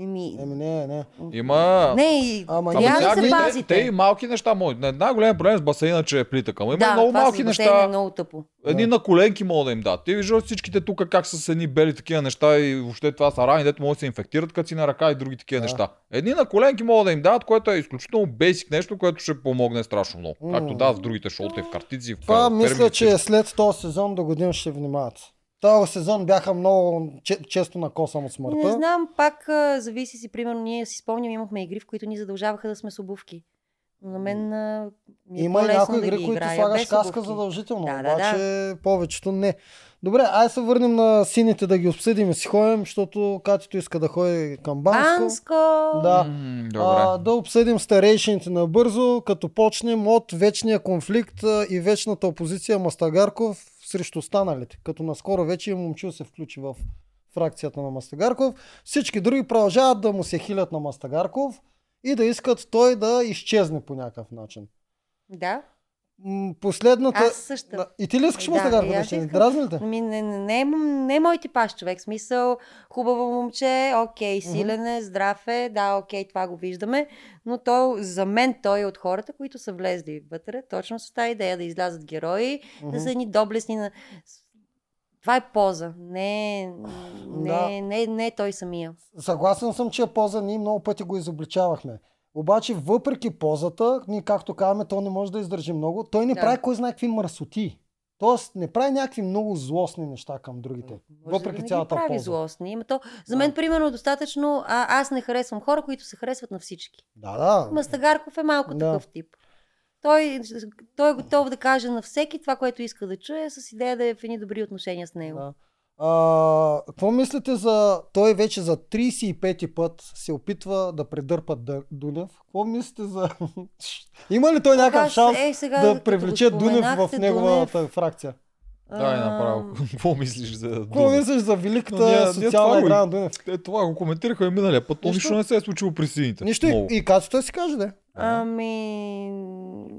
Еми, Еми, не, не. Има... не, и Ама трябва да се всякакви- те, пазите. те и малки неща могат. Не, най-голям проблем с басейна, че е плитък. Ама има да, много малки неща. е много тъпо. Едни на коленки могат да им дадат. Ти виждаш всичките тук как са с едни бели такива неща и въобще това са рани, дето могат да се инфектират като си на ръка и други такива Да. неща. Едни на коленки могат да им дадат, което е изключително бейсик нещо, което ще помогне страшно много. Както да, в другите шоута и в картици, в Това мисля, че след този сезон до година ще внимават. Този сезон бяха много че, често накосам от смъртта. Не знам, пак а, зависи си, примерно, ние си спомням, имахме игри, в които ни задължаваха да сме с обувки. Но на мен а, ми е Има и някои да игри, които играя слагаш каска задължително, Да, да, обаче повечето не. Добре, ай се върнем на сините да ги обсъдим и си ходим, защото Катито иска да ходи към Банско. Банско! Да. М, Добре. А, да обсъдим старейшините набързо, като почнем от вечния конфликт и вечната опозиция Мастагарков срещу останалите. Като наскоро вече и момчил се включи в фракцията на Мастагарков. Всички други продължават да му се хилят на Мастагарков и да искат той да изчезне по някакъв начин. Да, Последната... аз също. Да, И ти ли искаш Да, Мастагарков и да аз изчезне? искам. Дразни ли те? Ами, не, не, не, е не е мой типаж човек. Смисъл, хубаво момче, окей, силен е, здрав е, да, окей, това го виждаме. Но то, за мен той е от хората, които са влезли вътре, точно с тази идея да излязат герои, да са едни доблестни на... Това е поза, не, не, Да. не, не, не е той самия. Съгласен съм, че е поза, ние много пъти го изобличавахме. Обаче, въпреки позата, ние както казваме, то не може да издържи много. Той не Да. прави кой знае какви мърсоти. Тоест не прави някакви много злостни неща към другите. Може въпреки да не цялата прави полза. злостни. Има то, за Да. мен, примерно, е достатъчно. А, аз не харесвам хора, които се харесват на всички. Да, да. Мастагарков е малко Да. такъв тип. Той, той е готов да каже на всеки това, което иска да чуе, с идея да е в едни добри отношения с него. Да. А, какво мислите за... Той вече за 35-ти път се опитва да предърпа Дунев. Какво мислите за... Има ли той някакъв шанс е, сега, да привлече Дунев в неговата Дунев, фракция? Да, е направо. Какво мислиш за Какво Дунев? мислиш за великата ние- социална игра на Дунев? Е, това го коментираха и миналия път, Нищо. нищо не се е случило при сините. Нищо Много. и, и кацата си каже, да. Ами,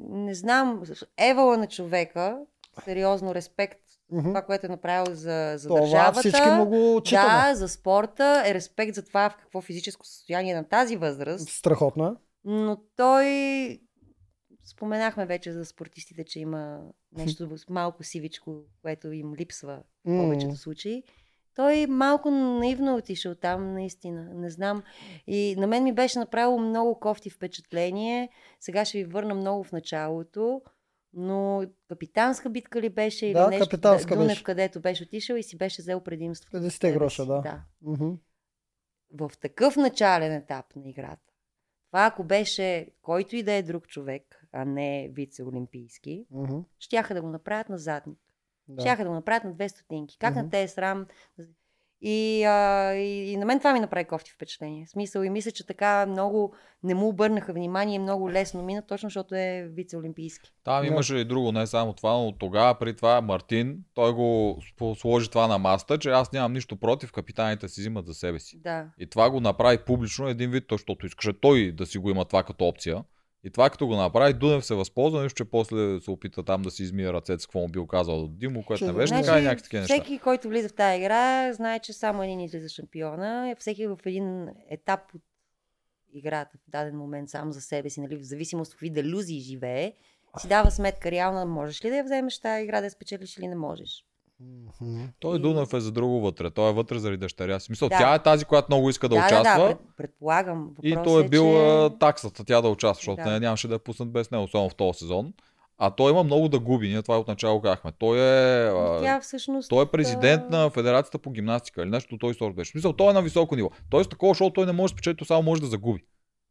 не знам. Евала на човека, сериозно респект Мгм. това, което е направил за, за Това държавата. всички му го. Да, за спорта е респект за това в какво физическо състояние на тази възраст. Страхотно е. Но той споменахме вече за спортистите, че има нещо малко сивичко, което им липсва в повечето случаи. Той малко наивно е отишъл там, наистина. Не знам. И на мен ми беше направило много кофти впечатление. Сега ще ви върна много в началото. Но капитанска битка ли беше или Да, нещо? капитанска Дунев, беше. където беше отишъл и си беше взел предимство. 50 гроша, да. да. Мгм. В такъв начален етап на играта. Това ако беше който и да е друг човек, а не вице-олимпийски, Мгм. щяха да го направят на задник. Да. Щяха да го направят на две стотинки. Как Мгм. на те е срам? И, а, и, и на мен това ми направи кофти впечатление. Смисъл и мисля, че така много не му обърнаха внимание и много лесно мина, точно защото е вице-олимпийски. Там Да. имаше и друго, не само това, но тогава при това Мартин, той го сложи това на маста, че аз нямам нищо против, капитаните си взимат за себе си. Да. И това го направи публично един вид, то, защото искаше той да си го има това като опция. И това като го направи, Дунев се възползва, нищо, че после се опита там да си измие ръцете с какво му бил казал Димо, което не беше Значи, така и някакви такива неща. всеки, който влиза в тази игра, знае, че само един излиза шампиона. Всеки в един етап от играта в даден момент сам за себе си, нали, в зависимост от какви делюзии живее, си дава сметка реална, можеш ли да я вземеш тази игра, да я спечелиш или не можеш. Той И- Дунев е за друго вътре. Той е вътре заради дъщеря си. Мисъл, Да. тя е тази, която много иска да, да, участва. да, пред, предполагам. И той е бил че... таксата тя да участва, защото Да. не, нямаше да я пуснат без него, особено в този сезон. А той има много да губи, ние това отначало казахме. Той е, Тя всъщност... той е президент на Федерацията по гимнастика или нещо, той сорт беше. В Смисъл, той е на високо ниво. Той е такова, защото той не може да спечели, то само може да загуби.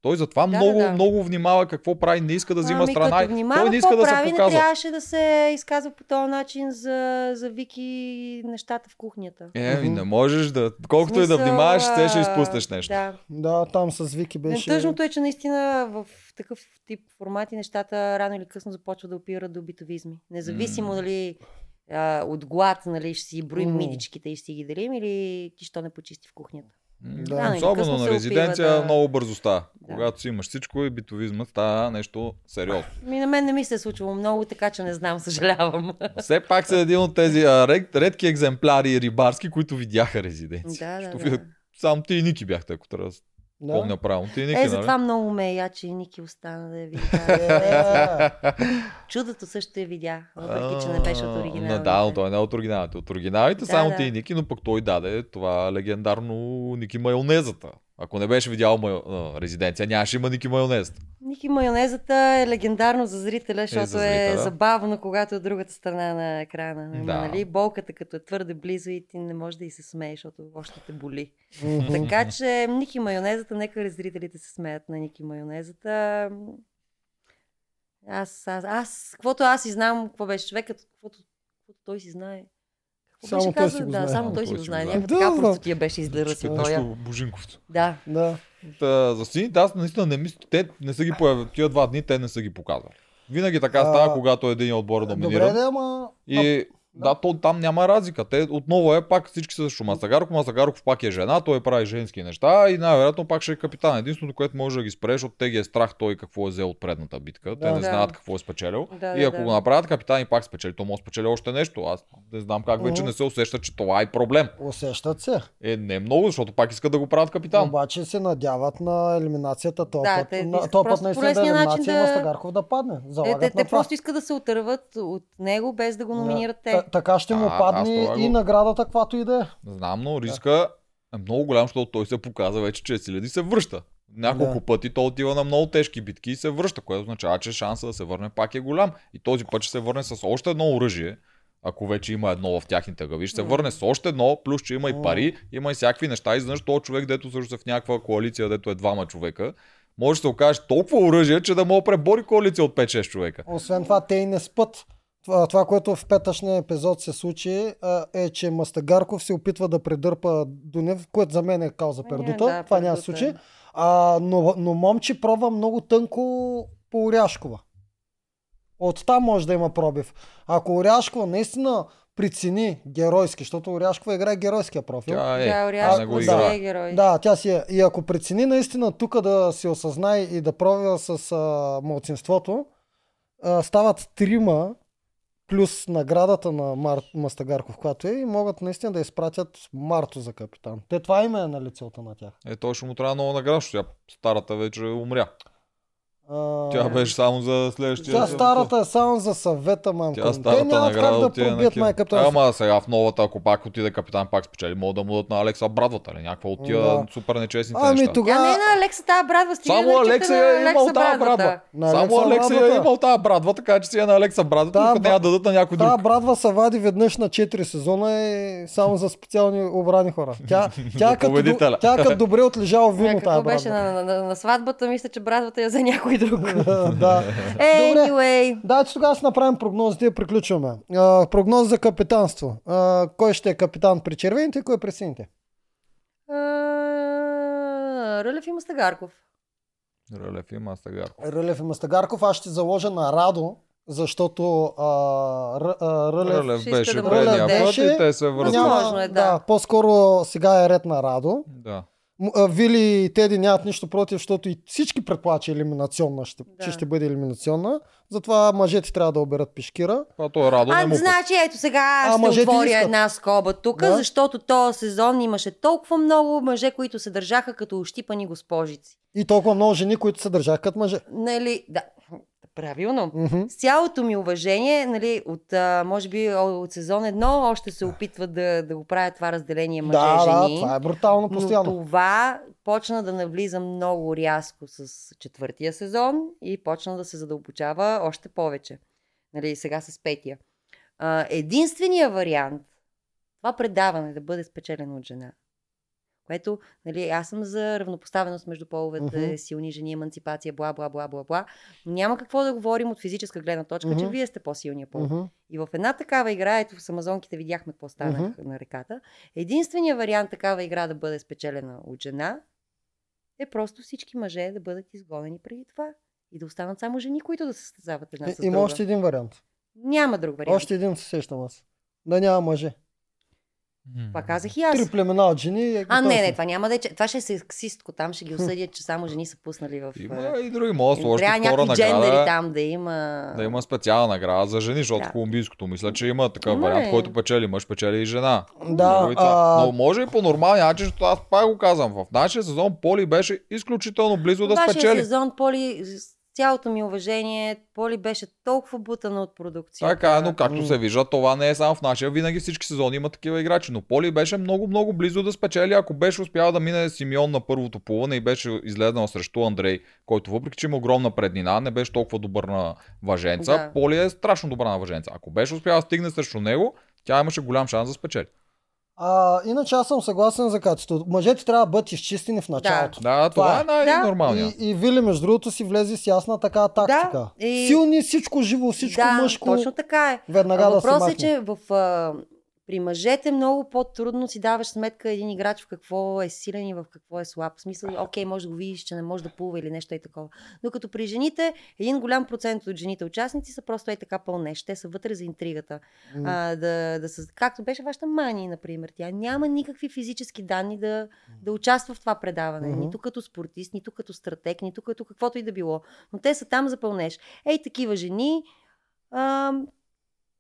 Той затова Да, много, да, много внимава какво прави, не иска да взима ами, страна. Като и внимава, той не иска да се прави, не показва. трябваше да се изказва по този начин за, за Вики и нещата в кухнята. Е, ми Мгм. не можеш да. Колкото и да Смисъл, внимаваш, те ще изпуснеш нещо. Да. Да, там с Вики Беше... Тъжното е, че наистина в такъв тип формати нещата рано или късно започват да опират до битовизми. Независимо М. дали а, от глад, нали, ще си броим М. мидичките и ще си ги делим или ти що не почисти в кухнята. Да. Или Особено на резиденция да- много бързо става. Да. Когато си имаш всичко и битовизмът става нещо сериозно. Ми на мен не ми се е случвало много, така че не знам, съжалявам. Все пак са един от тези а, ред, редки екземпляри рибарски, които видяха резиденция. да, да, да. Само ти и Ники бяхте, ако трябва да Да. помня правилно. Ти Ники, Е, нали? затова много ме я, че Ники остана да я видя. Е, Чудото също я видя, въпреки че не беше от А, оригиналната. Да, но той не е от оригиналите. От оригиналите Да, само да. ти и Ники, но пък той даде това легендарно Ники майонезата. Ако не беше видял майо... а, резиденция, нямаше има Ники майонезата. Ники майонезата е легендарно за зрителя, защото за е, зрителя. забавно, когато е от другата страна на екрана. Ама, Да. нали, болката като е твърде близо и ти не можеш да и се смееш, защото още те боли. така че Ники майонезата, нека зрителите се смеят на Ники майонезата. Аз, аз, аз, каквото аз и знам, какво беше човекът, каквото, каквото той си знае. Само беше той казал? си го Да, знае. само той си го знае. Някаква Да, така знам. просто тия беше Като тоя. нещо божинковото. Да. Да. Та, за сините аз наистина не мисля, те не са ги появили, тия два дни те не са ги показвали. Винаги така А, става, когато един отбор е Добре, да, ама... И да. да, то, там няма разлика. Те отново е пак всички са срещу Масагаров. Масагаров пак е жена, той прави женски неща и най-вероятно пак ще е капитан. Единственото, което може да ги спре, защото те ги е страх той какво е взел от предната битка. Те Да. не Да. знаят какво е спечелил. Да, и ако да. го направят капитан и пак спечели, то може да спечели още нещо. Аз не знам как вече не се усеща, че това е проблем. Усещат се. Е, не много, защото пак искат да го правят капитан. Обаче се надяват на елиминацията. Този Да, път, те на, този път наистина да е елиминация да-. Мастагарков да падне. Те, Залагат те, те това. просто искат да се отърват от него, без да го номинират те. Та- така ще му А, падне и го- наградата, каквато и да е. Знам, но риска е много голям, защото той се показа вече, че Силеди се връща. Няколко Да. пъти той отива на много тежки битки и се връща, което означава, че шанса да се върне пак е голям. И този път ще се върне с още едно оръжие, ако вече има едно в тяхните глави. Ще се върне с още едно, плюс, че има и пари, има и всякакви неща. И знаеш, този човек, дето също е в някаква коалиция, дето е двама човека, може да се окаже толкова оръжие, че да мога пребори коалиция от 5-6 човека. Освен това, те и не спът. Това, това, което в петъчния епизод се случи, е, че Мастагарков се опитва да предърпа Дунев, което за мен е кауза Ня, пердута. да, това няма да се пердута. случи. А, но, но момче пробва много тънко по Оряшкова. Оттам може да има пробив. Ако Оряшкова наистина прицени геройски, защото Оряшкова играе геройския профил. Тя е, Да, не Оряшкова играя. е герой. Да, тя си е. И ако прецени наистина тук да се осъзнае и да пробва с а, младсинството, а, стават трима плюс наградата на Мар... Мастагарков, която е, и могат наистина да изпратят Марто за капитан. Те това име е на лицето на тях. Е, той ще му трябва много награда, защото старата вече умря. А, Тя беше само за следващия. Тя старата е само за съвета, мамка. Тя Те старата нямат как да пробият май капитан. Ама сега в новата, ако пак отиде капитан, пак спечели, могат да му дадат на Алекса Брадвата, или някаква от тия Да. супер нечестните Ами неща. Тя тогава... не е на Алекса тази брадва, стига Само Алекса е имал тази брадва. Само Алекса е имал тази брадва, така че си е на Алекса брадвата, Да, докато няма да дадат на някой друг. Та брадва се вади веднъж на 4 сезона и само за специални обрани хора. Тя, тя, е като, тя е добре отлежало Не, вино тази беше брадва. на, на, сватбата, мисля, че брадвата я за някой друг. да. Anyway, Да, че тогава си направим прогнозите и приключваме. А, прогноз за капитанство. А, кой ще е капитан при червените и кой при сините? Рълев и Мастагарков. Рълев има Стагарко. Рълев и Мастагарков. Аз ще заложа на Радо, защото а, Р, а, Рълев, Рълев беше да предния път и те се вързаха. Възможно е, да. по-скоро сега е ред на Радо. Да. А, Вили и Теди нямат нищо против, защото и всички предполагат, че е елиминационна, ще, Да. че ще бъде елиминационна. Затова мъжете трябва да оберат пешкира. Това той е Радо не А, значи, ето сега А, ще отворя една скоба тук, Да. защото този сезон имаше толкова много мъже, които се държаха като ощипани госпожици. И толкова много жени, които се държаха като мъже. Нали, да, правилно. Мгм. С цялото ми уважение, нали, от, а, може би от сезон едно още се опитват да, да го правят това разделение Да, да, мъже-жени. това е брутално но постоянно. това почна да навлиза много рязко с четвъртия сезон и почна да се задълбочава още повече. Нали, сега с петия. А, единствения вариант това предаване да бъде спечелено от жена. Което, нали, аз съм за равнопоставеност между половете, Мгм. силни жени, емансипация, бла, бла, бла, бла, бла. Но няма какво да говорим от физическа гледна точка, че Мгм. вие сте по-силния пол. Мгм. И в една такава игра, ето с Амазонките видяхме какво стана Мгм. на реката, единственият вариант такава игра да бъде спечелена от жена е просто всички мъже да бъдат изгонени преди това. И да останат само жени, които да се състезават една с И- Има друга. още един вариант. Няма друг вариант. Още един се сещам аз. Да няма мъже. Това казах и аз. Три племена от жени. и А, не, не, това няма да е. Това ще е сексистко. Там ще ги осъдят, че само жени са пуснали в... Има и други, може да сложите Трябва втора някакви джендери награда. там да има. Да има специална награда за жени, защото Да. в колумбийското мисля, че има такъв Има вариант, е. който печели мъж, печели и жена. Да, и а- Но може и по нормалния начин, защото аз пак го казвам. В нашия сезон Поли беше изключително близо да Вашия спечели. сезон, Поли, цялото ми уважение, Поли беше толкова бутана от продукцията. Така, но както се вижда, това не е само в нашия. Винаги всички сезони има такива играчи. Но Поли беше много, много близо да спечели. Ако беше успял да мине Симеон на първото плуване и беше излезнал срещу Андрей, който въпреки, че има огромна преднина, не беше толкова добър на въженца. Да. Поли е страшно добра на въженца. Ако беше успял да стигне срещу него, тя имаше голям шанс да спечели. А, иначе аз съм съгласен за качеството. Мъжете трябва да бъдат изчистени в началото. Да, това, Това е е. най-нормалният. И, и Вили, между другото, си влезе с ясна така тактика. и- Силни, всичко живо, всичко да, мъжко. точно така е. Веднага А да се въпросът е, махне. че в, а, при мъжете много по-трудно си даваш сметка един играч в какво е силен и в какво е слаб. В смисъл, окей, може да го видиш, че не може да плува или нещо и такова. Докато при жените, един голям процент от жените участници са просто е така пълнеш. Те са вътре за интригата. М. А, да, да са, както беше вашата мани, например. Тя няма никакви физически данни да, да участва в това предаване. Мгм. Нито като спортист, нито като стратег, нито като каквото и да било. Но те са там за пълнеж. Ей, такива жени, а,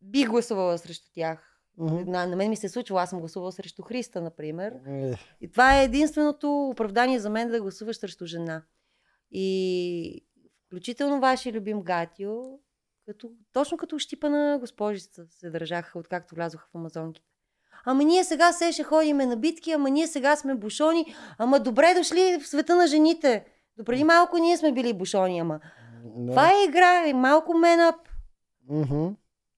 бих гласувала срещу тях. Мгм. На, на мен ми се е случило, аз съм гласувала срещу Христа, например. Е, И това е единственото оправдание за мен да гласуваш срещу жена. И включително вашия любим Гатио, като, точно като щипана госпожица се държаха, откакто влязоха в Амазонките. Ама ние сега се ще ходиме на битки, ама ние сега сме бушони, ама добре дошли в света на жените. Допреди малко ние сме били бушони, ама. да. Това е игра, е малко менап. Мгм.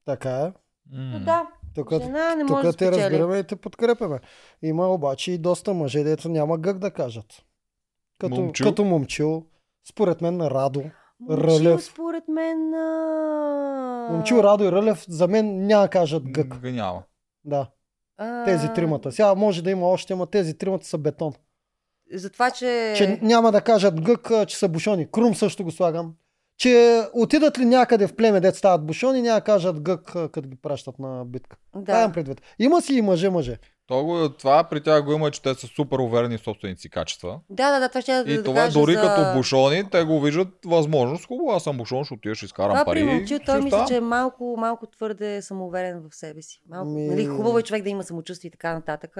Така е. Но М. да, Тук, жена не може да тук те спечели. разбираме и те подкрепяме. Има обаче и доста мъже, дето няма гък да кажат. Като Момчил? като момчил според мен на Радо. Момчил, Рълев. според мен... А... Момчил, Радо и Рълев за мен няма да кажат гък. Г- Няма. Да, а... тези тримата. Сега може да има още, ама тези тримата са бетон. За това, че... Че няма да кажат гък, че са бушони. Крум също го слагам. Че отидат ли някъде в племе, дет стават бушони, няма да кажат гък, като ги пращат на битка. Това Да. имам предвид. Има си и мъже-мъже. То го, това при тях го има, че те са супер уверени в собствените си качества. Да, да, да, това ще да, И да това кажа дори за... като бушони, те го виждат възможност. Хубаво, аз съм бушон, ще отидеш, ще изкарам Това пари. при момчил, ще той мисля, че е малко, малко твърде самоуверен в себе си. Малко, Ми- нали, хубаво е човек да има самочувствие и така нататък,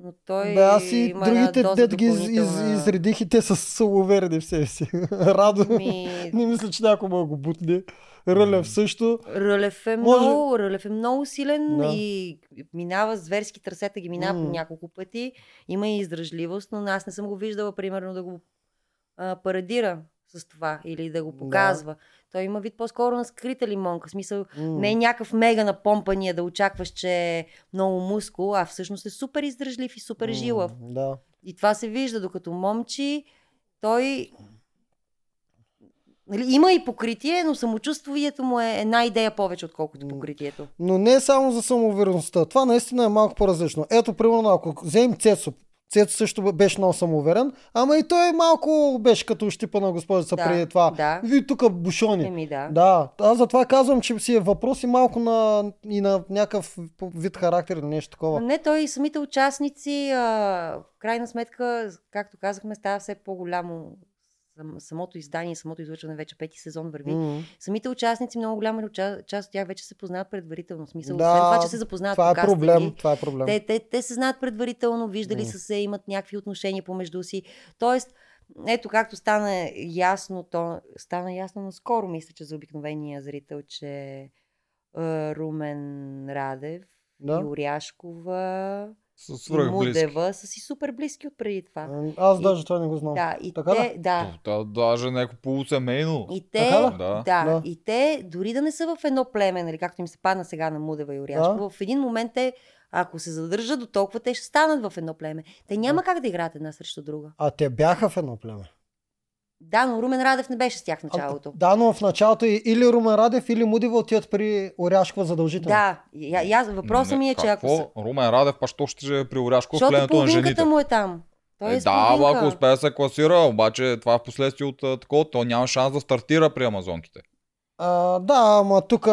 но той Бе, аз и има другите доза дет ги из, из, изредих и те са самоуверени в себе си. Радо. Ми, Не мисля, че някой мога го бутне. Рълев също. Рълев е Може- много, Рълев е много силен Да. и минава зверски трасета, ги минава М. по няколко пъти. Има и издръжливост, но аз не съм го виждала, примерно, да го а, парадира с това или да го Да. показва. Той има вид по-скоро на скрита лимонка. В смисъл, М. не е някакъв мега напомпания да очакваш, че е много мускул, а всъщност е супер издръжлив и супер жилав. Да. И това се вижда, докато момчи, той нали, има и покритие, но самочувствието му е една идея повече, отколкото покритието. Но не е само за самоувереността. Това наистина е малко по-различно. Ето, примерно, ако вземем Цецо. Цецо също беше много самоуверен, ама и той малко беше като ощипа на госпожица Да, преди това. да. Ви тук бушони. Еми да. Да, аз затова казвам, че си е въпрос и малко на, и на някакъв вид характер или нещо такова. Не, той и самите участници, а, в крайна сметка, както казахме, става все по-голямо самото издание, самото излъчване, вече пети сезон върви. М. Самите участници, много голяма ча- част от тях вече се познават предварително. В смисъл, Да, освен това, че се запознават Това е проблем. кастинги, Това е проблем. Те, те, те се знаят предварително, виждали М. са се, имат някакви отношения помежду си. Тоест, ето както стана ясно, то стана ясно наскоро, мисля, че за обикновения зрител, че е, Румен Радев Да. и Оряшкова С и свръхблизки. Мудева са си супер близки от преди това. Аз И- даже това не го знам. Да, и Така те, да, Да, даже някакво полусемейно. и те, Така да, Да. Да. и те, дори да не са в едно племе, нали, както им се падна сега на Мудева и Оряшкова, в един момент те, ако се задържат до толкова, те ще станат в едно племе. Те няма как да играят една срещу друга. А те бяха в едно племе. Да, но Румен Радев не беше с тях в А, началото. да, но в началото или Румен Радев, или Мудива отиват при Оряшкова задължително. Да, и, аз, въпросът ми е, че ако... Какво? Са... Румен Радев, па що ще е при Оряшко в Защото племето на жените? му е там. Той е, Е, да, ако успее да се класира, обаче това е в последствие от а, такова, то няма шанс да стартира при амазонките. А, да, ама тук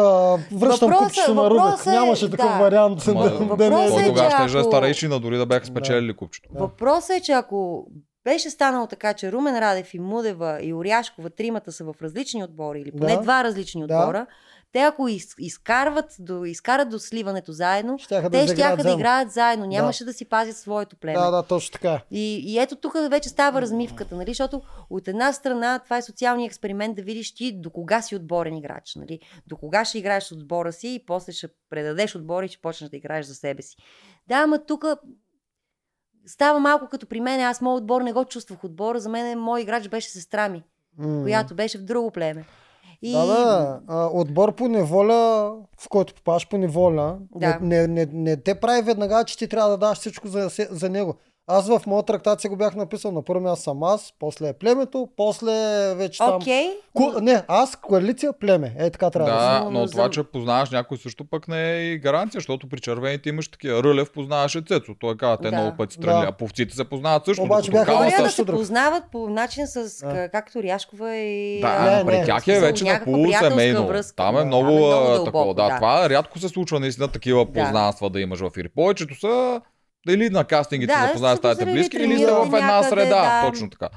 връщам купчето на Рубик. въпросът е- Нямаше такъв да. вариант. Ама, да, да, не е, тогава ще е ако- старейшина, дори да бяха спечелили купчето. Да. Въпросът е, че ако беше станало така, че Румен Радев и Мудева и Оряшкова, тримата са в различни отбори, или поне Да. два различни Да. отбора, те ако из, изкарват до, изкарат до сливането заедно, Щяха да те изиграят ще да играят заедно, нямаше да си пазят своето племе. Да, да, точно така. И, и ето тук вече става размивката, нали? защото от една страна това е социалния експеримент да видиш ти до кога си отборен играч. Нали? До кога ще играеш отбора си и после ще предадеш отбора и ще почнеш да играеш за себе си. Да, ама тук става малко като при мен. Аз моят отбор не го чувствах отбора. За мен мой играч беше сестра ми, М. която беше в друго племе. И... Да, да. А, отбор по неволя, в който попаш по неволя, Да. не, не, не, не те прави веднага, че ти трябва да даш всичко за, за него. Аз в моята трактация го бях написал на първо място съм аз, после е племето, после вече там... Окей. Ко... Не, аз, коалиция, племе. Е, така трябва да, Да, Но- но но това, че познаваш някой също пък не е и гаранция, защото при червените имаш такива. Рълев познаваше Цецо. Той каза, те Да. много пъти стреля. Да. А повците се познават също. Обаче бяха да също се друг. познават по начин с Да. да. както Ряшкова и... Да, Не, не, при не, тях е вече на полусемейно. връзка. Там е Да, много, е а, дълбоко, такова. Да, да. това рядко се случва наистина такива Да. познанства да имаш в игри. Повечето са или на кастингите Да, тази позрели, близки, или сте в една някъде, среда. да. Точно така.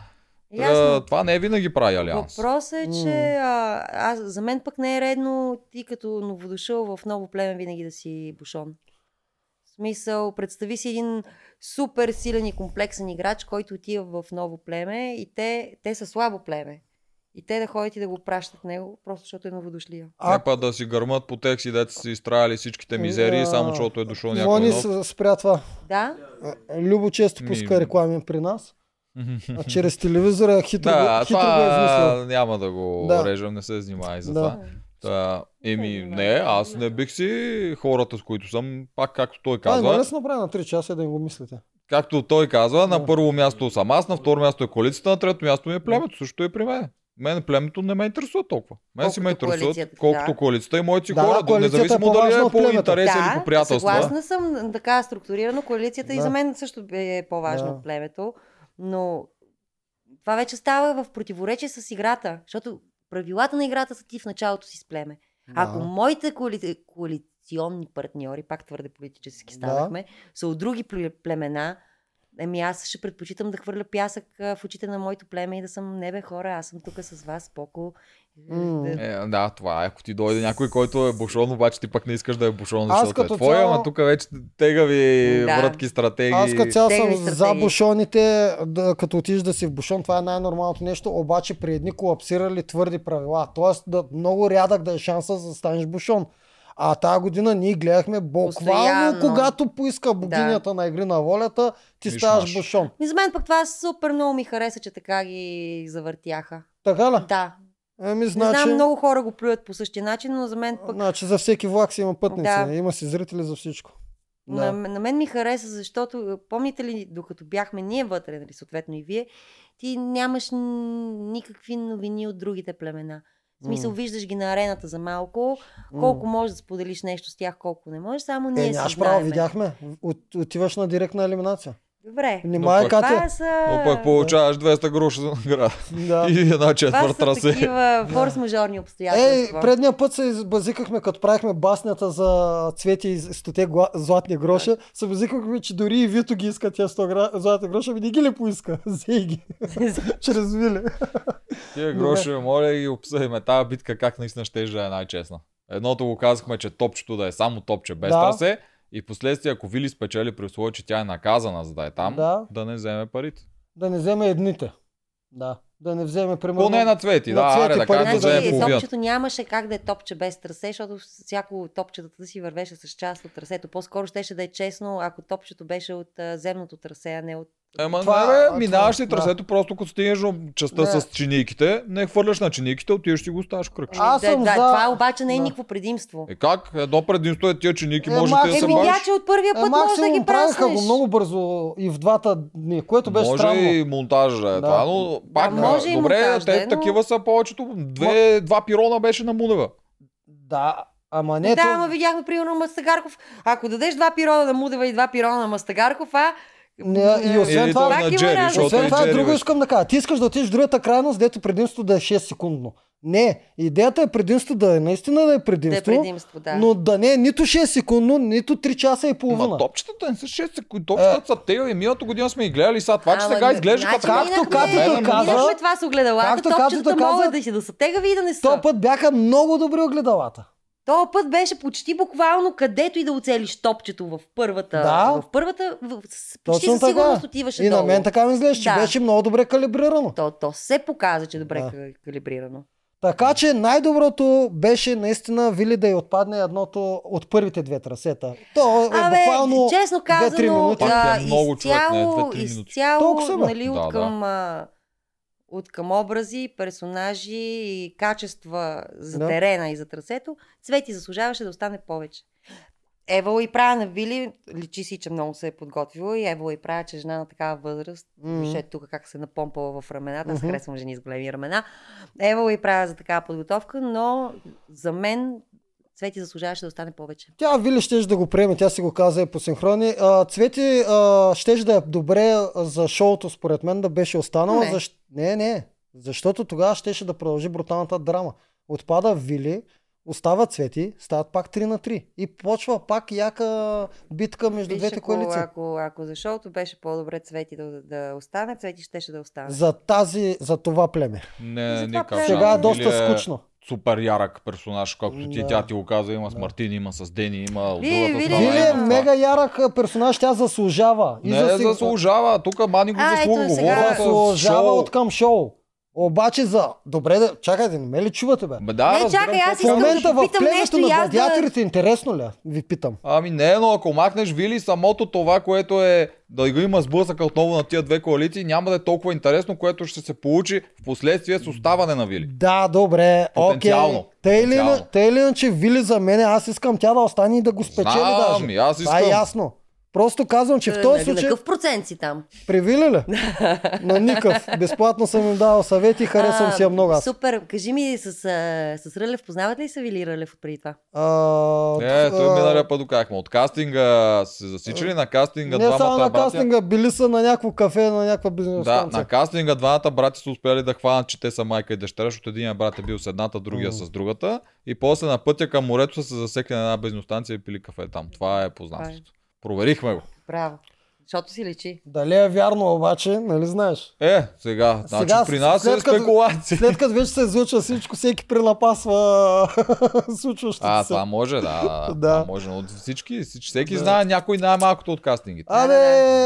Ясно. Е, Това не винаги прави алианс. Въпросът е, че а, аз, за мен пък не е редно ти като новодошъл в ново племе винаги да си бушон. В смисъл, представи си един супер силен и комплексен играч, който отива в ново племе и те, те са слабо племе. И те да ходят и да го пращат него, просто защото е новодошлия. А- па да си гърмат по текси, дете са си изтраили всичките мизерии, А, само защото е дошъл някой Мони нов. спря това. Да? Любо често Ми- пуска реклами при нас. А чрез телевизора хитро, Да, го, хитро го е измислил. това няма да го Да. режем, не се занимай за Да. това. Та, еми, Не, не, аз не. бих си хората, с които съм, пак както той Това казва, не се направи на 3 часа да им го мислите. както той казва, на Да. първо място съм аз, на второ място е коалицията, на трето място ми е племето, също е при мен. Мен племето не ме интересува толкова. Мен си ме Колкото интересуват коалицията, колкото да. коалицията и моите си Да, хора, коалицията е независимо дали е от по племето. интерес или по Да, приятелство. съгласна съм така структурирано коалицията и Да. за мен също е по-важно Да. от племето, но това вече става в противоречие с играта, защото правилата на играта са ти в началото си с племе. Ако Да. моите коали... коалиционни партньори, пак твърде политически Да. станахме, са от други пле- племена, еми аз ще предпочитам да хвърля пясък в очите на моето племе и да съм, не бе хора, аз съм тук с вас, споко. М. Да- Е, да, това е. Ако ти дойде някой, който е бушон, обаче ти пък не искаш да е бушон, Аз защото като е твой, цяло- ама тук вече тегави Да. врътки, стратегии. Аз като цяло съм Тегави за стратегии. бушоните, да, като отидеш да си в бушон, това е най-нормалното нещо, обаче при едни колапсирали твърди правила. Тоест да, много рядък да е шанса за да станеш бушон. А тази година ние гледахме буквално, Постоянно. когато поиска богинята на игри на волята, ти Миш-маш. ставаш бушон. Ми за мен пък това супер много ми хареса, че така ги завъртяха. Така ли? Да. Еми, Не значи, знам, много хора го плюят по същия начин, но за мен пък значи за всеки влак си има пътници. Да. Има си зрители за всичко. на, Да. на мен ми хареса, защото помните ли, докато бяхме ние вътре, нали, съответно и вие, ти нямаш никакви новини от другите племена. В смисъл, М. виждаш ги на арената за малко, колко можеш да споделиш нещо с тях, колко не можеш, само ние Е, си нямаш право, знаеме. видяхме. От, отиваш на директна елиминация. Добре. Внимай, пък- Катя. Това са... Но пък получаваш 200 гроша за награда. Да. И една Това четвърт са трасе. такива форс-мажорни обстоятелства. Ей, предния път се базикахме, като правихме баснята за цвети и стоте гла- златни гроша, се базикахме, че дори и Вито ги иска тези 100 гра... златни гроша, ами не ги ли поиска? Зей ги. Чрез Вили. Тия гроши, моля ги обсъдиме. Тази битка как наистина ще да е най-честна. Едното го казахме, че топчето да е само топче без Да. трасе. И последствие, ако Вили спечели при условие, че тя е наказана за да е там, Да. да не вземе парите. Да не вземе едните. Да. Да не вземе, примерно... Поне на цвети, на да, цвети аре, да кажем, да вземе Значи, топчето нямаше как да е топче без трасе, защото всяко топчетата да си вървеше с част от трасето. По-скоро щеше да е честно, ако топчето беше от земното трасе, а не от... Ема Това- не, бе, минаваш ли да. трасето, просто като стигнеш до частта Да. с чинийките, не хвърляш на чинийките, отиваш си го оставаш кръгче. Аз да, съм да, за- Това обаче не е Да. никакво предимство. Е как? Едно предимство е тия чиники, Е, може да се бавиш. тя, че от първия Е, път може да ги правиха го много бързо и в двата дни, което беше може странно. и монтажа да е Да. това, но пак, може и добре, монтаж да те е, но- такива са повечето. Две, два пирона беше на Мунева. Да, ама не да, ама видяхме примерно Мастагарков. Ако дадеш два пирона на Мудева и два пирона на Мастагарков, а... Не, и освен Или това- на Джери, Освен това, Джери друго искам да кажа. Ти искаш да отидеш в другата крайност, дето предимството да е 6 секундно. Не, идеята е предимство да е наистина да е Да е предимство, предимство, да. но да не е нито 6 секундно, нито 3 часа и половина. Ма топчетата не са 6 секунди. Топчетата са те и миналата година сме ги гледали сега. Това, че Ама, сега изглежда значи, като както минахме- Катето Мен, каза- Минахме това с огледалата, Както топчетата могат да си да са тегави и да не са. Този път бяха много добри огледалата. Този път беше почти буквално където и да оцелиш топчето в първата. Да. В първата, в, почти Точно със сигурност отиваше И долу. на мен така ми изглежда, че Да. беше много добре калибрирано. То, то се показа, че е добре Да. да. калибрирано. Така че най-доброто беше наистина Вили да й отпадне едното от първите две трасета. То е Абе, буквално честно 2-3 казано, минути. Пак а, е много, човек, не е изцяло, 2-3 минути. изцяло нали, Да, от, към, а, от към образи, персонажи и качества за Да. терена и за трасето, Цвети заслужаваше да остане повече. Ева и правя на Вили, личи си, че много се е подготвила и Ева и правя, че жена на такава възраст, вижте тук как се напомпала в рамената, аз Мгм. харесвам жени с големи ramена. Ева и правя за такава подготовка, но за мен Цвети заслужаваше да остане повече. Тя Вили щеше да го приеме, тя си го каза и по синхрони. А, Цвети а, щеше да е добре за шоуто, според мен, да беше останала. Не. Защ... Не, не. Защото тогава щеше да продължи бруталната драма. Отпада Вили, остава Цвети, стават пак 3 на 3. И почва пак яка битка между Виж, двете ако, коалиции. ако, ако за шоуто беше по-добре Цвети да, да остане, Цвети щеше да остане. За тази, за това племе. Не, За това никак. племе. Сега е доста скучно. Супер ярък персонаж, както ти Да. тя ти го каза, има с Да. Мартин, има с Дени, има от другата страна. Вили е мега ярък персонаж, тя заслужава. И Не за си- заслужава, тук Мани го А, ето заслужава. сега- говоря за Заслужава шоу. от към шоу. Обаче за... Добре, да... чакайте, не ме ли чувате, бе? Бе, да, Не, чакай, аз В искам момента да в питам племето на аз да- гладиаторите, интересно ли? е? Ви питам. Ами не, но ако махнеш Вили самото това, което е да го има сблъсък отново на тия две коалиции, няма да е толкова интересно, което ще се получи в последствие с оставане на Вили. Да, добре. Потенциално. Те или, Потенциално. те или иначе Вили за мен, аз искам тя да остане и да го спечели Знам, даже. аз Това е искам. ясно. Просто казвам, че в Е, този на- случай... На какъв процент си там? При Вили ли? На никакъв. Безплатно съм им давал съвети, харесвам си я много аз. Супер. Кажи ми с, с Рълев, познават ли се Вили Рълев от преди това? А, Не, той миналия път докахме. От кастинга се засичали на кастинга Не двамата само на братя. кастинга, били са на някакво кафе, на някаква Да, бизнес на кастинга двамата брати са успели да хванат, че те са майка и дъщеря, защото един брат е бил с едната, другия Мгм. с другата. И после на пътя към морето са се засекли на една бензиностанция и пили кафе там. Това е познанството. Проверихме го. Браво. Защото си личи. Дали е вярно обаче, нали знаеш? Е, сега, значи Сега, при нас след е като- спекулация. След като вече се излучва всичко, всеки пренапасва случващото А, се. това може, да. да. Да. Това може, но от всички, всички всеки Да. знае някой най-малкото от кастингите. Абе,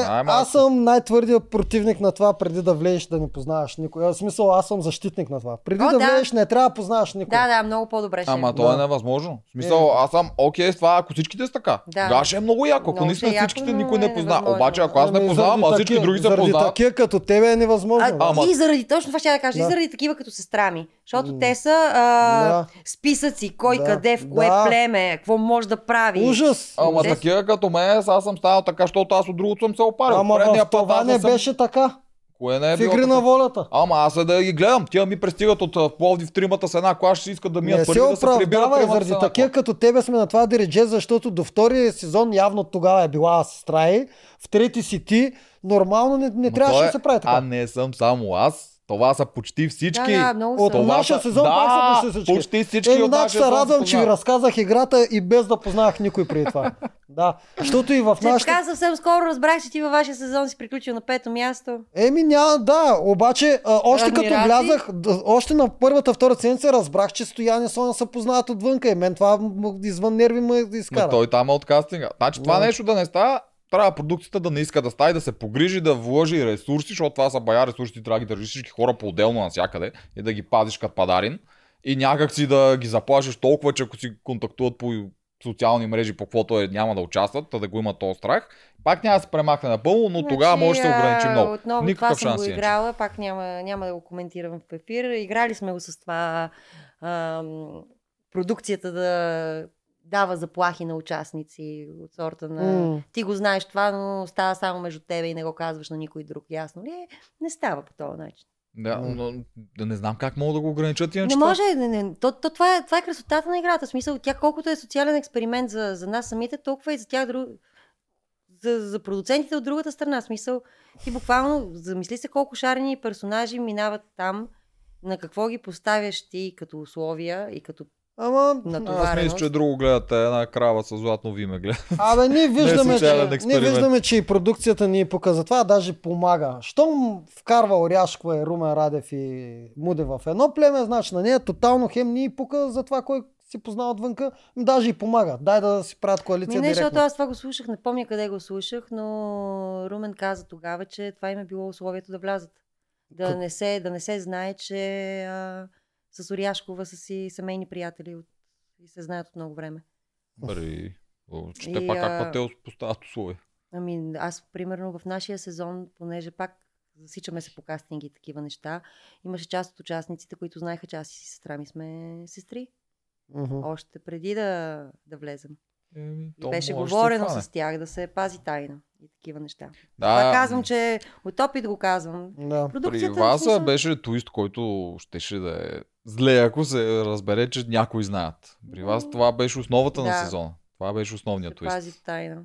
Най-малко. аз съм най-твърдия противник на това, преди да влезеш да не познаваш никой. В смисъл, аз съм защитник на това. Преди О, да, да. влезеш, не трябва да познаваш никой. Да, да, много по-добре ще. Ама е. то е Да. невъзможно. В смисъл, аз съм окей с това, ако всичките са така. Да. Тогава ще е много яко. Ако наистина е всичките никой е не познава. Обаче, ако аз не Ами, познавам, заради а всички таки- други се Заради познават. такива като тебе е невъзможно. А. Ама- И заради точно това ще я да кажа. Да. И заради такива като сестра ми. Защото те са а, Да. списъци, кой Да. къде, в кое Да. племе, какво може да прави. Ужас. Ама Те- такива като мен, аз съм станал така, защото аз от другото съм се опарил. Ама Предния в път това не съм... беше така. Кое не е В било игри така? на волята. Ама аз е да ги гледам. Тия ми пристигат от Пловдив тримата с една кола, ще си искат да Не мият се пари да се прибират заради такива като тебе сме на това диридже, защото до втория сезон явно тогава е била сестра в трети си ти, нормално не, не трябваше е- да се прави така. А не съм само аз. Това са почти всички. Да, да, много От са. Това нашия са- сезон да, пак са почти всички. почти всички Еми, от значи нашия се сезон радвам, се че ви разказах играта и без да познавах никой преди това. Да, защото и в нашата... така съвсем скоро разбрах, че ти във вашия сезон си приключил на пето място. Еми няма, да, обаче а, още като Адмирации? влязах, още на първата, втора седмица разбрах, че Стоян и Соня се познават отвънка и мен това извън нерви ме изкара. той там е от кастинга. Значи това нещо да не става, трябва продукцията да не иска да става и да се погрижи, да вложи ресурси, защото това са бая ресурси, ти трябва да ги държиш всички хора по-отделно навсякъде и да ги пазиш като падарин. И някак си да ги заплашиш толкова, че ако си контактуват по социални мрежи, по каквото е, няма да участват, да го има този страх. Пак няма да се премахне напълно, но тогава може да се ограничи Значи, много. Отново Никакъв това съм го играла, пак няма, няма да го коментирам в ефир. Играли сме го с това ам, продукцията да дава заплахи на участници от сорта на М. ти го знаеш това, но става само между тебе и не го казваш на никой друг. Ясно ли? е? Не става по този начин. Да, но да не знам как мога да го ограничат иначе. Не може, не, не, то, то, това, е, това е красотата на играта. В смисъл, тя колкото е социален експеримент за, за нас самите, толкова и за тях друг... за, за продуцентите от другата страна. В смисъл, ти буквално замисли се колко шарени персонажи минават там, на какво ги поставяш ти като условия и като Ама, на Аз мисля, че друго гледате. Една крава с златно виме гледа. Абе, ние виждаме, че, ние виждаме, че и продукцията ни показва това, даже помага. Щом вкарва Оряшкова и Румен Радев и Муде в едно племе, значи на нея тотално хем ни пука за това, кой си познава отвънка, ми даже и помага. Дай да си правят коалиция Ми не, защото директно. аз това го слушах, не помня къде го слушах, но Румен каза тогава, че това им е било условието да влязат. Да, Как? не се, да не се знае, че а, с Оряшкова са си семейни приятели от, и се знаят от много време. Бари. О, Че те пак а, как път те поставят условия. Ами аз, примерно, в нашия сезон, понеже пак засичаме се по кастинги и такива неща, имаше част от участниците, които знаеха, че аз и сестра ми сме сестри. Мгм. Още преди да, да влезем. Еми, И беше говорено с тях да се пази тайна и такива неща. Да, Това казвам, че от опит го казвам. Да. При Продукцията вас в смисъл- беше твист, който щеше да е зле, ако се разбере, че някои знаят. При вас това беше основата на Да. сезона. Това беше основният твист. пази тайна.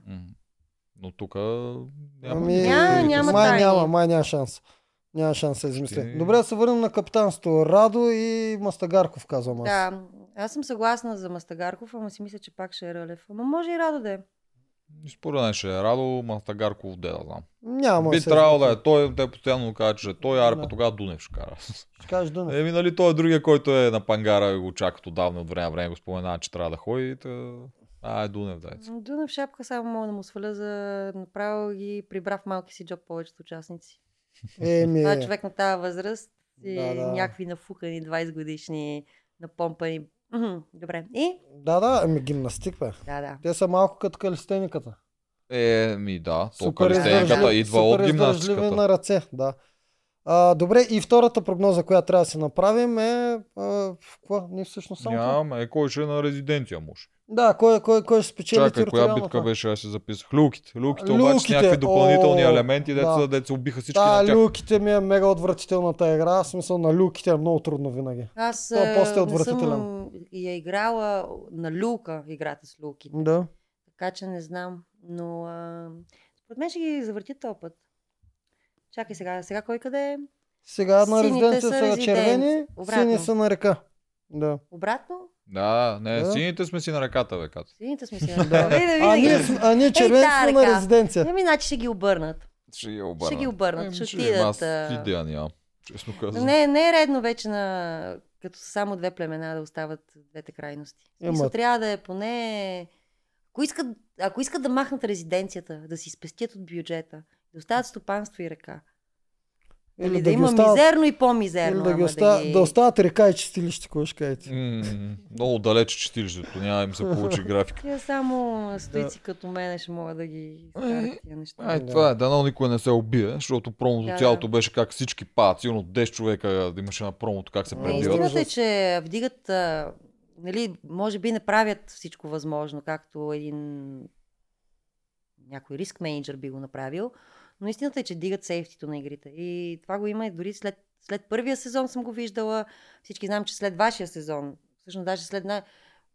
Но тук няма. Ами, Няма- няма май тайни. няма, май няма шанс. Няма шанс да се измисля. Ще- Добре, да се върнем на капитанство. Радо и Мастагарков, казвам аз. Да, аз съм съгласна за Мастагарков, ама си мисля, че пак ще е Рълев. Ама може и Радо да е. И Според мен ще е Радо Мастагарков, де да знам. Няма Би трябвало да е той, те постоянно кажат, че той, аре, Да. па тогава Дунев ще кара. Ще кажеш Дунев. Еми, нали, той е другия, който е на пангара и го чакат отдавна от време на време, го споменава, че трябва да ходи. Та... А, е Дунев, дайте. Дунев шапка само мога да му сваля за направо ги прибра в малки си джоб повечето участници. Еми, Това е човек на тази възраст. И Да, да. Някакви нафукани 20 годишни, напомпани. Добре. И? Да, да, ами гимнастик, бе. Да, да. Те са малко като калистениката. Е, ми да. То Супер калистениката идва от супер издържливи гимнастиката. на ръце, да. А, добре, и втората прогноза, която трябва да си направим е... А, какво? Ние всъщност само... това? Нямам, е кой ще е на резиденция, може. Да, кой, кой, кой ще спечели Чакай, коя битка беше, аз си записах. Люките. Люките обаче с Люките, някакви допълнителни о, елементи, деца, да. деца убиха всички на Да, тях. люките ми е мега отвратителната игра. В смисъл на люките е много трудно винаги. Аз То е после а, не отвратителен. съм я играла на люка, играта с люки. Да. Така че не знам. Но а, според мен ще ги завърти този път. Чакай сега. Сега кой къде е? Сега на Сините резиденция са са червени, Обратно. сини са на река. Да. Обратно? Да, не, Да. сините сме си на ръката, бе, ката. Сините сме си Да. на А ние, см- а ние червени да, сме на река. резиденция. Ами, значи ще ги обърнат. Ще ги обърнат. Ще ги обърнат, Еми, ще Аз отидат, а, идея нямам. Честно казвам. Не, не е редно вече на като са само две племена да остават двете крайности. Ема- Мисля, трябва да е поне... Ако искат, ако искат да махнат резиденцията, да си спестят от бюджета, да остават стопанство и ръка. Или, да, да ги има оставят- мизерно и по-мизерно. Или да, ги оста... ги- да остават река и чистилище, кой ще кажете. М, Много далече чистилището, няма да им се получи графика. Тия само стоици като мене ще могат да ги изкарат тия неща. Ай, Да. това е, дано никой не се убие, защото промото Да, цялото да. беше как всички падат. Сигурно 10 човека да имаше на промото, как се Не, пребиват. истината е, че вдигат, а, нали, може би не правят всичко възможно, както един някой риск менеджер би го направил, но истината е, че дигат сейфтито на игрите. И това го има и дори след, след първия сезон съм го виждала. Всички знам, че след вашия сезон, всъщност даже след... На...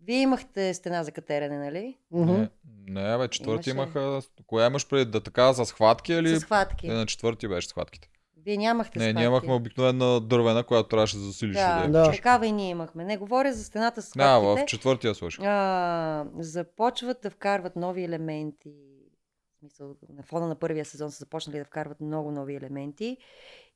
Вие имахте стена за катерене, нали? Не, не, бе, четвърти Имаше. имаха. Коя имаш преди да така за схватки или? С хватки. Не, на четвърти беше схватките. Вие нямахте Не, схватки. ние имахме обикновена дървена, която трябваше да засилиш. Да, Да. да. такава и ние имахме. Не, говоря за стената с Да, хватките. в четвъртия слушах. а, започват да вкарват нови елементи. Смисъл, на фона на първия сезон са започнали да вкарват много нови елементи.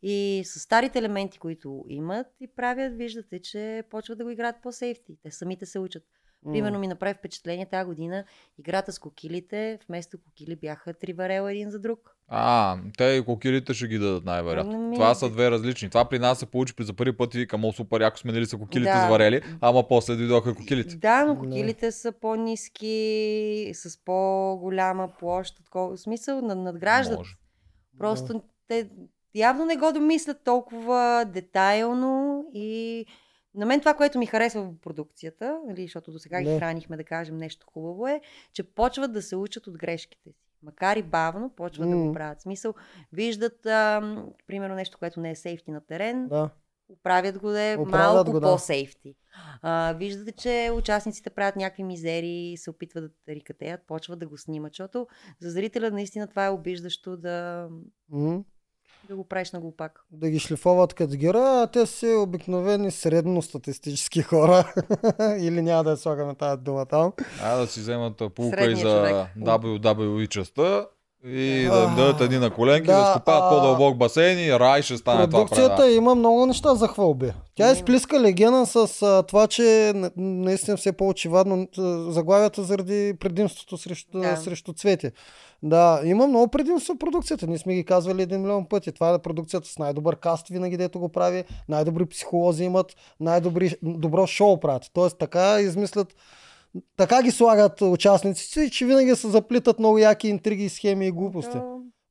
И с старите елементи, които имат и правят, виждате, че почват да го играят по-сейфти. Те самите се учат. Примерно ми направи впечатление тази година играта с кокилите, вместо кокили бяха три варела един за друг. А, те и кокилите ще ги дадат най-вероятно. Ами- Това са две различни. Това при нас се получи при за първи път и викам, о, супер, яко сменили са кокилите Да. с варели, ама после дойдоха кокилите. Да, но Не. кокилите са по-низки, с по-голяма площ, отколко смисъл над- надграждат. Може. Просто те явно не го домислят толкова детайлно и на мен това, което ми харесва в продукцията, нали, защото до сега ги Да. хранихме да кажем нещо хубаво е, че почват да се учат от грешките си. Макар и бавно, почват да М. го правят. Смисъл, виждат, ам, примерно, нещо, което не е сейфти на терен, Да. Оправят го да е малко го, да. по-сейфти. А, виждате, че участниците правят някакви мизери, се опитват да рикатеят, почват да го снимат, защото за зрителя наистина това е обиждащо да, М. да го правиш на глупак. Да ги шлифоват като гера, а те са обикновени средностатистически хора. Или няма да я слагаме тази дума там. А да си вземат а, полука и за човек. WWE частта и А, да им дадат едни на коленки, да, да, скопаят а, по-дълбок басейн и рай ще стане това Продукцията има много неща за хвалби. Тя Има. изплиска легена с а, това, че наистина все по-очевадно заглавията заради предимството срещу, Да. срещу цвети. Да, има много предимство в продукцията. Ние сме ги казвали един милион пъти. Това е продукцията с най-добър каст винаги, дето го прави. Най-добри психолози имат, най-добри добро шоу правят. Тоест така измислят така ги слагат участниците, че винаги се заплитат много яки интриги, схеми и глупости.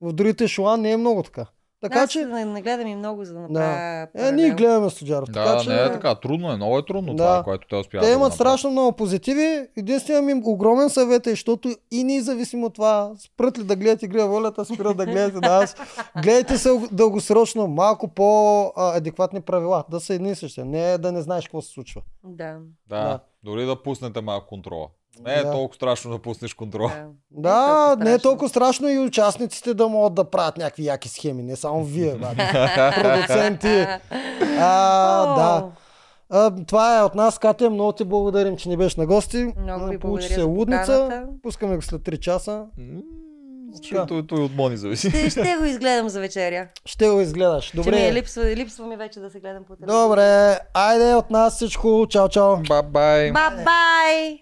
В другите шоа не е много така. Така Аз че, не, не гледам и много, за да направя е, ние гледаме Студиаров. така Да, че... не е така. Трудно е, много е трудно Да. това, което те успяват Те да имат направят. страшно много позитиви. Единственият ми огромен съвет е, защото и независимо от това, спрат ли да гледате игра волята, спират да гледате нас. Гледайте се дългосрочно, малко по-адекватни правила, да са едни и същи. Не да не знаеш какво се случва. Да. Да, Да. Дори да пуснете малко контрола. Не е Да. толкова страшно да пуснеш контрола. да. Да, не е страшно. толкова страшно и участниците да могат да правят някакви яки схеми, не само вие, продуценти. А, О, да. А, това е от нас, Катя. Много ти благодарим, че ни беше на гости. Много ви Получи се лудница. поканата. Пускаме го след 3 часа. Така. Той, той от Мони зависи. Ще, ще го изгледам за вечеря. Ще го изгледаш. Че ми е Добре. липсва, липсва ми вече да се гледам по телевизора. Добре. Айде от нас всичко. Чао, чао. Бай-бай. Бай-бай!